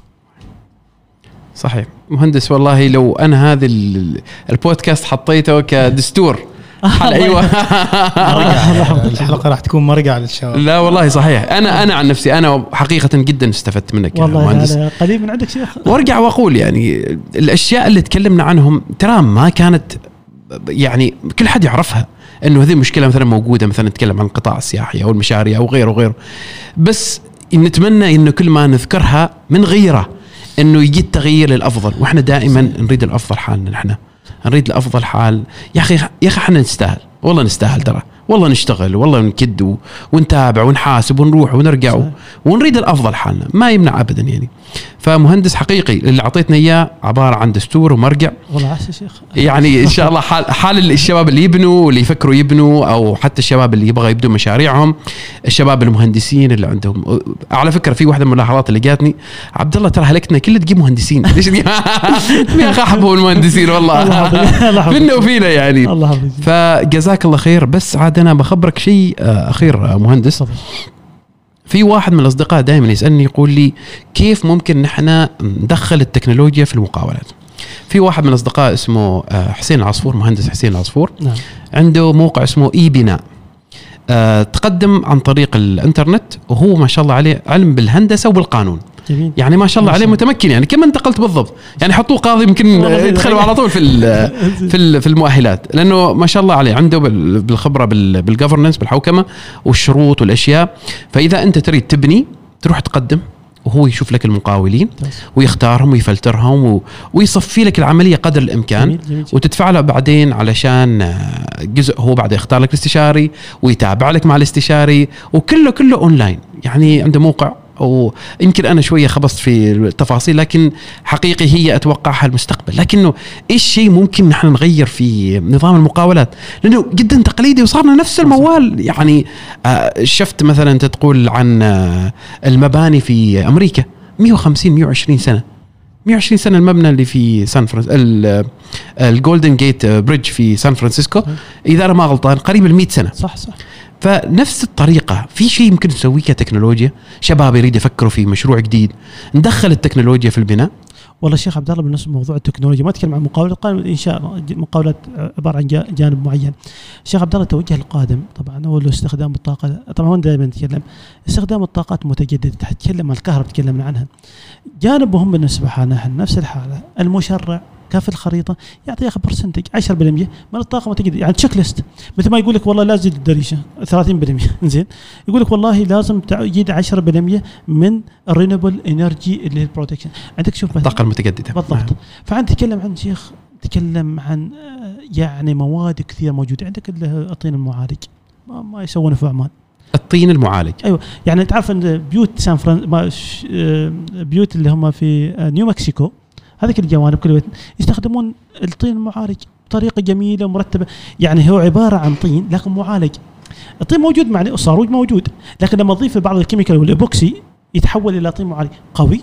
صحيح. مهندس والله لو أنا ال- البودكاست حطيته كدستور أيوه الحلقة راح تكون مرقع للشباب. لا والله صحيح. أنا أنا عن نفسي أنا حقيقة جدا استفدت منك يا والله مهندس. هذا قريب من عندك شيخ. وارجع وأقول يعني الأشياء اللي تكلمنا عنهم ترى ما كانت يعني كل حد يعرفها إنه هذه المشكلة مثلا موجودة مثلا نتكلم عن القطاع السياحي أو المشاريع أو غيره وغيره بس نتمنى إنه كل ما نذكرها من غيره إنه يجي التغيير للأفضل وإحنا دائما نريد الأفضل حالنا نحن. نريد الأفضل حال. يا أخي يا أخي إحنا نستاهل. والله نستاهل ترى. والله نشتغل والله نكد ونتابع ونحاسب ونروح ونرجع. صحيح. ونريد الأفضل حالنا ما يمنع ابدا يعني. فمهندس حقيقي اللي أعطيتنا إياه عبارة عن دستور ومرجع. والله عسى شيخ. يعني إن شاء الله حال حال الشباب اللي يبنوا اللي يفكروا يبنوا أو حتى الشباب اللي يبغى يبدوا مشاريعهم الشباب المهندسين اللي عندهم. على فكرة في واحدة من الملاحظات اللي جاتني عبد الله ترى هلكتنا كلها تجيب مهندسين. <laughs> ليش يا أخي احبهم المهندسين الله والله. فينا وفينا يعني؟ الله فجزاك الله خير. بس عاد أنا بخبرك شيء آه، أخير آه، مهندس. في واحد من الأصدقاء دائما يسألني يقول لي كيف ممكن نحن ندخل التكنولوجيا في المقاولات؟ في واحد من الأصدقاء اسمه آه، حسين العصفور مهندس حسين العصفور. نعم. عنده موقع اسمه اي بناء تقدم عن طريق الانترنت وهو ما شاء الله عليه علم بالهندسة وبالقانون. جميل. يعني ما شاء الله عليه. متمكن يعني كما انتقلت بالضبط؟ يعني حطوه قاضي يمكن يدخلوا على طول في <laughs> في في المؤهلات. لأنه ما شاء الله عليه عنده بال- بالخبرة بالجفرنس بالحوكمة والشروط والأشياء. فإذا أنت تريد تبني تروح تقدم. وهو يشوف لك المقاولين. ويختارهم ويفلترهم و... ويصفي لك العملية قدر الإمكان جميل جميل جدا. وتدفع له بعدين علشان آه، جزء هو بعد يختار لك الاستشاري ويتابع لك مع الاستشاري وكله كله أونلاين يعني عنده موقع ويمكن أنا شوية خبصت في التفاصيل لكن حقيقي هي أتوقعها المستقبل. لكنه إيش شيء ممكن نحن نغير في نظام المقاولات؟ لأنه جدا تقليدي وصارنا نفس الموال. يعني آه، شفت مثلا انت تقول عن آه، المباني في أمريكا. 150 120 سنة. 120 سنة المبنى اللي في سان فرانسيسكو ال Golden Gate Bridge في سان فرانسيسكو. إذا أنا ما غلطان قريب ال 100 سنة. صح صح. فنفس الطريقة. في شيء يمكن نسويه كتكنولوجيا؟ شباب يريد يفكروا في مشروع جديد. ندخل التكنولوجيا في البناء. والله الشيخ عبد الله بالنسبة لموضوع التكنولوجيا ما أتكلم عن مقاوله قال الانشاء مقاولات عبارة عن جا- جانب معين. الشيخ عبد الله التوجه القادم. طبعا هو استخدام الطاقة طبعا دائما نتكلم استخدام الطاقات المتجدده تتكلم عن الكهرباء تكلمنا عنها. جانب مهم بالنسبة لنا نفس الحالة. المشرع كف الخريطة يعطي آخر percentage 10% من الطاقه المتجدده يعني checklist مثل ما يقول لك والله لازم تزيد الدريشة 30% <laughs> زين. يقول لك والله لازم تزيد 10% من ال renewable energy اللي هي ال protection عندك شوف الطاقة المتجددة. بالضبط. فأنت تتكلم عن شيخ تكلم عن آه، يعني مواد كثير موجودة. عندك هو الطين المعالج. ما, ما يسوونه في عمان. الطين المعالج. يعني تعرف إن بيوت سان فران ما ش- آه، بيوت اللي هم في آه، نيو مكسيكو هذيك الجوانب كلها. يستخدمون الطين المعالج بطريقة جميلة ومرتبة. يعني هو عبارة عن طين لكن معالج. الطين موجود مع الصاروج موجود لكن لما تضيف بعض ال chemical وال epoxy يتحول إلى طين معالج قوي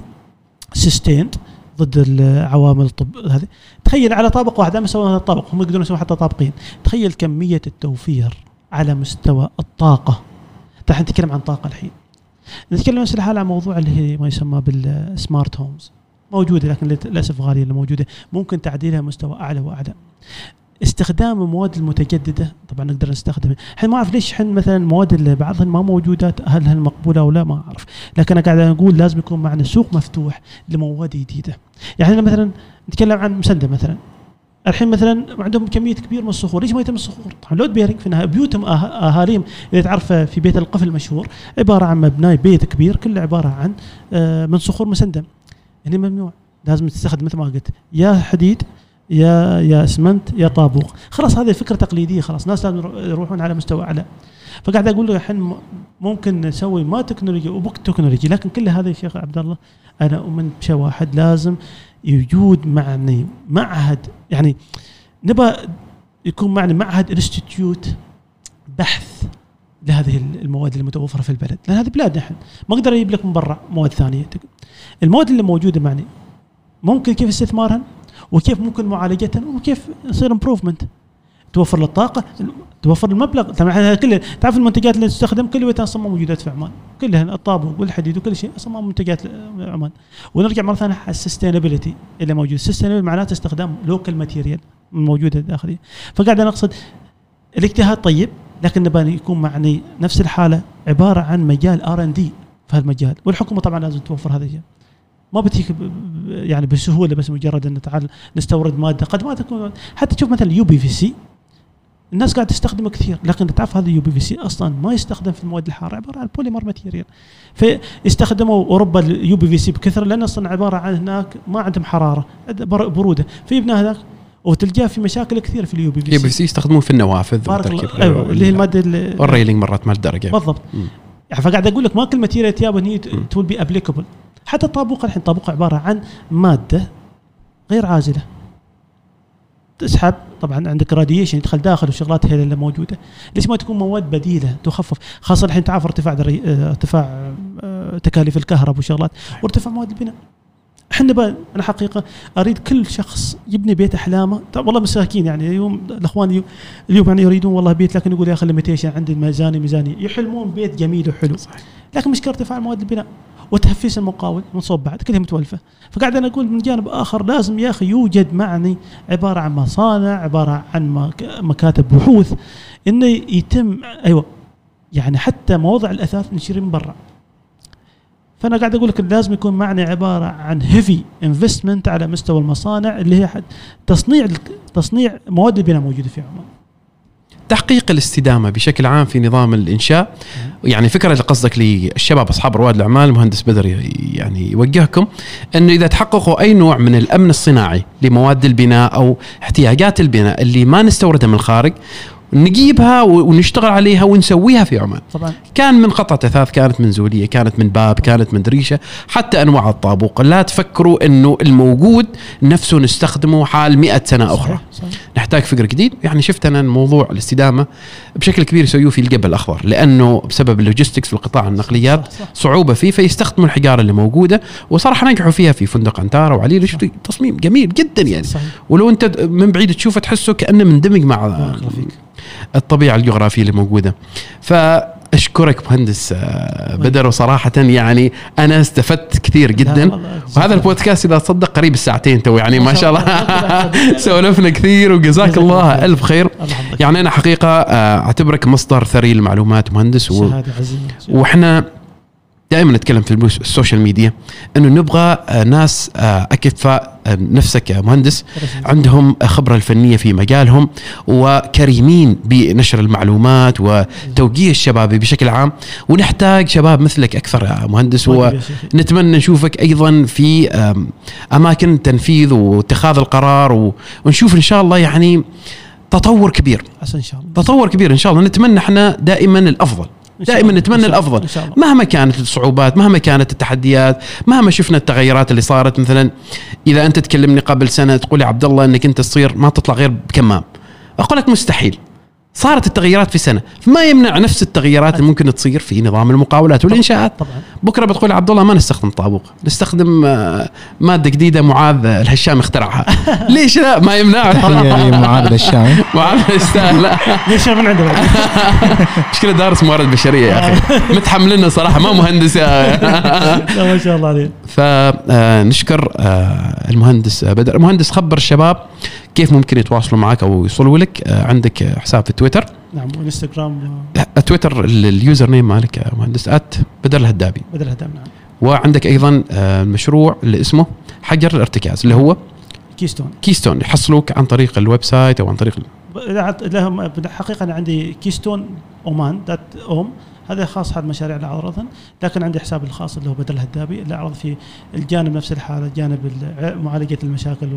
sustained ضد العوامل الطبيعية هذه. تخيل على طابق واحد ما سووا هذا الطابق هم يقدرون يسوون حتى طابقين. تخيل كمية التوفير على مستوى الطاقة. راح نتكلم عن طاقة الحين. نتكلم نفس الحال عن موضوع اللي هي ما يسمى بالسمارت هومز موجودة لكن للأسف غالية اللي موجودة. ممكن تعديلها مستوى أعلى وأعلى. استخدام المواد المتجددة طبعا نقدر نستخدمها. الحين ما أعرف ليش حين مثلا المواد اللي بعضها ما موجودة هل هل مقبولة أو لا؟ ما أعرف. لكن أنا قاعد أقول لازم يكون معنا سوق مفتوح لمواد جديدة. يعني مثلا نتكلم عن مسندم مثلا. الحين مثلا عندهم كمية كبيره من الصخور. ليش ما يتم الصخور؟ طبعا load bearing في النهايه بيوتهم أه- اهاليهم إذا تعرف في بيت القفل المشهور عبارة عن مبنى بيت كبير كله عبارة عن آه، من صخور مسندم هنا ممنوع. لازم تستخدم مثل ما قلت. يا حديد يا يا اسمنت يا طابوق. خلاص هذه فكرة تقليدية. خلاص ناس لازم يرو- يروحون على مستوى أعلى. فقاعد أقول له الحين ممكن نسوي ما تكنولوجيا وبوك technology لكن كل هذا يا شيخ عبد الله أنا أؤمن بشيء واحد لازم يوجد معني. معهد يعني نبى يكون معنا معهد institute بحث لهذه المواد المتوفرة في البلد. لأن هذه بلادنا إحنا. ما أقدر أجيب لك من برا مواد ثانية. المواد اللي موجودة معني ممكن كيف استثمارها وكيف ممكن معالجتها وكيف يصير improvement توفر للطاقه توفر المبلغ. طبعا كله تعرف المنتجات اللي تستخدم كلها أصلا موجودات في عمان. كلها الطابوق والحديد وكل شيء أصلا منتجات عمان. ونرجع مرة ثانية على ال sustainability اللي موجود. ال sustainability معناته استخدام local material موجودة داخليا فقاعد أنا أقصد الاجتهاد طيب لكن نبغى يكون معني نفس الحالة عبارة عن مجال R&D في هالمجال والحكومة طبعا لازم توفر هذا الشيء. ما بتجيك يعني بسهولة بس مجرد أن تعال نستورد مادة قد ما تكون. حتى تشوف مثلا ال UPVC الناس قاعد تستخدمه كثير لكن تعرف هذا ال UPVC أصلا ما يستخدم في المواد الحارة عبارة عن polymer material فاستخدموا أوروبا ال UPVC بكثرة لأن أصلا عبارة عن هناك ما عندهم حرارة بر- برودة. فيبنى هناك وتلقاه في مشاكل كثير في اليو بي في بي سي سي يستخدمون في النوافذ أيوه اللي هي المادة اللي وال railing مرات مع الدرجه بالضبط. يعني فقاعد أقول لك ما كل material تجيبها هي. to be applicable حتى الطابوق الحين طابوق عبارة عن مادة غير عازلة. تسحب طبعا عندك radiation يدخل داخل وشغلات هي اللي موجودة. ليش ما تكون مواد بديلة تخفف؟ خاصة الحين تعرف ارتفاع دري... آه، ارتفاع آه، تكاليف الكهرباء وشغلات. وارتفاع مواد البناء. إحنا بقى أنا حقيقة أريد كل شخص يبني بيت أحلامه. والله مساكين يعني اليوم الأخوان اليوم- اليوم يعني يريدون والله بيت لكن يقول يا أخي limitation عندي الميزانيه ميزانيه يحلمون بيت جميل وحلو. صحيح. لكن مشكله ارتفاع مواد البناء. وتهفيس المقاول من صوب بعد كلها متولفة. فقاعد أنا أقول من جانب آخر لازم يا أخي يوجد معني عبارة عن مصانع عبارة عن مك- مكاتب بحوث إنه يتم أيوه يعني حتى مواضع الأثاث نشتري من برا. فأنا قاعد أقول لك لازم يكون معني عبارة عن هيفي انفستمنت على مستوى المصانع اللي هي تصنيع تصنيع مواد البناء موجودة في عمان تحقيق الاستدامة بشكل عام في نظام الإنشاء. يعني فكرة اللي قصدك للشباب أصحاب رواد الأعمال المهندس بدر يعني يوجهكم إنه إذا تحققوا أي نوع من الأمن الصناعي لمواد البناء أو احتياجات البناء اللي ما نستوردها من الخارج نجيبها ونشتغل عليها ونسويها في عمان. طبعا. كان من قطعة أثاث كانت من زولية كانت من باب كانت من دريشة حتى أنواع الطابوق. لا تفكروا أنه الموجود نفسه نستخدمه حال مئة سنة أخرى. صحيح. صحيح نحتاج فكر جديد. يعني شفت أنا موضوع الاستدامة بشكل كبير يسويه في الجبل الأخضر لأنه بسبب ال logistics في القطاع النقليات صح،. صعوبة فيه فيستخدموا الحجارة اللي موجودة. وصراحة نجحوا فيها في فندق أنانتارا وعليلا تصميم جميل جدا يعني. صحيح. ولو أنت من بعيد تشوفه تحسه كأنه مندمج مع الطبيعة الجغرافية اللي موجودة. فأشكرك مهندس آه، بدر وصراحة يعني أنا استفدت كثير جدا. وهذا البودكاست إذا تصدق قريب الساعتين تو يعني ما شاء الله. <laughs> <laughs> سولفنا كثير وجزاك جزاك الله. ألف خير. يعني أنا حقيقة آه، أعتبرك مصدر ثري للمعلومات مهندس و... وإحنا دائما نتكلم في السوشيال ميديا إنه نبغى آه، ناس آه، أكفاء آه، نفسك يا مهندس عندهم خبرة الفنية في مجالهم وكريمين بنشر المعلومات وتوجيه الشباب بشكل عام. ونحتاج شباب مثلك أكثر يا مهندس. ونتمنى نشوفك أيضا في أم، أماكن تنفيذ واتخاذ القرار ونشوف إن شاء الله يعني تطور كبير. إن شاء الله. تطور كبير إن شاء الله. نتمنى إحنا دائما شاء دائما. نتمنى. الأفضل مهما كانت الصعوبات مهما كانت التحديات مهما شفنا التغيرات اللي صارت مثلا إذا أنت تكلمني قبل سنة تقول يا عبد الله إنك أنت تصير ما تطلع غير بكمام أقول لك مستحيل صارت التغيرات في سنة. فما يمنع نفس التغيرات اللي ممكن تصير في نظام المقاولات والإنشاءات. طبعا بكرة بتقول عبد الله ما نستخدم طابوق. نستخدم آه، مادة جديدة معاذ الهشام اخترعها. <laughs> ليش لا؟ ما يمنع. تحيه لمعاذ الشامي معاذ يستاهل <laughs> ليش <laughs> من عنده؟ مشكلة دارس موارد بشرية يا أخي. متحملنا صراحة ما مهندس. يا لا ما شاء الله عليه. فنشكر آه، المهندس بدر. المهندس خبر الشباب. كيف ممكن يتواصلوا معك أو يوصلوا لك؟ آه، عندك حساب في تويتر. نعم والانستغرام آه، تويتر ال- ال username مالك مهندس at بدر الهدابي. بدر الهدابي نعم. وعندك أيضا آه، المشروع اللي اسمه حجر الارتكاز اللي هو Keystone. Keystone يحصلوك عن طريق ال website أو عن طريق لهم بالحقيقة أنا عندي Keystone Oman dot om. هذا خاص هذا المشاريع اللي اعرضها لكن عندي حسابي الخاص اللي هو بدر الهدابي اللي أعرض في الجانب نفس الحالة جانب معالجه المشاكل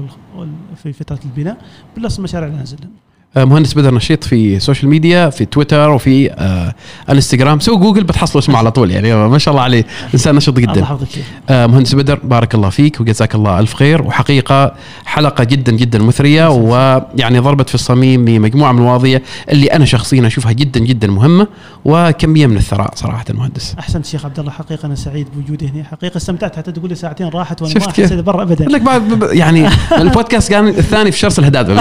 في فترة البناء plus نازل آه، مهندس بدر نشيط في السوشيال ميديا في تويتر وفي آه الانستغرام سووا جوجل بتحصلوا اسمه على طول يعني ما شاء الله عليه. إنسان نشط الله جدا شيخ آه مهندس بدر بارك الله فيك وجزاك الله ألف خير. وحقيقة حلقة جدا جدا مثرية ويعني ضربت في الصميم بمجموعة من المواضيع اللي أنا شخصيا أشوفها جدا جدا مهمة وكمية من الثراء صراحة المهندس أحسنت شيخ عبد الله حقيقة أنا سعيد بوجودي هنا. حقيقة استمتعت حتى تقول لي ساعتين راحت وأنا شفت ما؟ حسيت برا ابدا. لك بعد يعني البودكاست كان الثاني في شرس الهداد <laughs>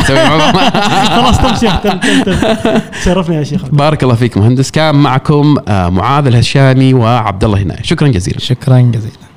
خلاص تم شيخ تم تم شرفني يا شيخ. بارك الله فيك مهندس. كان معكم آه معاذ الهشامي وعبد الله هناي. شكرا جزيلا. شكرا جزيلا.